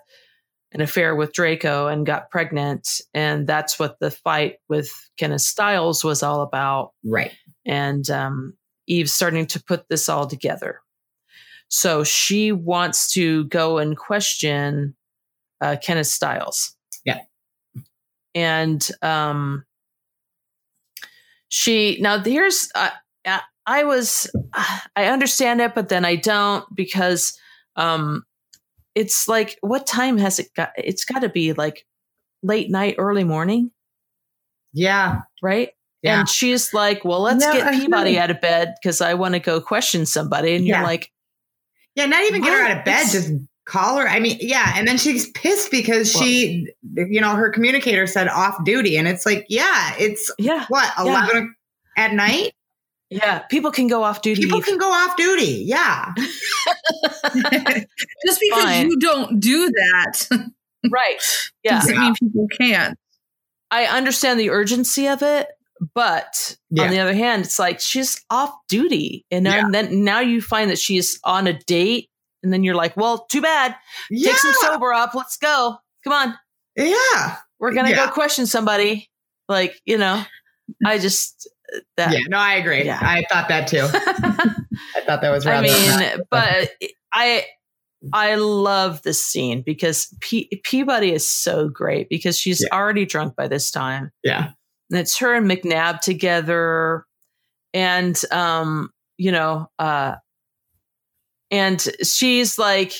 [SPEAKER 1] an affair with Draco and got pregnant, and that's what the fight with Kenneth Stiles was all about
[SPEAKER 2] right.
[SPEAKER 1] and um, Eve's starting to put this all together. So she wants to go and question uh, Kenneth Stiles.
[SPEAKER 2] Yeah.
[SPEAKER 1] And um, she now here's uh, uh, I was I understand it, but then I don't because um, it's like what time has it got? It's got to be like late night, early morning,
[SPEAKER 2] Yeah.
[SPEAKER 1] right?
[SPEAKER 2] Yeah.
[SPEAKER 1] And she's like, "Well, let's
[SPEAKER 3] Yeah,
[SPEAKER 1] get Peabody out of bed because I want to go question somebody." And you're like,
[SPEAKER 2] Yeah, not even get her out of bed,
[SPEAKER 1] It's-
[SPEAKER 2] just call her. I mean, yeah, and then she's pissed because she, you know, her communicator said off duty, and it's like, yeah, it's
[SPEAKER 1] "Yeah,
[SPEAKER 2] what
[SPEAKER 1] Yeah.
[SPEAKER 2] eleven at night.
[SPEAKER 1] yeah, people can go off duty."
[SPEAKER 2] People can go off duty. Yeah,
[SPEAKER 3] Just because
[SPEAKER 1] Fine.
[SPEAKER 3] you don't do that
[SPEAKER 1] right? Yeah,
[SPEAKER 3] doesn't mean people can't.
[SPEAKER 1] I understand the urgency of it, but
[SPEAKER 2] Yeah.
[SPEAKER 1] on the other hand, it's like she's off duty, and then,
[SPEAKER 2] Yeah.
[SPEAKER 1] then now you find that she's on a date, and then you're like, "Well, too bad.
[SPEAKER 2] yeah,
[SPEAKER 1] Take some sober up. Let's go. Come on,
[SPEAKER 2] yeah,
[SPEAKER 1] we're gonna
[SPEAKER 2] Yeah.
[SPEAKER 1] go question somebody." Like you know, I just uh, that.
[SPEAKER 2] yeah. No, I agree.
[SPEAKER 1] Yeah.
[SPEAKER 2] I thought that too. I thought that was
[SPEAKER 1] I mean, but I I love this scene because Pe- Peabody is so great because she's
[SPEAKER 2] Yeah.
[SPEAKER 1] already drunk by this time.
[SPEAKER 2] yeah,
[SPEAKER 1] And it's her and McNabb together, and um, you know, uh, and she's like,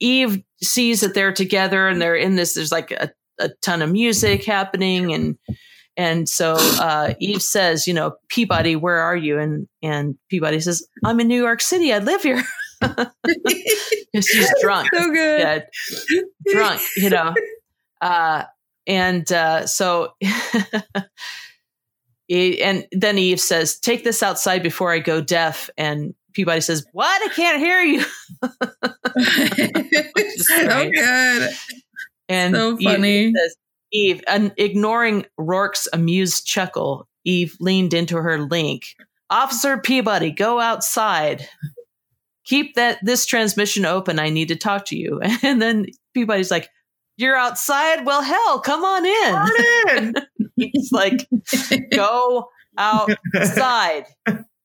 [SPEAKER 1] Eve sees that they're together and they're in this. There's like a, a ton of music happening, and and so uh, Eve says, you know, Peabody, where are you? And and Peabody says, I'm in New York City. I live here. she's drunk
[SPEAKER 3] So good.
[SPEAKER 1] yeah, drunk, you know. Uh, and uh, so, and then Eve says, "Take this outside before I go deaf." And Peabody says, "What? I can't hear you."
[SPEAKER 3] so good.
[SPEAKER 1] And
[SPEAKER 3] So
[SPEAKER 1] Eve
[SPEAKER 3] funny.
[SPEAKER 1] says, Eve, and ignoring Roarke's amused chuckle, Eve leaned into her link. Officer Peabody, go outside. Keep that this transmission open. I need to talk to you. And then Peabody's like, "You're outside? Well, hell, come on in." Come in. He's like, "Go outside,"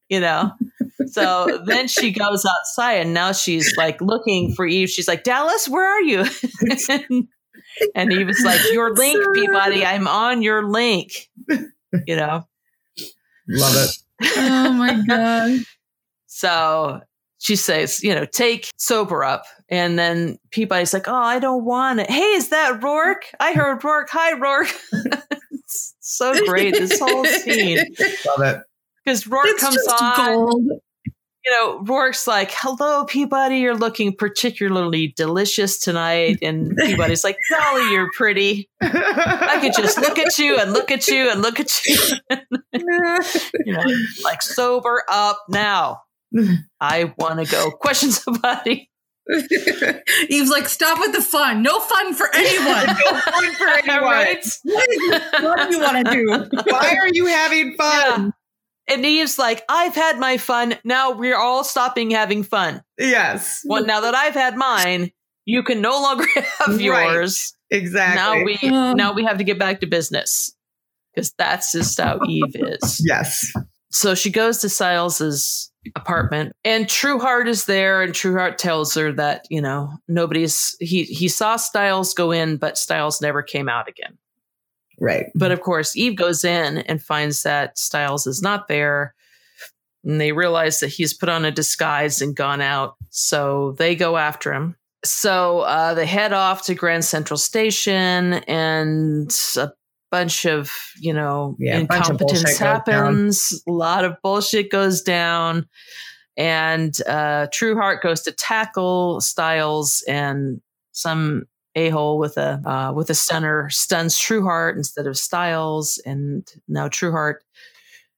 [SPEAKER 1] you know. So then she goes outside and now she's like looking for Eve. She's like, Dallas, where are you? and Eve is like, Your link, Peabody. I'm on your link. You know?
[SPEAKER 2] Love it.
[SPEAKER 3] oh my god.
[SPEAKER 1] So she says, you know, take sober up. And then Peabody's like, oh, I don't want it. Hey, is that Roarke? I heard Roarke. Hi, Roarke. So great, this whole scene.
[SPEAKER 2] Love it.
[SPEAKER 1] Because Roarke
[SPEAKER 3] It's
[SPEAKER 1] comes
[SPEAKER 3] just
[SPEAKER 1] on.
[SPEAKER 3] gold.
[SPEAKER 1] You know, Roarke's like, hello, Peabody. You're looking particularly delicious tonight. And Peabody's like, golly, you're pretty. I could just look at you and look at you and look at you. you know, like, sober up now. I want to go question somebody.
[SPEAKER 3] Eve's like, stop with the fun. No fun for anyone.
[SPEAKER 2] No fun for anyone.
[SPEAKER 1] Right?
[SPEAKER 3] what do you want to do?
[SPEAKER 2] Why are you having fun?
[SPEAKER 1] And Eve's like, I've had my fun. Now we're all stopping having fun.
[SPEAKER 2] Yes.
[SPEAKER 1] Well, now that I've had mine, you can no longer have
[SPEAKER 2] Right.
[SPEAKER 1] yours.
[SPEAKER 2] Exactly.
[SPEAKER 1] Now we
[SPEAKER 3] Um.
[SPEAKER 1] now we have to get back to business because that's just how Eve is.
[SPEAKER 2] yes.
[SPEAKER 1] So she goes to Stiles's apartment, and Trueheart is there, and Trueheart tells her that you know nobody's he he saw Stiles go in, but Stiles never came out again.
[SPEAKER 2] Right.
[SPEAKER 1] But of course, Eve goes in and finds that Stiles is not there. And they realize that he's put on a disguise and gone out. So they go after him. So uh, they head off to Grand Central Station, and a bunch of, you know,
[SPEAKER 2] Yeah, a bunch of
[SPEAKER 1] incompetence
[SPEAKER 2] bullshit goes down.
[SPEAKER 1] happens. A lot of bullshit goes down. And uh, Trueheart goes to tackle Stiles, and some a hole with a uh, with a stunner stuns Trueheart instead of Stiles, and now Trueheart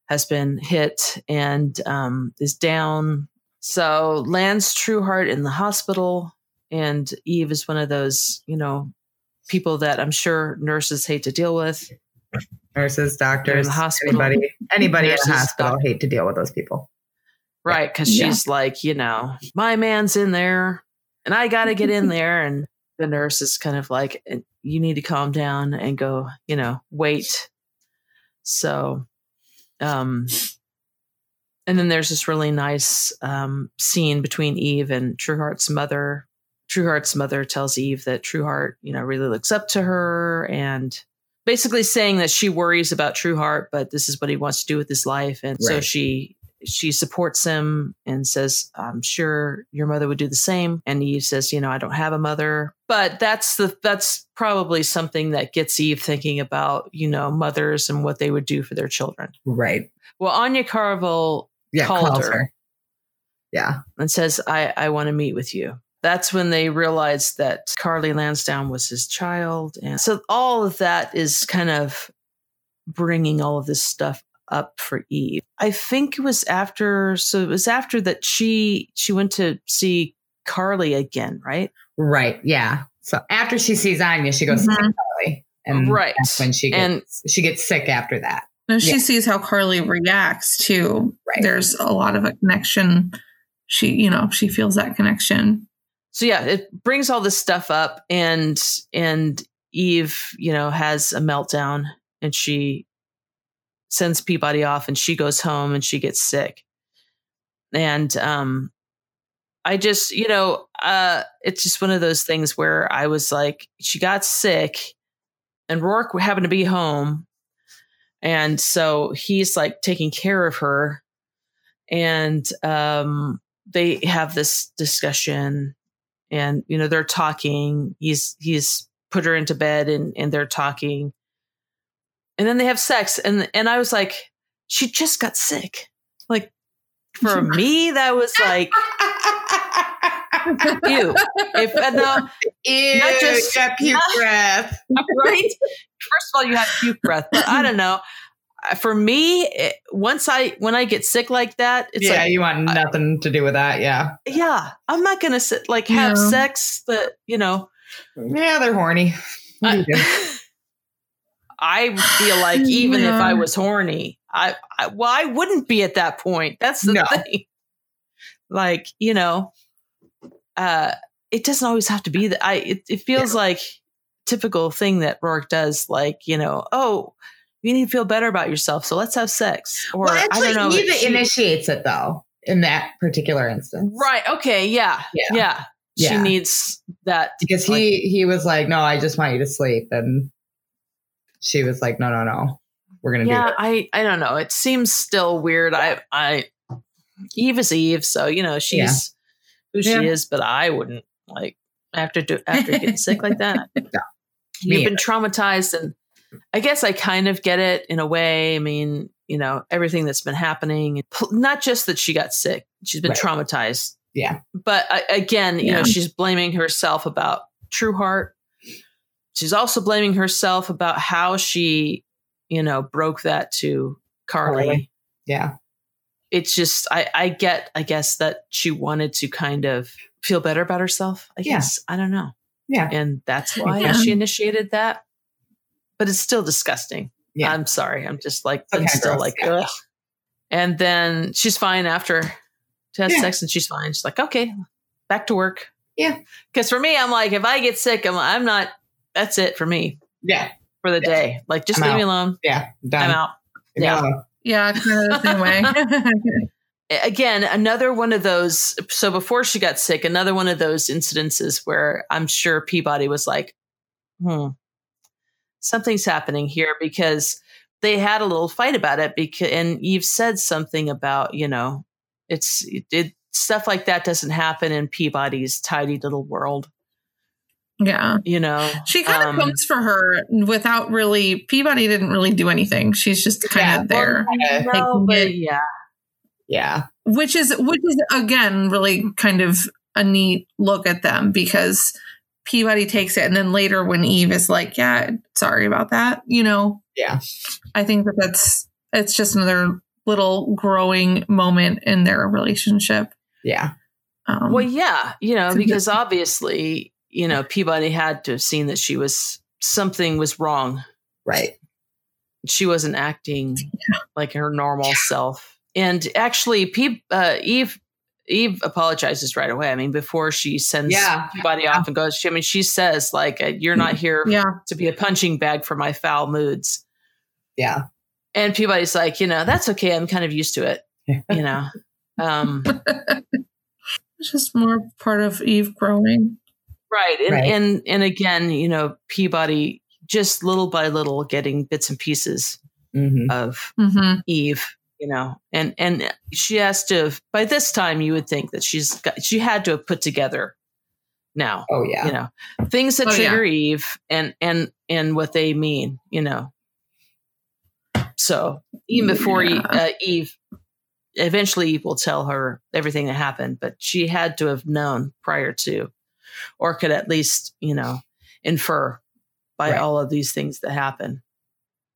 [SPEAKER 1] has been hit and um, is down. So lands Trueheart in the hospital, and Eve is one of those you know people that I'm sure nurses hate to deal with.
[SPEAKER 2] Nurses,
[SPEAKER 1] They're in
[SPEAKER 2] doctors,
[SPEAKER 1] the hospital.
[SPEAKER 2] anybody, anybody in the hospital
[SPEAKER 1] doc-
[SPEAKER 2] hate to deal with those people.
[SPEAKER 1] Right, because
[SPEAKER 3] Yeah.
[SPEAKER 1] she's like, you know, my man's in there and I got to get in there. And the nurse is kind of like, you need to calm down and go, you know, wait. So, um, and then there's this really nice um, scene between Eve and Trueheart's mother. Trueheart's mother tells Eve that Trueheart, you know, really looks up to her and basically saying that she worries about Trueheart, but this is what he wants to do with his life. And so she she supports him and says, I'm sure your mother would do the same. And Eve says, you know, I don't have a mother. But that's the that's probably something that gets Eve thinking about, you know, mothers and what they would do for their children.
[SPEAKER 2] Right.
[SPEAKER 1] Well, Anja Carvell
[SPEAKER 2] Yeah.
[SPEAKER 1] Called
[SPEAKER 2] calls
[SPEAKER 1] her.
[SPEAKER 2] her. Yeah.
[SPEAKER 1] and says, I, I want to meet with you. That's when they realized that Carly Landsdowne was his child. And so all of that is kind of bringing all of this stuff up for Eve. I think it was after, so it was after that she, she went to see Carly again, right?
[SPEAKER 2] Right. Yeah. So after she sees Anja, she goes
[SPEAKER 3] Mhm.
[SPEAKER 2] to see Carly. And
[SPEAKER 1] Right.
[SPEAKER 2] that's when she
[SPEAKER 1] And-
[SPEAKER 2] gets she gets sick after that.
[SPEAKER 3] No, she
[SPEAKER 2] Yeah.
[SPEAKER 3] sees how Carly reacts too.
[SPEAKER 2] Right.
[SPEAKER 3] There's a lot of a connection. She, you know, she feels that connection.
[SPEAKER 1] So yeah it brings all this stuff up and and eve you know has a meltdown and she sends peabody off and she goes home and she gets sick. And um i just you know uh it's just one of those things where i was like she got sick and roarke happened to be home. And so he's like taking care of her. And um they have this discussion and you know they're talking. He's he's put her into bed and and they're talking. And then they have sex. And and i was like she just got sick. Like for me that was like ew. If and now
[SPEAKER 2] Ew,
[SPEAKER 1] Not just-
[SPEAKER 2] you got puke breath.
[SPEAKER 1] right? First of all you have puke breath but i don't know. Uh, for me it, once i when i get sick like that it's
[SPEAKER 2] yeah,
[SPEAKER 1] like
[SPEAKER 2] you want nothing to do with that. Yeah.
[SPEAKER 1] yeah i'm not gonna sit like have
[SPEAKER 3] Yeah.
[SPEAKER 1] sex that you know
[SPEAKER 2] Yeah, they're horny. What do you do?
[SPEAKER 1] I feel like even if I was horny, I, I well, I wouldn't be at that point. That's the
[SPEAKER 2] No.
[SPEAKER 1] thing. Like you know, uh, it doesn't always have to be that. I it, it feels like typical thing that Roarke does. Like you know, oh, you need to feel better about yourself, so let's have sex. Or
[SPEAKER 2] well, actually,
[SPEAKER 1] I don't know.
[SPEAKER 2] Eva
[SPEAKER 1] she-
[SPEAKER 2] initiates it though. in that particular instance.
[SPEAKER 1] Right. Okay. Yeah.
[SPEAKER 2] Yeah.
[SPEAKER 1] Yeah. She
[SPEAKER 2] Yeah.
[SPEAKER 1] needs that.
[SPEAKER 2] Because he he was like, No, I just want you to sleep. And she was like, No, no, no. We're gonna
[SPEAKER 1] Yeah.
[SPEAKER 2] do it.
[SPEAKER 1] I, I don't know. It seems still weird. I, I, Eve is Eve. So, you know, she's who
[SPEAKER 2] Yeah.
[SPEAKER 1] she is, but I wouldn't like after, do, after getting sick like that.
[SPEAKER 2] Me
[SPEAKER 1] You've been traumatized. And I guess I kind of get it in a way. I mean, you know, everything that's been happening, not just that she got sick, she's been
[SPEAKER 2] Right.
[SPEAKER 1] traumatized.
[SPEAKER 2] Yeah.
[SPEAKER 1] But again, you know, she's blaming herself about Trueheart. She's also blaming herself about how she, you know, broke that to Carly.
[SPEAKER 2] Carly. Yeah.
[SPEAKER 1] It's just, I, I get, I guess that she wanted to kind of feel better about herself. I
[SPEAKER 2] Yeah.
[SPEAKER 1] guess. I don't know.
[SPEAKER 2] Yeah.
[SPEAKER 1] And that's why
[SPEAKER 3] Yeah.
[SPEAKER 1] Um, she initiated that. But it's still disgusting.
[SPEAKER 2] Yeah.
[SPEAKER 1] I'm sorry. I'm just like,
[SPEAKER 2] Okay,
[SPEAKER 1] I'm still
[SPEAKER 2] gross,
[SPEAKER 1] like,
[SPEAKER 2] yeah.
[SPEAKER 1] ugh. And then she's fine after she has
[SPEAKER 2] Yeah.
[SPEAKER 1] sex and she's fine. She's like, okay, back to work.
[SPEAKER 2] Yeah.
[SPEAKER 1] Because for me, I'm like, if I get sick, I'm, I'm not, that's it for me
[SPEAKER 2] Yeah.
[SPEAKER 1] for the
[SPEAKER 2] Yeah.
[SPEAKER 1] day. Like, just
[SPEAKER 2] I'm
[SPEAKER 1] leave me alone.
[SPEAKER 2] Yeah. Done.
[SPEAKER 1] I'm out. Yeah.
[SPEAKER 3] Yeah, kind of the same way.
[SPEAKER 1] Again, another one of those. So before she got sick, another one of those incidences where I'm sure Peabody was like, hmm, something's happening here because they had a little fight about it because and Eve said something about, you know, it's it stuff like that doesn't happen in Peabody's tidy little world,
[SPEAKER 3] yeah.
[SPEAKER 1] you know.
[SPEAKER 3] She kind of
[SPEAKER 1] Um,
[SPEAKER 3] comes for her without really. Peabody didn't really do anything. She's just kind
[SPEAKER 2] Yeah,
[SPEAKER 3] of there,
[SPEAKER 2] Yeah.
[SPEAKER 1] No,
[SPEAKER 3] Like,
[SPEAKER 1] but yeah.
[SPEAKER 2] Yeah.
[SPEAKER 3] which is which is again really kind of a neat look at them because Peabody takes it, and then later when Eve is like, "Yeah, sorry about that," you know,
[SPEAKER 2] Yeah.
[SPEAKER 3] I think that that's it's just another little growing moment in their relationship.
[SPEAKER 2] Yeah.
[SPEAKER 3] Um,
[SPEAKER 1] Well, yeah, you know,
[SPEAKER 3] So the-
[SPEAKER 1] because obviously, you know, Peabody had to have seen that she was something was wrong.
[SPEAKER 2] Right.
[SPEAKER 1] She wasn't acting like her normal self. And actually, Pe- uh, Eve Eve apologizes right away. I mean, before she sends
[SPEAKER 2] Yeah.
[SPEAKER 1] Peabody off and goes, she, I mean, she says like, uh, "You're not here
[SPEAKER 3] yeah,
[SPEAKER 1] to be a punching bag for my foul moods."
[SPEAKER 2] Yeah.
[SPEAKER 1] And Peabody's like, you know, that's okay. I'm kind of used to it. You know, um,
[SPEAKER 3] it's just more part of Eve growing.
[SPEAKER 1] right and
[SPEAKER 2] Right.
[SPEAKER 1] and and again you know peabody just little by little getting bits and pieces
[SPEAKER 2] hmm
[SPEAKER 1] of
[SPEAKER 3] hmm
[SPEAKER 1] eve you know and and she has to have, by this time you would think that she's got she had to have put together now
[SPEAKER 2] Oh yeah.
[SPEAKER 1] you know things that
[SPEAKER 3] Oh, yeah.
[SPEAKER 1] trigger eve and and and what they mean you know so even before
[SPEAKER 3] Yeah.
[SPEAKER 1] Eve, uh, eve eventually eve will tell her everything that happened but she had to have known prior to or could at least you know infer by
[SPEAKER 2] Right.
[SPEAKER 1] all of these things that happen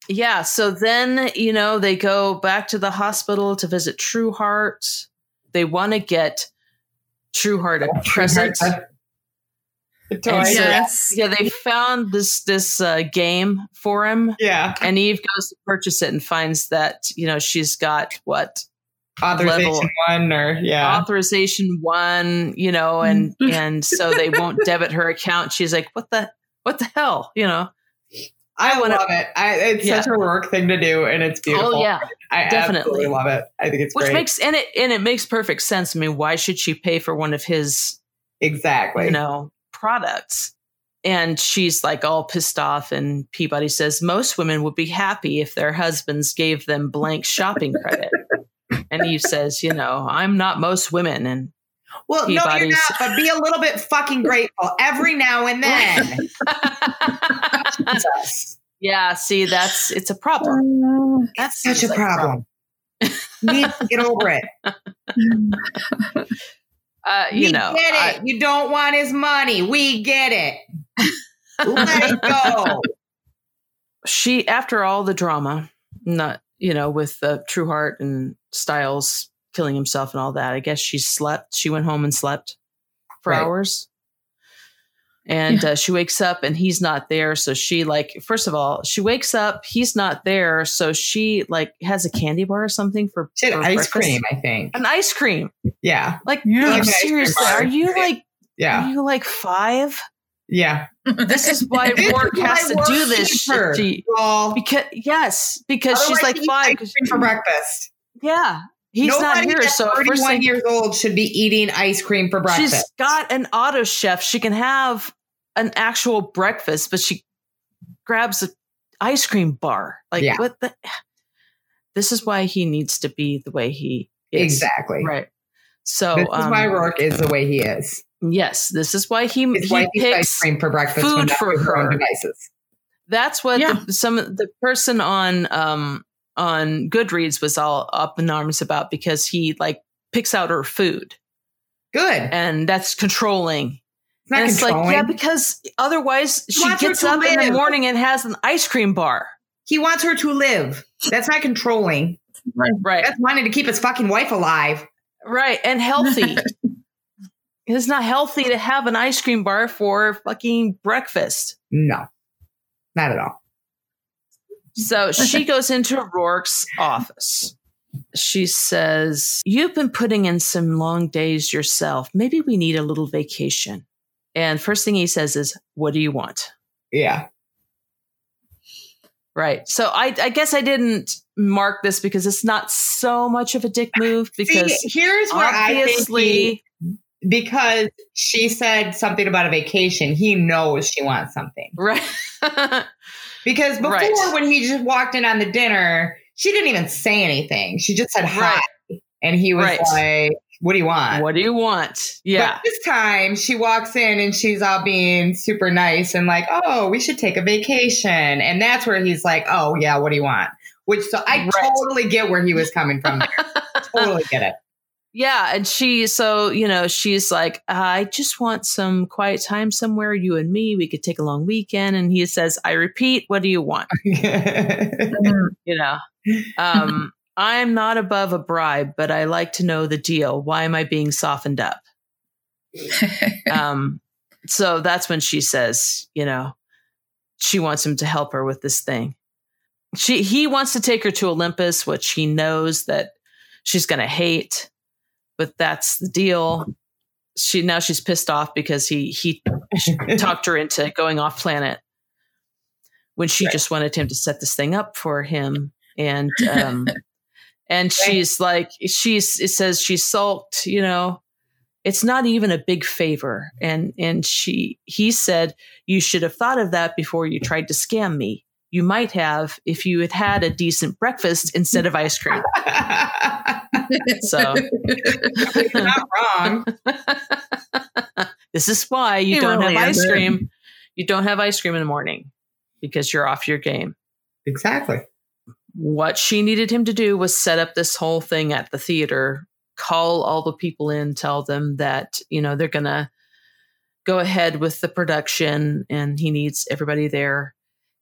[SPEAKER 1] yeah so then you know they go back to the hospital to visit trueheart they want to get trueheart a present
[SPEAKER 2] The
[SPEAKER 1] so-
[SPEAKER 3] yes.
[SPEAKER 1] yeah, they found this this uh, game for him,
[SPEAKER 2] Yeah.
[SPEAKER 1] and Eve goes to purchase it and finds that you know she's got what
[SPEAKER 2] Authorization
[SPEAKER 1] Level-
[SPEAKER 2] one or yeah.
[SPEAKER 1] authorization one, you know, and and so they won't debit her account. She's like, what the what the hell, you know?
[SPEAKER 2] I
[SPEAKER 1] wanna-
[SPEAKER 2] love it. I, it's
[SPEAKER 1] Yeah.
[SPEAKER 2] such a work thing to do, and it's oh, beautiful.
[SPEAKER 1] Oh yeah,
[SPEAKER 2] I
[SPEAKER 1] definitely.
[SPEAKER 2] absolutely love it. I think it's
[SPEAKER 1] which
[SPEAKER 2] great.
[SPEAKER 1] makes and it and it makes perfect sense. I mean, why should she pay for one of his
[SPEAKER 2] exactly.
[SPEAKER 1] you know products? And she's like all pissed off, and Peabody says most women would be happy if their husbands gave them blank shopping credit. and he says, you know, I'm not most women, and
[SPEAKER 2] well, no, you're not. But be a little bit fucking grateful every now and then.
[SPEAKER 1] Yeah, see, that's it's a problem. That's
[SPEAKER 2] Such a
[SPEAKER 1] like
[SPEAKER 2] problem. Need to get over it.
[SPEAKER 1] Uh, you
[SPEAKER 2] we
[SPEAKER 1] know,
[SPEAKER 2] get
[SPEAKER 1] I-
[SPEAKER 2] you don't want his money. We get it. Let it go.
[SPEAKER 1] she after all the drama, not you know, with uh, Trueheart and Stiles killing himself and all that. I guess she slept. She went home and slept for
[SPEAKER 2] Right.
[SPEAKER 1] hours. And uh, she wakes up and he's not there. So she like, first of all, she wakes up, he's not there. So she like has a candy bar or something for,
[SPEAKER 2] She had
[SPEAKER 1] for
[SPEAKER 2] ice
[SPEAKER 1] breakfast.
[SPEAKER 2] cream, I think.
[SPEAKER 1] An ice cream.
[SPEAKER 2] Yeah.
[SPEAKER 1] Like,
[SPEAKER 3] Yeah.
[SPEAKER 1] like,
[SPEAKER 2] Like an ice cream
[SPEAKER 1] seriously, are you like,
[SPEAKER 2] Yeah.
[SPEAKER 1] are you like five?
[SPEAKER 2] Yeah.
[SPEAKER 1] This is why
[SPEAKER 2] This is
[SPEAKER 1] Roarke has to
[SPEAKER 2] Roarke
[SPEAKER 1] do this
[SPEAKER 2] keeps
[SPEAKER 1] shit
[SPEAKER 2] her.
[SPEAKER 1] to you.
[SPEAKER 2] Well,
[SPEAKER 1] Because yes, because she's like five.
[SPEAKER 2] ice cream for breakfast.
[SPEAKER 1] Yeah, he's not here. So first
[SPEAKER 2] 31
[SPEAKER 1] thing,
[SPEAKER 2] years old should be eating ice cream for breakfast.
[SPEAKER 1] she's got an auto chef. She can have an actual breakfast, but she grabs an ice cream bar. Like
[SPEAKER 2] Yeah.
[SPEAKER 1] what the? This is why he needs to be the way he is.
[SPEAKER 2] exactly.
[SPEAKER 1] Right. So
[SPEAKER 2] This is
[SPEAKER 1] um,
[SPEAKER 2] why Roarke is the way he is.
[SPEAKER 1] Yes, this is why he
[SPEAKER 2] His
[SPEAKER 1] he
[SPEAKER 2] eats ice cream for breakfast
[SPEAKER 1] food for
[SPEAKER 2] her own devices.
[SPEAKER 1] That's what
[SPEAKER 3] Yeah.
[SPEAKER 1] the, some the person on um on Goodreads was all up in arms about because he like picks out her food
[SPEAKER 2] Good.
[SPEAKER 1] and that's controlling.
[SPEAKER 2] It's not
[SPEAKER 1] and it's
[SPEAKER 2] controlling.
[SPEAKER 1] like yeah, because otherwise
[SPEAKER 2] He
[SPEAKER 1] she gets
[SPEAKER 2] to
[SPEAKER 1] up in the morning and has an ice cream bar.
[SPEAKER 2] he wants her to live. That's not controlling.
[SPEAKER 1] Right.
[SPEAKER 2] That's wanting to keep his fucking wife alive.
[SPEAKER 1] Right. And healthy. it's not healthy to have an ice cream bar for fucking breakfast.
[SPEAKER 2] No, not at all.
[SPEAKER 1] So she goes into Roarke's office. She says, You've been putting in some long days yourself. Maybe we need a little vacation. And first thing he says is, What do you want?
[SPEAKER 2] Yeah.
[SPEAKER 1] Right. So I, I guess I didn't mark this because it's not so much of a dick move because
[SPEAKER 2] See, here's where I think he, because she said something about a vacation, he knows she wants something.
[SPEAKER 1] right.
[SPEAKER 2] Because before,
[SPEAKER 1] Right.
[SPEAKER 2] when he just walked in on the dinner, she didn't even say anything. She just said hi,
[SPEAKER 1] Right.
[SPEAKER 2] and he was
[SPEAKER 1] Right.
[SPEAKER 2] like, "What do you want?"
[SPEAKER 1] what do you want? Yeah.
[SPEAKER 2] But this time she walks in and she's all being super nice and like, oh, we should take a vacation. And that's where he's like, oh, yeah, what do you want? Which, so I totally get where he was coming from there. totally get it.
[SPEAKER 1] Yeah, and she so you know she's like, I just want some quiet time somewhere, you and me. We could take a long weekend. And he says, I repeat, what do you want? You know, um, I'm not above a bribe, but I like to know the deal. Why am I being softened up? Um, so that's when she says, you know, she wants him to help her with this thing. She he wants to take her to Olympus, which he knows that she's going to hate, but that's the deal. She now she's pissed off because he he talked her into going off planet when she
[SPEAKER 2] Right.
[SPEAKER 1] just wanted him to set this thing up for him. And um and she's like she's it says she sulked you know. It's not even a big favor. And and she he said you should have thought of that before you tried to scam me. You might have if you had had a decent breakfast instead of ice cream so
[SPEAKER 2] You're not wrong.
[SPEAKER 1] this is why you
[SPEAKER 3] He
[SPEAKER 1] don't
[SPEAKER 3] really
[SPEAKER 1] have ice
[SPEAKER 3] isn't.
[SPEAKER 1] cream you don't have ice cream in the morning because you're off your game
[SPEAKER 2] Exactly.
[SPEAKER 1] what she needed him to do was set up this whole thing at the theater call all the people in tell them that you know they're gonna go ahead with the production and he needs everybody there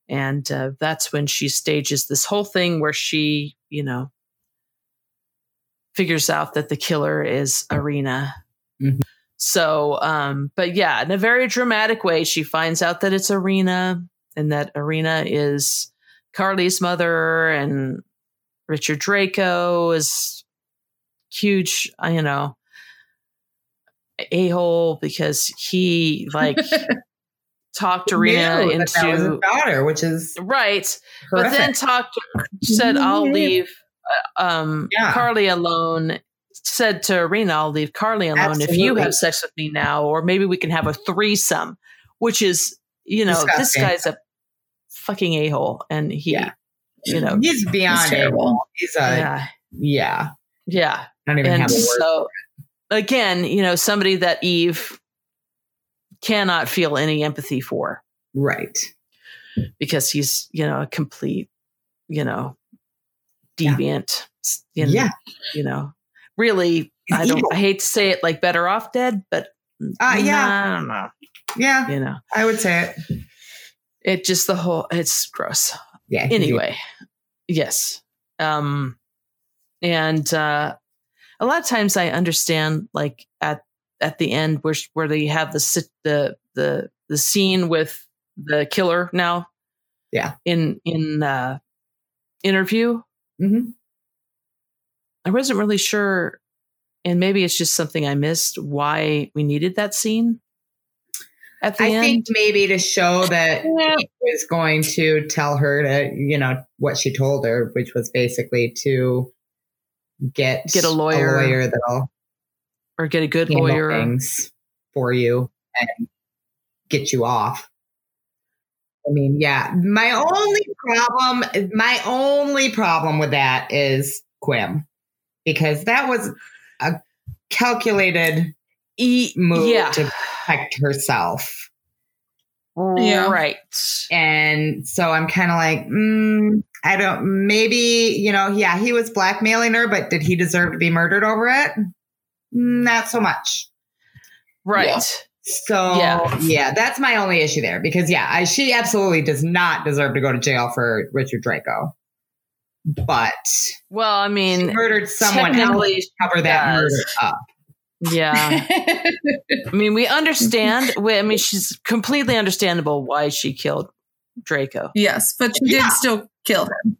[SPEAKER 1] and uh, that's when she stages this whole thing where she you know figures out that the killer is areena.
[SPEAKER 2] Mhm.
[SPEAKER 1] so um but yeah in a very dramatic way she finds out that it's areena and that arena is Carly's mother and Richard Draco is huge, you know, a hole because he like talked Areena
[SPEAKER 2] Knew that that was his
[SPEAKER 1] into
[SPEAKER 2] daughter, which is
[SPEAKER 1] right, but then talked said I'll leave um
[SPEAKER 2] Yeah.
[SPEAKER 1] Carly alone. Said to Areena, I'll leave Carly alone if you have sex with me now, or maybe we can have a threesome, which is, you know, this guy's a fucking a hole, and he,
[SPEAKER 2] Yeah.
[SPEAKER 1] you know,
[SPEAKER 2] he's beyond it.
[SPEAKER 3] terrible.
[SPEAKER 2] He's a yeah.
[SPEAKER 1] yeah, yeah,
[SPEAKER 2] I don't even
[SPEAKER 1] and
[SPEAKER 2] have a word.
[SPEAKER 1] so again, you know, somebody that Eve cannot feel any empathy for
[SPEAKER 2] right.
[SPEAKER 1] because he's, you know, a complete, you know. Deviant. You know,
[SPEAKER 2] Yeah.
[SPEAKER 1] you know, really,
[SPEAKER 2] He's
[SPEAKER 1] I don't.
[SPEAKER 2] evil.
[SPEAKER 1] I hate to say it, like better off dead, but
[SPEAKER 2] Uh, yeah.
[SPEAKER 1] I don't know.
[SPEAKER 2] Yeah.
[SPEAKER 1] You know,
[SPEAKER 2] I would say it.
[SPEAKER 1] it just the whole. It's gross.
[SPEAKER 2] Yeah.
[SPEAKER 1] anyway yes um and uh a lot of times i understand like at at the end where where they have the sit the the the scene with the killer now
[SPEAKER 2] Yeah.
[SPEAKER 1] in in uh interview
[SPEAKER 2] Mhm.
[SPEAKER 1] i wasn't really sure and maybe it's just something i missed why we needed that scene at the
[SPEAKER 2] I
[SPEAKER 1] end
[SPEAKER 2] think maybe to show that
[SPEAKER 1] Yeah.
[SPEAKER 2] he was going to tell her to, you know, what she told her, which was basically to get
[SPEAKER 1] Get a lawyer.
[SPEAKER 2] a lawyer that'll
[SPEAKER 1] or get a good lawyer.
[SPEAKER 2] things for you and get you off. I mean, yeah. My only problem, my only problem with that is Quim, because that was a calculated
[SPEAKER 1] E-
[SPEAKER 2] move
[SPEAKER 1] yeah.
[SPEAKER 2] to protect herself.
[SPEAKER 3] Yeah.
[SPEAKER 1] Right.
[SPEAKER 2] And so I'm kind of like, mm, I don't, maybe, you know, yeah, he was blackmailing her, but did he deserve to be murdered over it? Not so much.
[SPEAKER 1] Right.
[SPEAKER 2] Yeah. So
[SPEAKER 1] Yeah.
[SPEAKER 2] yeah. that's my only issue there because yeah, I, she absolutely does not deserve to go to jail for Richard Draco. But
[SPEAKER 1] Well, I
[SPEAKER 2] she
[SPEAKER 1] mean,
[SPEAKER 2] murdered someone else to cover that
[SPEAKER 1] does.
[SPEAKER 2] murder up.
[SPEAKER 1] yeah. I mean, we understand. we- I mean, she's completely understandable why she killed Draco.
[SPEAKER 3] yes, but she
[SPEAKER 2] Yeah.
[SPEAKER 3] did still kill him.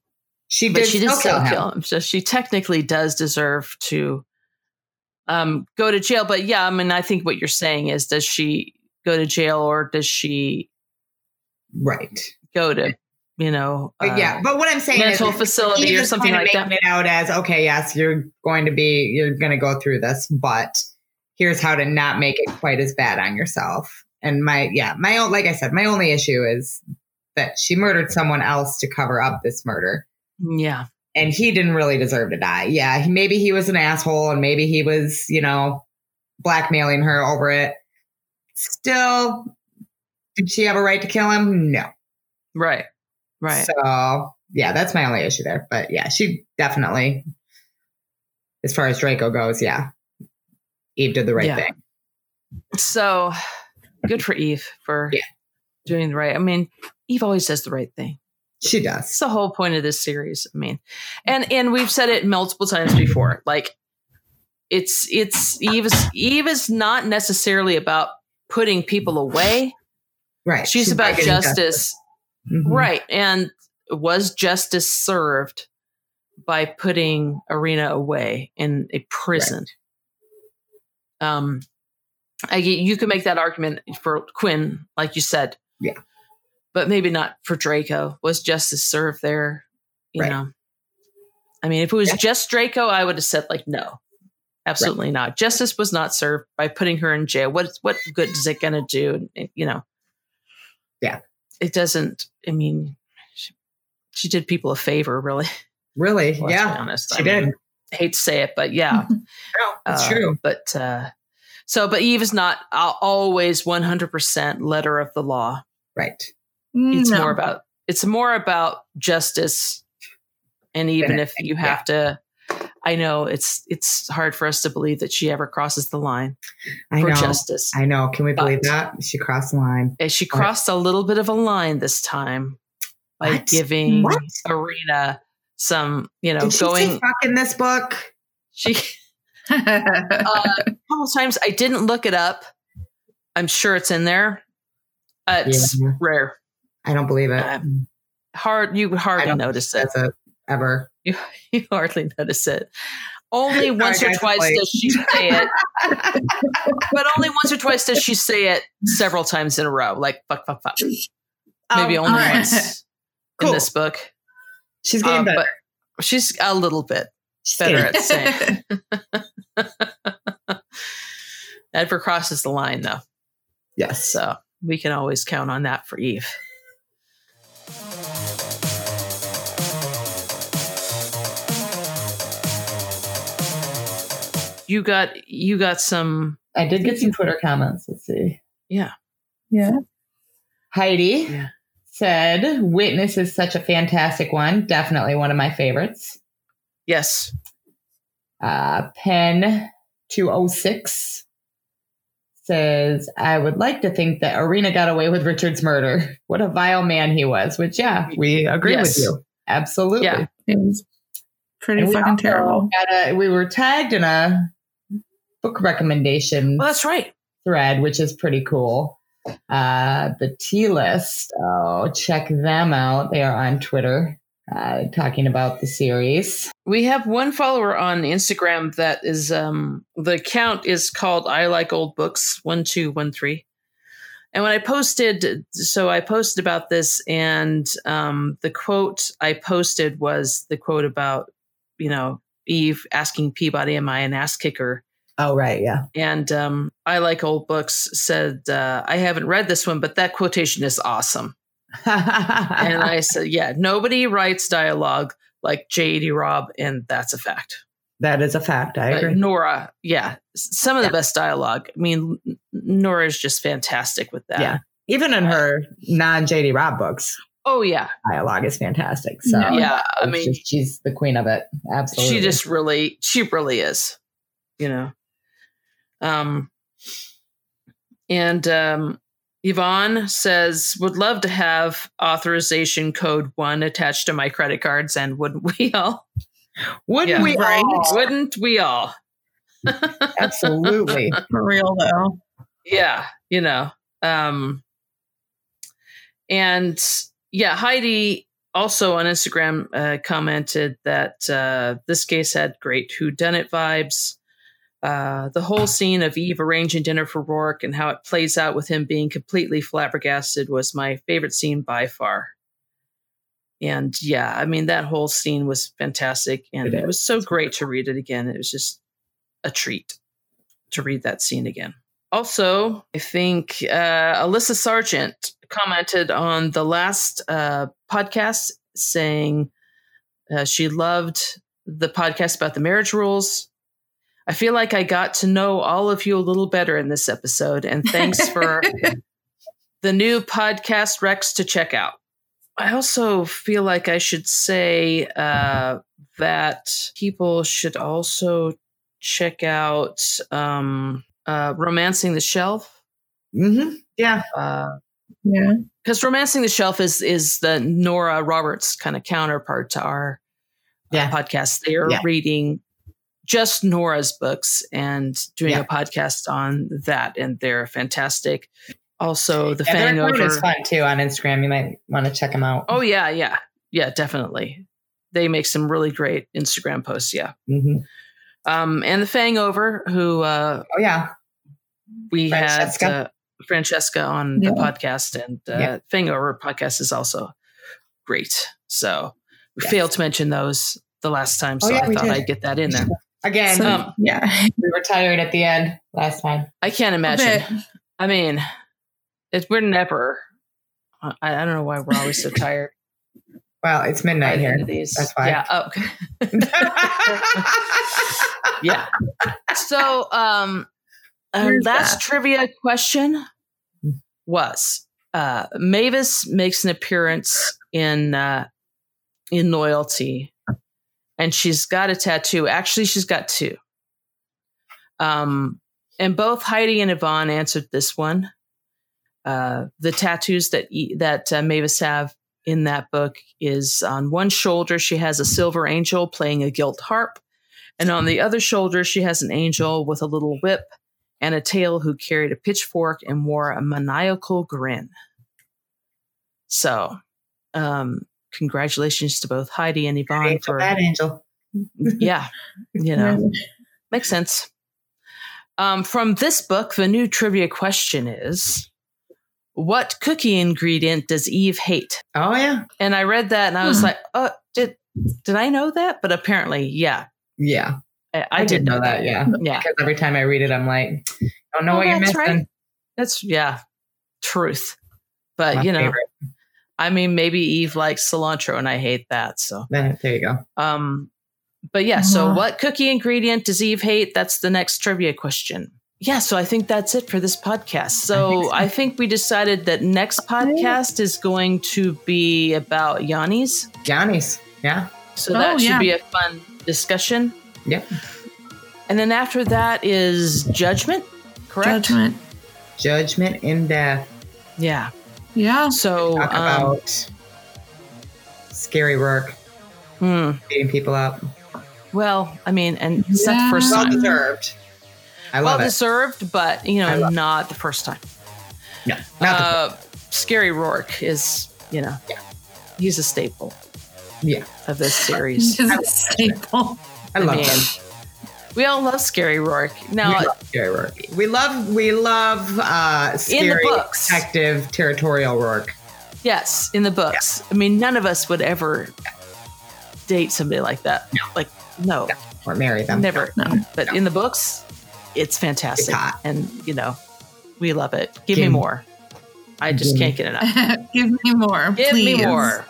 [SPEAKER 2] She
[SPEAKER 1] But
[SPEAKER 2] did
[SPEAKER 1] she did
[SPEAKER 2] still
[SPEAKER 1] still
[SPEAKER 2] kill him.
[SPEAKER 1] kill him. So she technically does deserve to um, go to jail. But yeah, I mean, I think what you're saying is does she go to jail or does she
[SPEAKER 2] Right.
[SPEAKER 1] go to, you know,
[SPEAKER 2] But
[SPEAKER 1] uh,
[SPEAKER 2] yeah, but what I'm saying is,
[SPEAKER 1] mental
[SPEAKER 2] is
[SPEAKER 1] facility or something like that?
[SPEAKER 2] it out as okay, yes, you're going to be, you're going to go through this, but here's how to not make it quite as bad on yourself. And my, yeah, my own, like I said, my only issue is that she murdered someone else to cover up this murder,
[SPEAKER 1] Yeah.
[SPEAKER 2] And he didn't really deserve to die. Yeah, he, maybe he was an asshole, and maybe he was, you know, blackmailing her over it. Still, did she have a right to kill him? No.
[SPEAKER 1] Right. Right.
[SPEAKER 2] So yeah, that's my only issue there. But yeah, she definitely, as far as Draco goes, yeah, Eve did the right
[SPEAKER 1] Yeah.
[SPEAKER 2] thing.
[SPEAKER 1] So good for Eve for
[SPEAKER 2] Yeah.
[SPEAKER 1] doing the right. I mean, Eve always does the right thing.
[SPEAKER 2] She
[SPEAKER 1] That's
[SPEAKER 2] does.
[SPEAKER 1] the whole point of this series. I mean, and and we've said it multiple times before. Like it's it's Eve is Eve is not necessarily about putting people away.
[SPEAKER 2] Right.
[SPEAKER 1] She's, about
[SPEAKER 2] getting
[SPEAKER 1] justice.
[SPEAKER 2] Mhm.
[SPEAKER 1] Right. And was justice served by putting Areena away in a prison? Um, I, you can make that argument for Quim, like you said.
[SPEAKER 2] Yeah.
[SPEAKER 1] But maybe not for Draco. Was justice served there? You
[SPEAKER 2] Right.
[SPEAKER 1] know? I mean, if it was
[SPEAKER 2] Yeah.
[SPEAKER 1] just Draco, I would have said, like, no, absolutely not. Justice was not served by putting her in jail. What, what good is it going to do? You know?
[SPEAKER 2] Yeah.
[SPEAKER 1] It doesn't, I mean, she, she did people a favor, really.
[SPEAKER 2] Really?
[SPEAKER 1] Be
[SPEAKER 2] yeah.
[SPEAKER 1] honest.
[SPEAKER 2] She
[SPEAKER 1] I mean,
[SPEAKER 2] did.
[SPEAKER 1] I hate to say it, but yeah.
[SPEAKER 2] No, it's
[SPEAKER 1] Uh,
[SPEAKER 2] true.
[SPEAKER 1] But uh, so, but Eve is not always 100% letter of the law.
[SPEAKER 2] Right.
[SPEAKER 1] It's
[SPEAKER 3] No.
[SPEAKER 1] more about, it's more about justice. And even if you have to, I know it's, it's hard for us to believe that she ever crosses the line
[SPEAKER 2] I
[SPEAKER 1] for
[SPEAKER 2] know.
[SPEAKER 1] justice.
[SPEAKER 2] I know. Can we believe
[SPEAKER 1] But-
[SPEAKER 2] that? She crossed the line.
[SPEAKER 1] She crossed a little bit of a line this time by
[SPEAKER 2] What?
[SPEAKER 1] giving
[SPEAKER 2] What?
[SPEAKER 1] Areena some, you know,
[SPEAKER 2] Did
[SPEAKER 1] going,
[SPEAKER 2] fuck in this book?
[SPEAKER 1] she, uh, a couple times I didn't look it up. I'm sure it's in there. Uh, it's
[SPEAKER 2] Yeah.
[SPEAKER 1] rare.
[SPEAKER 2] I don't believe it.
[SPEAKER 1] Uh, Hard. You would
[SPEAKER 2] I
[SPEAKER 1] hardly
[SPEAKER 2] don't
[SPEAKER 1] notice it.
[SPEAKER 2] It ever.
[SPEAKER 1] You, you hardly notice it. Only
[SPEAKER 2] Sorry,
[SPEAKER 1] once or
[SPEAKER 2] guys,
[SPEAKER 1] twice
[SPEAKER 2] please.
[SPEAKER 1] does she say it, but only once or twice does she say it several times in a row. Like fuck, fuck, fuck. Maybe
[SPEAKER 2] Oh,
[SPEAKER 1] only
[SPEAKER 3] alright.
[SPEAKER 1] once in this book.
[SPEAKER 2] She's getting
[SPEAKER 1] Um,
[SPEAKER 2] better.
[SPEAKER 1] but she's a little bit
[SPEAKER 2] She's
[SPEAKER 1] better
[SPEAKER 2] getting-
[SPEAKER 1] at saying. Never crosses the line though.
[SPEAKER 2] Yes.
[SPEAKER 1] So we can always count on that for Eve. You got you got some
[SPEAKER 2] I did get some Twitter comments. Let's see.
[SPEAKER 1] yeah.
[SPEAKER 3] yeah.
[SPEAKER 2] Heidi
[SPEAKER 1] Yeah.
[SPEAKER 2] said, Witness is such a fantastic one. Definitely one of my favorites.
[SPEAKER 1] Yes.
[SPEAKER 2] Uh, Pen 206 says, I would like to think that Areena got away with Richard's murder. What a vile man he was, which, yeah, we agree
[SPEAKER 1] Yes.
[SPEAKER 2] with you. Absolutely.
[SPEAKER 1] Yeah.
[SPEAKER 3] It was pretty
[SPEAKER 2] And
[SPEAKER 3] fucking
[SPEAKER 2] also
[SPEAKER 3] terrible.
[SPEAKER 2] a- we were tagged in a book recommendation
[SPEAKER 1] Well, that's right.
[SPEAKER 2] thread, which is pretty cool. Uh, the T list. Oh, check them out. They are on Twitter uh, talking about the series.
[SPEAKER 1] We have one follower on Instagram that is um the account is called I like old books one two one three. And when I posted, so I posted about this, and um, the quote I posted was the quote about, you know, Eve asking Peabody, "Am I an ass kicker?"
[SPEAKER 2] Oh, right. Yeah.
[SPEAKER 1] And um, I like old books. Said uh, I haven't read this one, but that quotation is awesome. And I said, "Yeah, nobody writes dialogue like J.D. Robb, and that's a fact."
[SPEAKER 2] that is a fact. I agree.
[SPEAKER 1] Nora, yeah, some of the best dialogue. I mean, Nora is just fantastic with that.
[SPEAKER 2] Yeah. Even in her non JD Robb books,
[SPEAKER 1] Oh yeah,
[SPEAKER 2] dialogue is fantastic. So
[SPEAKER 3] Yeah.
[SPEAKER 1] yeah. I mean,
[SPEAKER 2] just- she's the queen of it. Absolutely.
[SPEAKER 1] she just really, she really is. You know. Um. And um, Yvonne says, "Would love to have authorization code one attached to my credit cards, and wouldn't we all?
[SPEAKER 2] wouldn't
[SPEAKER 1] Yeah.
[SPEAKER 2] we
[SPEAKER 3] Right.
[SPEAKER 2] all?
[SPEAKER 1] Wouldn't we all?
[SPEAKER 2] Absolutely.
[SPEAKER 3] For real though.
[SPEAKER 1] yeah you know um and yeah heidi also on instagram uh, commented that uh, this case had great whodunit vibes uh, the whole scene of eve arranging dinner for roarke and how it plays out with him being completely flabbergasted was my favorite scene by far. And yeah i mean that whole scene was fantastic and
[SPEAKER 2] It
[SPEAKER 1] it, was so great to read it again. It was just a treat to read that scene again. Also, I think uh, Alyssa Sargent commented on the last uh, podcast saying uh, she loved the podcast about the marriage rules. I feel like I got to know all of you a little better in this episode, and thanks for the new podcast Rex to check out. I also feel like I should say uh, that people should also check out um, uh, Romancing the Shelf.
[SPEAKER 2] hmm Yeah.
[SPEAKER 1] Uh,
[SPEAKER 3] Yeah.
[SPEAKER 1] because romancing the shelf is is the nora roberts kind of counterpart to our uh,
[SPEAKER 2] Yeah.
[SPEAKER 1] podcast they are
[SPEAKER 2] Yeah.
[SPEAKER 1] reading just nora's books and doing
[SPEAKER 2] Yeah.
[SPEAKER 1] a podcast on that and they're fantastic also the
[SPEAKER 2] yeah
[SPEAKER 1] fang over
[SPEAKER 2] is fun too on Instagram. You might want to check them out.
[SPEAKER 1] oh yeah yeah yeah definitely they make some really great instagram posts yeah
[SPEAKER 2] Mhm.
[SPEAKER 1] um and the fang over who uh
[SPEAKER 2] Oh yeah.
[SPEAKER 1] we
[SPEAKER 2] Francesca.
[SPEAKER 1] had uh, Francesca on the podcast, and uh,
[SPEAKER 2] Yeah.
[SPEAKER 1] Fangover podcast is also great. So we
[SPEAKER 2] Yes.
[SPEAKER 1] failed to mention those the last time,
[SPEAKER 2] Oh,
[SPEAKER 1] so
[SPEAKER 2] yeah,
[SPEAKER 1] I thought
[SPEAKER 2] did.
[SPEAKER 1] I'd get that in there.
[SPEAKER 2] Again,
[SPEAKER 3] So,
[SPEAKER 1] um,
[SPEAKER 3] yeah.
[SPEAKER 2] we were tired at the end last time.
[SPEAKER 1] I can't imagine. I mean, it's we're never. I, I don't know why we're always so tired.
[SPEAKER 2] Well, it's midnight here.
[SPEAKER 1] these.
[SPEAKER 2] That's why.
[SPEAKER 1] Yeah. Oh, okay. yeah. So, um, our last
[SPEAKER 3] that?
[SPEAKER 1] trivia question was uh, Mavis makes an appearance in uh, in Loyalty, and she's got a tattoo. Actually, she's got two. Um, and both Heidi and Yvonne answered this one. Uh, the tattoos that that uh, Mavis have in that book is on one shoulder she has a silver angel playing a gilt harp, and on the other shoulder she has an angel with a little whip and a tail who carried a pitchfork and wore a maniacal grin. So, um, congratulations to both Heidi and Yvonne
[SPEAKER 2] Angel,
[SPEAKER 1] for
[SPEAKER 2] that angel.
[SPEAKER 1] yeah, you know, makes sense. Um, from this book, the new trivia question is What cookie ingredient does Eve hate?
[SPEAKER 2] Oh yeah.
[SPEAKER 1] And I read that and I was
[SPEAKER 3] Hmm.
[SPEAKER 1] like, oh, did, did I know that? But apparently, yeah,
[SPEAKER 2] Yeah.
[SPEAKER 1] I, I,
[SPEAKER 2] I,
[SPEAKER 1] did
[SPEAKER 2] know that. Yeah.
[SPEAKER 1] Yeah,
[SPEAKER 2] Because every time I read it, I'm like, I don't know
[SPEAKER 1] Oh,
[SPEAKER 2] what you're missing.
[SPEAKER 1] right. that's, yeah, truth. But,
[SPEAKER 2] My
[SPEAKER 1] you know,
[SPEAKER 2] favorite.
[SPEAKER 1] I mean, maybe Eve likes cilantro and I hate that. So,
[SPEAKER 2] There there you go.
[SPEAKER 1] Um, but yeah, so
[SPEAKER 3] Uh-huh.
[SPEAKER 1] what cookie ingredient does Eve hate? That's the next trivia question. Yeah, so I think that's it for this podcast. So I
[SPEAKER 2] I
[SPEAKER 1] think,
[SPEAKER 2] think
[SPEAKER 1] we decided that next podcast is going to be about Yanni's.
[SPEAKER 2] Yanni's. Yeah.
[SPEAKER 1] So
[SPEAKER 3] Oh,
[SPEAKER 1] that should
[SPEAKER 3] yeah.
[SPEAKER 1] be a fun discussion.
[SPEAKER 2] Yeah.
[SPEAKER 1] And then after that is judgment, correct?
[SPEAKER 3] Judgment.
[SPEAKER 2] Judgment in death.
[SPEAKER 1] Yeah.
[SPEAKER 3] Yeah.
[SPEAKER 1] So
[SPEAKER 2] Talk
[SPEAKER 1] um,
[SPEAKER 2] about scary Roarke,
[SPEAKER 1] hmm,
[SPEAKER 2] beating people up.
[SPEAKER 1] well, I mean, and it's not the first
[SPEAKER 2] Well
[SPEAKER 1] time.
[SPEAKER 2] deserved. I
[SPEAKER 1] Well
[SPEAKER 2] love it.
[SPEAKER 1] deserved, but you know,
[SPEAKER 2] love
[SPEAKER 1] not the first time.
[SPEAKER 2] No, not the
[SPEAKER 1] uh, Scary Roarke is, you know,
[SPEAKER 2] Yeah.
[SPEAKER 1] he's a staple
[SPEAKER 2] Yeah.
[SPEAKER 1] of this series.
[SPEAKER 3] Is a staple.
[SPEAKER 2] I love
[SPEAKER 1] mean,
[SPEAKER 2] them.
[SPEAKER 1] We all love Scary Roarke. Now,
[SPEAKER 2] we love scary Roarke. We love we love uh scary
[SPEAKER 1] books.
[SPEAKER 2] detective territorial work.
[SPEAKER 1] yes, in the books. I mean, none of us would ever date somebody like that.
[SPEAKER 2] No.
[SPEAKER 1] Like, no.
[SPEAKER 2] or marry them.
[SPEAKER 1] Never.
[SPEAKER 3] No.
[SPEAKER 1] But in the books, it's fantastic.
[SPEAKER 2] It's hot.
[SPEAKER 1] And, you know, we love it. Give me more. I just
[SPEAKER 2] Give
[SPEAKER 1] can't get enough.
[SPEAKER 3] Give me more.
[SPEAKER 1] Give
[SPEAKER 3] please.
[SPEAKER 1] me more.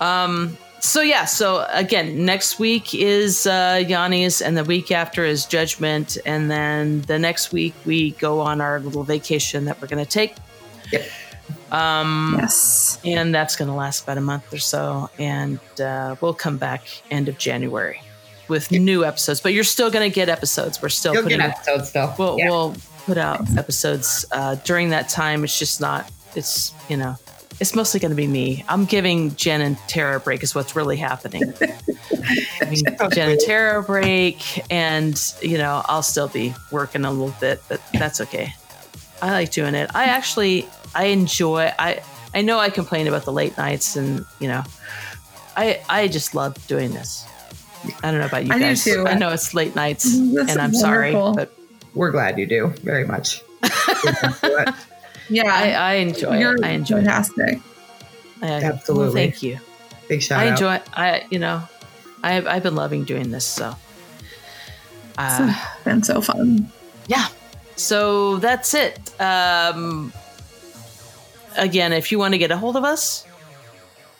[SPEAKER 1] Um. So yeah. So again, next week is uh, Yanni's, and the week after is Judgment, and then the next week we go on our little vacation that we're going to take.
[SPEAKER 2] Yep.
[SPEAKER 1] Um.
[SPEAKER 3] Yes.
[SPEAKER 1] And that's going to last about a month or so, and uh, we'll come back end of January with new episodes. But you're still going to get episodes. We're still
[SPEAKER 2] You'll
[SPEAKER 1] putting
[SPEAKER 2] get episodes still.
[SPEAKER 1] we'll
[SPEAKER 2] Yeah.
[SPEAKER 1] we'll put out episodes uh, during that time. It's just not. It's you know. It's mostly going to be me. I'm giving Jen and Tara a break. Is what's really happening. Jen and Tara a break, and you know I'll still be working a little bit, but that's okay. I like doing it. I actually I enjoy. I I know I complain about the late nights, and you know, I I just love doing this. I don't know about you
[SPEAKER 3] I do
[SPEAKER 1] guys.
[SPEAKER 3] too.
[SPEAKER 1] I know it's late nights, mm-hmm.
[SPEAKER 3] This
[SPEAKER 1] and I'm
[SPEAKER 3] is
[SPEAKER 1] sorry, but
[SPEAKER 2] We're glad you do very much.
[SPEAKER 3] Yeah.
[SPEAKER 1] I, I enjoy
[SPEAKER 3] You're
[SPEAKER 1] it. I enjoy it.
[SPEAKER 3] fantastic.
[SPEAKER 1] I-
[SPEAKER 2] Absolutely.
[SPEAKER 1] well, thank you.
[SPEAKER 2] Big shout out.
[SPEAKER 1] I
[SPEAKER 2] out.
[SPEAKER 1] enjoy. I you know, I've I've been loving doing this. So, uh,
[SPEAKER 3] It's been so fun.
[SPEAKER 1] yeah. So that's it. Um, again, if you want to get a hold of us,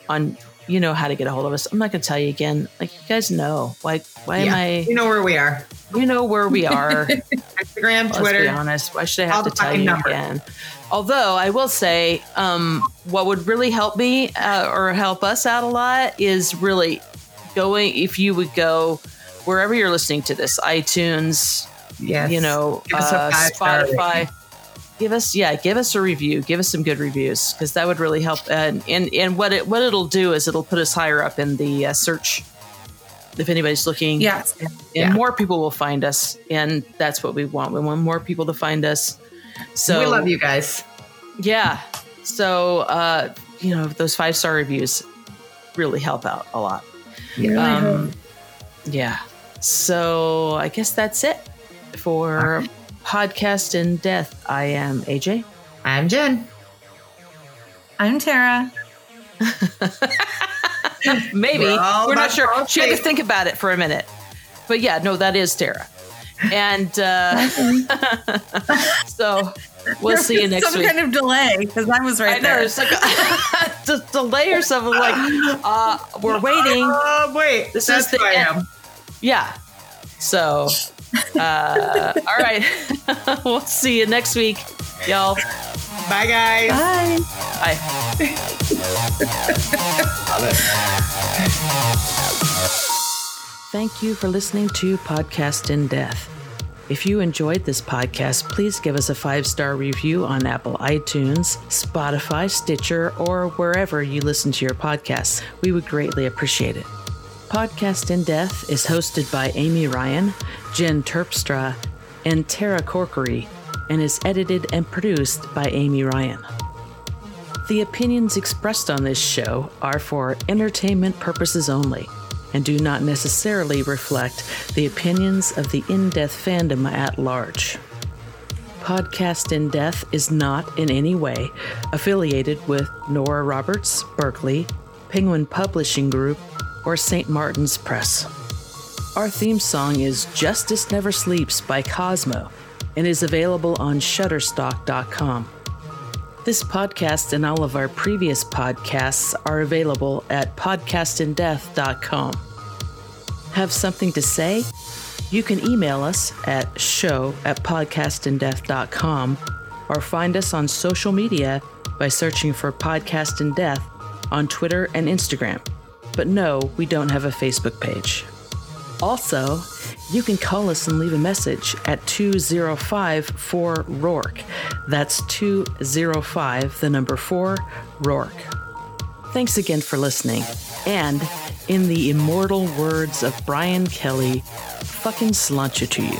[SPEAKER 1] on you know how to get a hold of us. I'm not going to tell you again. Like you guys know. Why? Why am I?
[SPEAKER 2] You know where we are.
[SPEAKER 1] You know where we are.
[SPEAKER 2] Instagram,
[SPEAKER 1] Let's
[SPEAKER 2] Twitter.
[SPEAKER 1] be honest. Why should I
[SPEAKER 2] All
[SPEAKER 1] have to tell you
[SPEAKER 2] numbers.
[SPEAKER 1] again? Although I will say, um, what would really help me uh, or help us out a lot is really going. If you would go wherever you're listening to this, iTunes,
[SPEAKER 2] Yes.
[SPEAKER 1] you know,
[SPEAKER 2] Give us a
[SPEAKER 1] uh, Spotify. Give us, yeah, give us a review. Give us some good reviews because that would really help. And and and what it what it'll do is it'll put us higher up in the uh, search. If anybody's looking,
[SPEAKER 3] Yes.
[SPEAKER 1] and
[SPEAKER 2] Yeah.
[SPEAKER 1] more people will find us and that's what we want we want more people to find us so
[SPEAKER 2] we love you guys.
[SPEAKER 1] yeah so uh you know those five star reviews really help out a lot
[SPEAKER 3] You really
[SPEAKER 1] um yeah so i guess that's it for podcast in death i am aj
[SPEAKER 2] I'm Jen.
[SPEAKER 3] I'm Tara.
[SPEAKER 1] maybe
[SPEAKER 2] We're
[SPEAKER 1] we're not sure she had to think about it for a minute but yeah no that is tara and uh so we'll
[SPEAKER 3] There
[SPEAKER 1] see you next
[SPEAKER 3] some
[SPEAKER 1] week Some
[SPEAKER 3] kind of delay because I was right
[SPEAKER 1] I know
[SPEAKER 3] there.
[SPEAKER 1] it's like a d- delay or something. Like, uh, we're waiting.
[SPEAKER 2] Oh, wait.
[SPEAKER 1] This
[SPEAKER 2] That's
[SPEAKER 1] is the
[SPEAKER 2] who I
[SPEAKER 1] end.
[SPEAKER 2] am.
[SPEAKER 1] Yeah. So, uh, all right. we'll see you next week, y'all.
[SPEAKER 2] Bye, guys.
[SPEAKER 3] Bye.
[SPEAKER 1] Bye. Thank you for listening to Podcast in Death. If you enjoyed this podcast, please give us a five star review on Apple iTunes, Spotify, Stitcher, or wherever you listen to your podcasts. We would greatly appreciate it. Podcast in Death is hosted by Amy Ryan, Jen Terpstra, and Tara Corkery, and is edited and produced by Amy Ryan. The opinions expressed on this show are for entertainment purposes only and do not necessarily reflect the opinions of the In Death fandom at large. Podcast in Death is not in any way affiliated with Nora Roberts, Berkley, Penguin Publishing Group, or St. Martin's Press. Our theme song is Justice Never Sleeps by Cosmo and is available on Shutterstock.com. This podcast and all of our previous podcasts are available at podcastindeath.com. Have something to say? You can email us at show at podcastindeath.com or find us on social media by searching for Podcast in Death on Twitter and Instagram. But no, we don't have a Facebook page. Also, you can call us and leave a message at 205 4 Roarke. That's 205, the number 4, Roarke. Thanks again for listening. And in the immortal words of Brian Kelly, fucking sláinte to you.